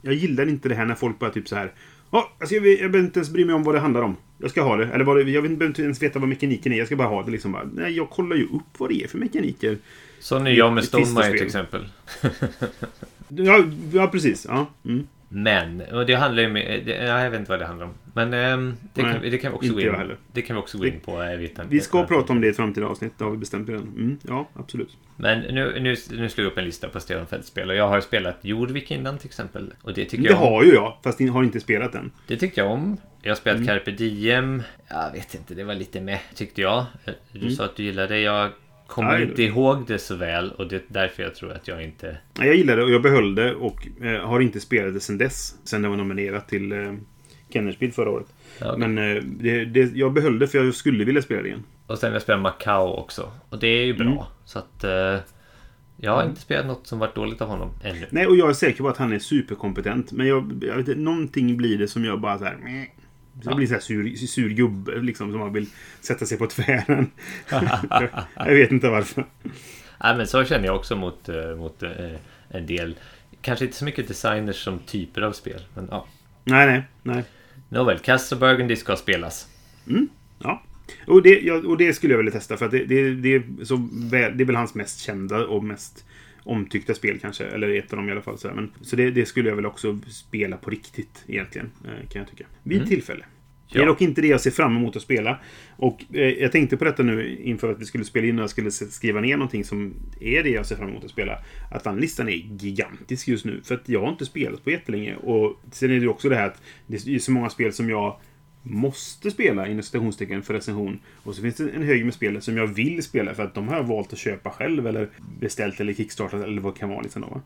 jag gillar inte det här när folk bara typ så här... Ja, alltså jag, jag behöver inte ens bry mig om vad det handlar om. Jag ska ha det. Eller vad det, jag behöver inte ens veta vad mekaniken är. Jag ska bara ha det liksom. Bara, nej, jag kollar ju upp vad det är för mekaniker. Sån är jag med Ett Stone Mine Fister-spel. till exempel. Ja, ja precis. Ja. Mm. Men, och det handlar ju. Det, ja, jag vet inte vad det handlar om. Men ehm, det, kan, Nej, det kan vi också gå in, heller. det kan vi också gå in på. Jag vet inte. Vi ska prata om det i ett framtida avsnitt. Det har vi bestämt redan. Mm, ja, absolut. Men nu, nu, nu slår jag upp en lista på Stefan Fält-spel och jag har spelat Jordvik innan till exempel. Och det tycker Det jag om. har ju jag, fast har inte spelat den. Det tyckte jag om. Jag har spelat Mm. Carpe Diem. Jag vet inte, det var lite med tyckte jag. Du sa att du gillade det. Jag kommer Nej, inte ihåg det så väl och det är därför jag tror att jag inte... Jag gillade det och jag behöll det och eh, har inte spelat det sedan dess. Sen det var nominerat till eh, Kennerspiel förra året. Ja, okej. Men eh, det, det, jag behöll det för jag skulle vilja spela det igen. Och sen har jag spelat Macau också. Och det är ju bra. Mm. Så att... Eh, jag har inte spelat något som varit dåligt av honom ännu. Nej, och jag är säker på att han är superkompetent. Men jag, jag vet någonting blir det som jag bara så här... meh. Så jag blir så här sur, sur gubbe liksom som man vill sätta sig på tvären. jag, vet inte varför. Nej, men så känner jag också mot, eh, mot eh, en del. Kanske inte så mycket designers som typer av spel. Men ja. Nej, nej, nej. Nåväl, Castle Burgundy ska spelas. Ja. Och det, ja, och det skulle jag vilja testa för att det, det, det, är så väl, det är väl hans mest kända och mest omtyckta spel kanske. Eller ett av dem i alla fall. Så. Men, så det, det skulle jag väl också spela på riktigt egentligen. eh, Kan jag tycka. Vid tillfälle. Det är Ja. dock inte det jag ser fram emot att spela. Och eh, jag tänkte på detta nu inför att vi skulle spela in och jag skulle skriva ner någonting som är det jag ser fram emot att spela. Att den listan är gigantisk just nu. För att jag har inte spelat på jättelänge. Och sen är det ju också det här att det är så många spel som jag måste spela inom citationstecken för recension. Och så finns det en hög med spel som jag vill spela för att de har jag valt att köpa själv eller beställt eller kickstartat eller vad det kan vara. Liksom då, va?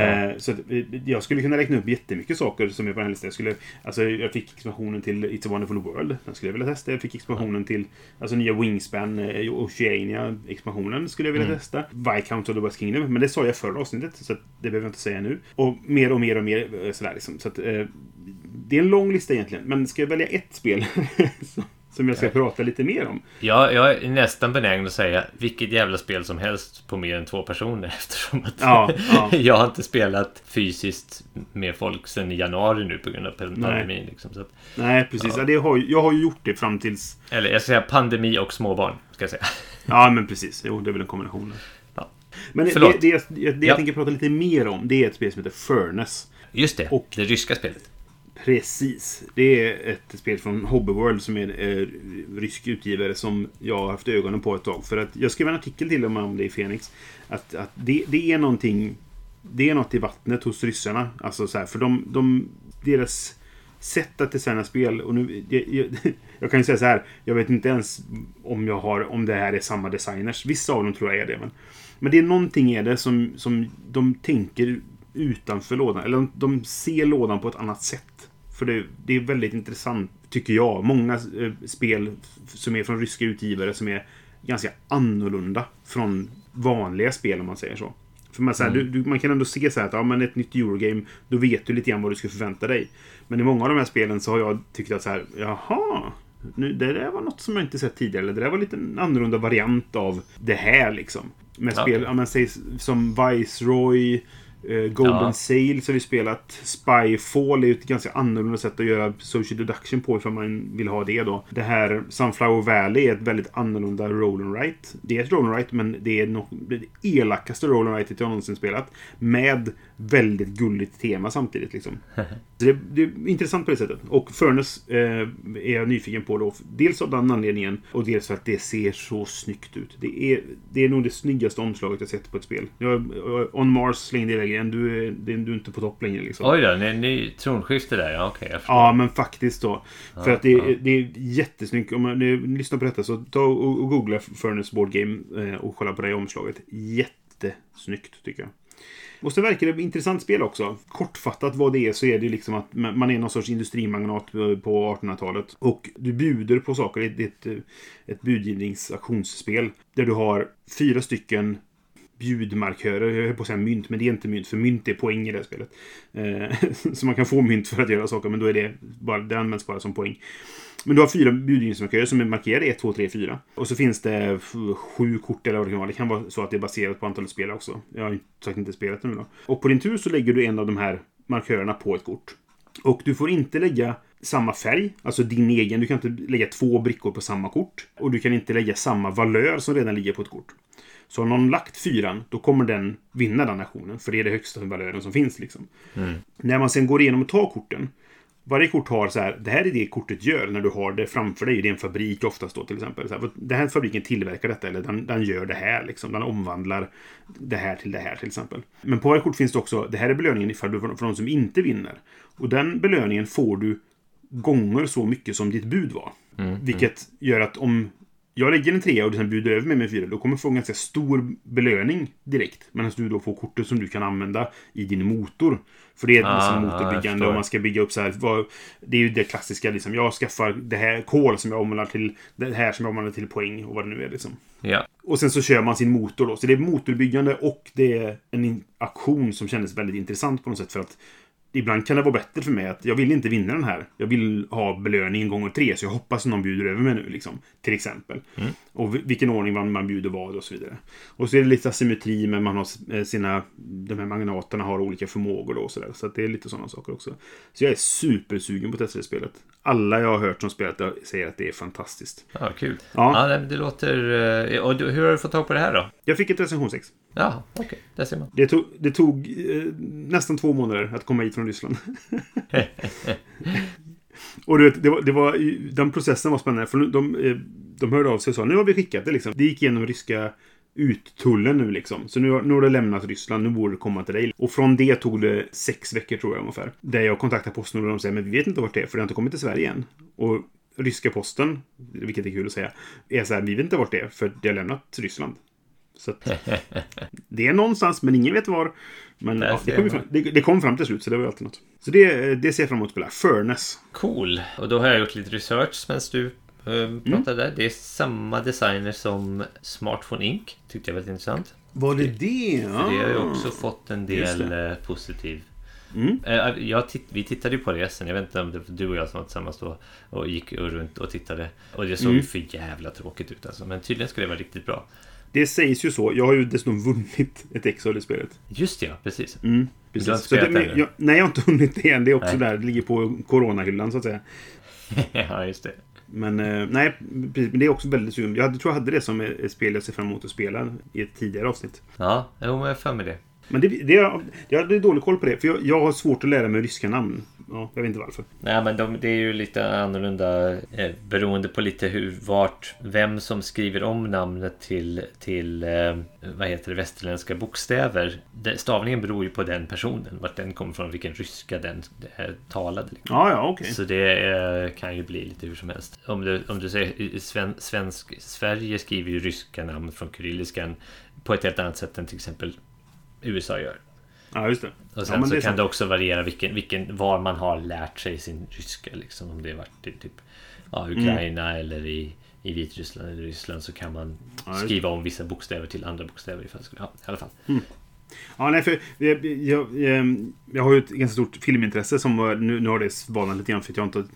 Eh, så att, eh, jag skulle kunna räkna upp jättemycket saker som är på den här listan. Jag, skulle, alltså, jag fick expansionen till It's a wonderful world. Den skulle jag vilja testa. Jag fick expansionen till alltså, nya Wingspan, eh, Oceania expansionen skulle jag vilja testa. Viscount of the West Kingdom. Men det sa jag förra avsnittet så det behöver jag inte säga nu. Och mer och mer och mer eh, sådär liksom. Så att, eh, det är en lång lista egentligen. Men ska jag välja ett spel som jag ska prata lite mer om. Jag, jag är nästan benägen att säga vilket jävla spel som helst på mer än två personer eftersom att Ja, ja. jag har inte spelat fysiskt med folk sedan i januari nu på grund av pandemin. Liksom, så att, Nej, precis. Ja. har, jag har ju gjort det fram tills... eller jag ska säga pandemi och småbarn. Ska jag säga. Ja, men precis. Jo, det är väl en kombination. Ja. Men Förlåt. det, det, det, det Ja. jag tänker prata lite mer om, det är ett spel som heter Furnace. Just det, Och- det ryska spelet. Precis. Det är ett spel från Hobbyworld som är en rysk utgivare som jag har haft ögonen på ett tag. För att jag skrev en artikel till dem om det i Phoenix. Att, att det, det är någonting... Det är något i vattnet hos ryssarna. Alltså så här, för de, de... Deras sätt att designa spel och nu... Jag, jag, jag kan ju säga så här. Jag vet inte ens om jag har... Om det här är samma designers. Vissa av dem tror jag är det. Men, men det är någonting är det som, som de tänker utanför lådan. Eller de, de ser lådan på ett annat sätt. För det, det är väldigt intressant, tycker jag. Många eh, spel som är från ryska utgivare som är ganska annorlunda från vanliga spel, om man säger så. För man, så här, du, du, man kan ändå se så här att ja, men ett nytt Eurogame, då vet du lite grann vad du ska förvänta dig. Men i många av de här spelen så har jag tyckt att så här, jaha, nu, det där var något som jag inte sett tidigare. Eller det där var lite en annorlunda variant av det här liksom. Med Ja. spel, ja, men säg som Viceroy, Golden Ja. Sail som vi spelat. Spyfall är ju ett ganska annorlunda sätt att göra social deduction på ifall man vill ha det då. Det här Sunflower Valley är ett väldigt annorlunda roll and write. Det är ett roll and write men det är nog det elakaste roll and write jag någonsin spelat. Med väldigt gulligt tema samtidigt liksom. Så det, det är intressant på det sättet. Och Furnace eh, är jag nyfiken på då. Dels av den anledningen och dels för att det ser så snyggt ut. Det är, det är nog det snyggaste omslaget jag sett på ett spel. Jag, On Mars slängde iväg igen. Du är, det är- du är inte på topp längre liksom. Oj då, en ny, ny tronskifte där. Ja, förstår. Ja, men faktiskt då. För Ja, att det, ja. det är jättesnyggt. Om man lyssnar på detta så ta och, och googla Furnace Board Game eh, och kolla på det omslaget. Jättesnyggt tycker jag. Och så verkar det ett intressant spel också. Kortfattat vad det är så är det liksom att man är någon sorts industrimagnat på 1800-talet. Och du bjuder på saker. Det är ett, ett budgivningsauktionsspel. Där du har fyra stycken bjudmarkörer. Jag höll på att säga mynt, men det är inte mynt. För mynt är poäng i det här spelet. Eh, så man kan få mynt för att göra saker, men då är det bara, det används bara som poäng. Men du har fyra bjudningsmarkörer som är markerade 1, 2, 3, 4. Och så finns det sju kort eller vad det kan vara. Det kan vara så att det är baserat på antalet spelare också. Jag har ju sagt inte spelat det nu då. Och på din tur så lägger du en av de här markörerna på ett kort. Och du får inte lägga samma färg, alltså din egen. Du kan inte lägga två brickor på samma kort. Och du kan inte lägga samma valör som redan ligger på ett kort. Så har någon lagt fyran, då kommer den vinna den aktionen. För det är det högsta valören som finns. Liksom. När man sen går igenom och tar korten. Varje kort har så här, det här är det kortet gör när du har det framför dig. Det är en fabrik oftast då till exempel. Så här, den här fabriken tillverkar detta eller den, den gör det här. Liksom. Den omvandlar det här till det här till exempel. Men på varje kort finns det också, det här är belöningen ifall du för de som inte vinner. Och den belöningen får du gånger så mycket som ditt bud var. Vilket gör att om jag lägger en trea och du sen bjuder över mig med en fyra, då kommer du få en ganska stor belöning direkt. Medan du då får kortet som du kan använda i din motor. För det är Ah, liksom motorbyggande och man ska bygga upp så här. Vad, det är ju det klassiska liksom. Jag skaffar det här kol som jag omvandlar till det här som jag omvandlar till poäng och vad det nu är liksom. Ja. Och sen så kör man sin motor då. Så det är motorbyggande och det är en aktion som kändes väldigt intressant på något sätt. För att ibland kan det vara bättre för mig att jag vill inte vinna den här. Jag vill ha belöningen gånger tre. Så jag hoppas någon bjuder över mig nu liksom. Till exempel. Och vi- vilken ordning man, man bjuder vad och så vidare. Och så är det lite asymmetri men man har eh, sina... De här magnaterna har olika förmågor då och sådär. Så att det är lite sådana saker också. Så jag är supersugen på att testa det spelet. Alla jag har hört som spelat det säger att det är fantastiskt. ja, kul. Ja. Ja, det låter... eh, Och hur har du fått tag på det här då? Jag fick ett recensionsex. Ja, okej. Där ser man. Det tog, det tog eh, nästan två månader att komma hit från Ryssland. och du vet, det var, det var, den processen var spännande. För de, eh, de hörde av sig och sa nu har vi skickat det liksom. Det gick igenom ryska uttullen nu liksom. Så nu har, nu har det lämnat Ryssland, nu borde det komma till dig. Och från det tog det sex veckor tror jag ungefär. Där jag kontaktade Postnord och de säger men vi vet inte vart det är för det har inte kommit till Sverige än. Och ryska posten, vilket är kul att säga, är så här, vi vet inte vart det är för det har lämnat Ryssland. Så att, det är någonstans, men ingen vet var. Men ja, det, kom fram, det, det kom fram till slut, så det var ju alltid något. Så det, det ser jag fram emot att spela. Furnace. Cool. Och då har jag gjort lite research medan du Mm. eh, pratade där. Det är samma designer som Smartphone Inc. Tyckte jag var väldigt intressant. Var det det? För det har ju också fått en del eh, positiv Mm. Eh, Jag vi tittade ju på det sen. Jag vet inte om det var du och jag som var tillsammans då och gick runt och tittade. Och det såg Mm. för jävla tråkigt ut alltså. Men tydligen ska det vara riktigt bra. Det sägs ju så. Jag har ju dessutom vunnit ett ex det spelet. Just det, ja, precis. Mm, Du har inte precis. Det, spelat ännu? jag, nej, jag har inte hunnit det än. Det är också Nej. där. Det ligger på coronahyllan så att säga. ja, just det. Men eh, nej, precis, men det är också väldigt sugen. Jag tror jag hade det som ett spel jag ser fram emot att spela i ett tidigare avsnitt. Ja, jo, jag har för mig det. Men det, det, jag hade dålig koll på det. För jag, jag har svårt att lära mig ryska namn. Ja, jag vet inte varför. Nej men de, det är ju lite annorlunda eh, beroende på lite hur, vart, vem som skriver om namnet till, till eh, vad heter det, västerländska bokstäver. Det, stavningen beror ju på den personen, vart den kommer från, vilken ryska den eh, talade. Liksom. Ja, ja, okej. Så det eh, kan ju bli lite hur som helst. Om du, om du säger sven, svensk, Sverige skriver ju ryska namn från kyrilliskan på ett helt annat sätt än till exempel USA gör. Ja, just det. Och ja, sen men så det kan sant. det också variera vilken, vilken, var man har lärt sig sin ryska. Liksom, om det har varit i typ ja, Ukraina eller i, i Vitryssland eller Ryssland så kan man Ja, skriva om vissa bokstäver till andra bokstäver. Ifall ja, i alla fall. Ja, nej, för jag, jag, jag, jag har ju ett ganska stort filmintresse som nu, nu har det svalnat lite grann för att jag inte har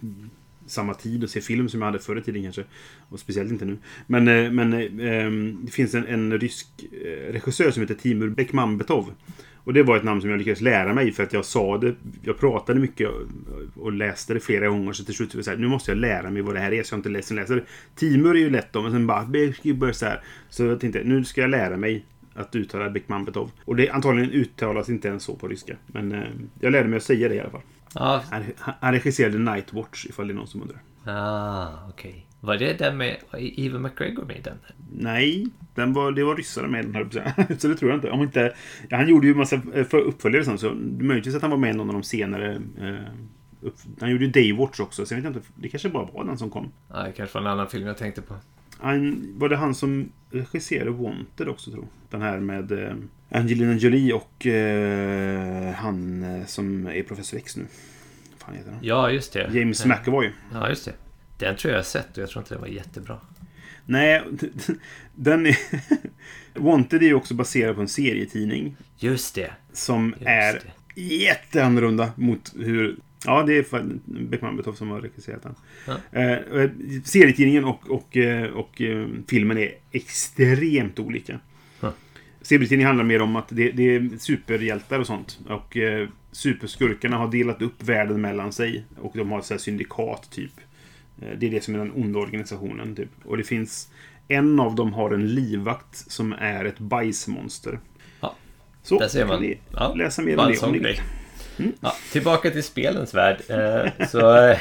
samma tid att se film som jag hade förr i tiden kanske. Och speciellt inte nu. Men, eh, men eh, ehm, det finns en, en rysk eh, regissör som heter Timur Bekmambetov. Och det var ett namn som jag lyckades lära mig för att jag sa det. Jag pratade mycket och läste det flera gånger. Så till slut var det så här, nu måste jag lära mig vad det här är. Så jag inte läser, läser. Timur är ju lätt då, men sen bara... Så, här. så jag tänkte, nu ska jag lära mig att uttala Bekmambetov. Och det antagligen uttalas inte ens så på ryska. Men eh, jag lärde mig att säga det i alla fall. Ja, Han, han regisserade Nightwatch ifall det är någon som undrar. ah, okej. Var det den med Eva McGregor med den? Nej, den var, det var ryssare med den här. Så det tror jag inte. Om inte ja, han gjorde ju massa eh, uppföljare sen, så möjligtvis att han var med i någon av de senare. Eh, upp, han gjorde ju Daywatch också, så jag vet inte. Det kanske bara var den som kom. Ja, det kanske var en annan film jag tänkte på. Han, var det han som regisserade Wanted också, tror? Den här med eh, Angelina Jolie och eh, han som är Professor X nu. Vad fan heter han? Ja, just det. James Ja. McAvoy. Ja, just det. Den tror jag har sett och jag tror inte den var jättebra. Nej, den är... Wanted är ju också baserad på en serietidning. Just det. Som Just är det. jätteannorlunda mot hur... Ja, det är Beckman Betov som har regisserat den. Ja. Eh, serietidningen och, och, eh, och eh, filmen är extremt olika. Ja. Serietidningen handlar mer om att det, det är superhjältar och sånt. Och eh, superskurkarna har delat upp världen mellan sig. Och de har ett så här syndikat, typ. Eh, Det är det som är den onda organisationen, typ. Och det finns... En av dem har en livvakt som är ett bajsmonster. Ja. Så, Där ser man. ni Ja, läsa mer om det om ni vill. Ja, tillbaka till spelens värld. Eh, så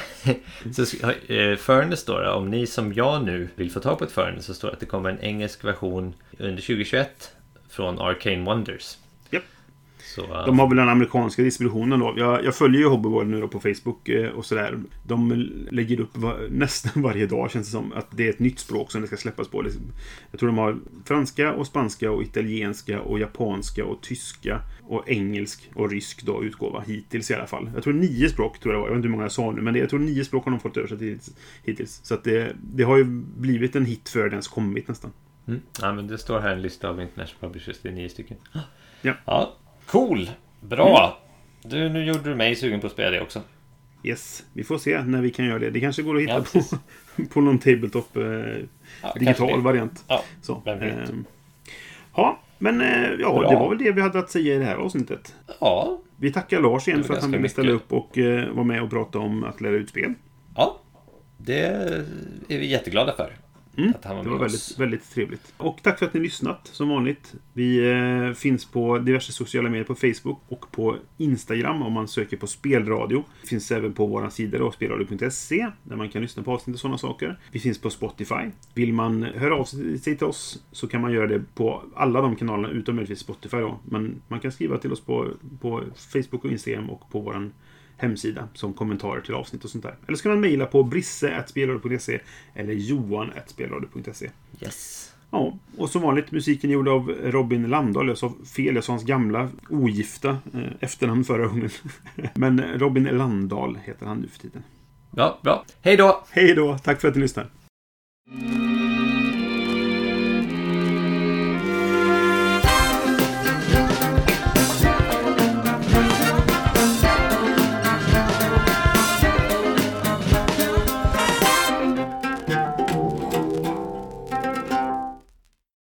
så eh, Furnace då, då, om ni som jag nu vill få tag på ett Furnace så står det att det kommer en engelsk version under 2021 från Arcane Wonders. Så, eh, De har väl den amerikanska distributionen då. Jag, jag följer ju Hobbyworld nu då på Facebook eh, och sådär. De lägger upp va, nästan varje dag känns det som. Att det är ett nytt språk som det ska släppas på. Liksom. Jag tror de har franska och spanska och italienska och japanska och tyska och engelsk och rysk då utgåva hittills i alla fall. Jag tror nio språk tror jag det var. Jag vet inte hur många jag sa nu. Men det, jag tror nio språk har de fått översatt hittills. Så att det, det har ju blivit en hit för den ens kommit nästan. mm, ja, men det står här en lista av International Publishers. Det är nio stycken. Ja. ja cool! Bra! Du, nu gjorde du mig sugen på att spela det också. Yes, vi får se när vi kan göra det. Det kanske går att hitta Ja, på, på någon tabletop eh, Ja, digital variant. Ja, Så. vem vet. ehm, ja, men eh, ja, Bra. det var väl det vi hade att säga i det här avsnittet. ja, Vi tackar Lars igen för att han ville ställa upp och eh, vara med och prata om att lära ut spel. ja. Det är vi jätteglada för. Mm, Att han var Det med var oss. väldigt, väldigt trevligt. Och tack för att ni lyssnat, som vanligt. Vi eh, finns på diverse sociala medier på Facebook och på Instagram om man söker på spelradio. Vi finns även på vår sida då, spelradio.se, där man kan lyssna på avsnitt och sådana saker. Vi finns på Spotify. Vill man höra av sig till oss så kan man göra det på alla de kanalerna, utom möjligtvis Spotify då. Men man kan skriva till oss på, på Facebook och Instagram och på vår hemsida som kommentarer till avsnitt och sånt där. Eller så kan man mejla på brisse.spelradio.se eller johan.spelradio.se. Yes. Ja, och som vanligt musiken är gjord av Robin Landahl. Jag sa fel, jag sa hans gamla ogifta eh, efternamn förra gången. Men Robin Landahl heter han nu för tiden. Ja, bra. Hej då! Hej då, tack för att ni lyssnar.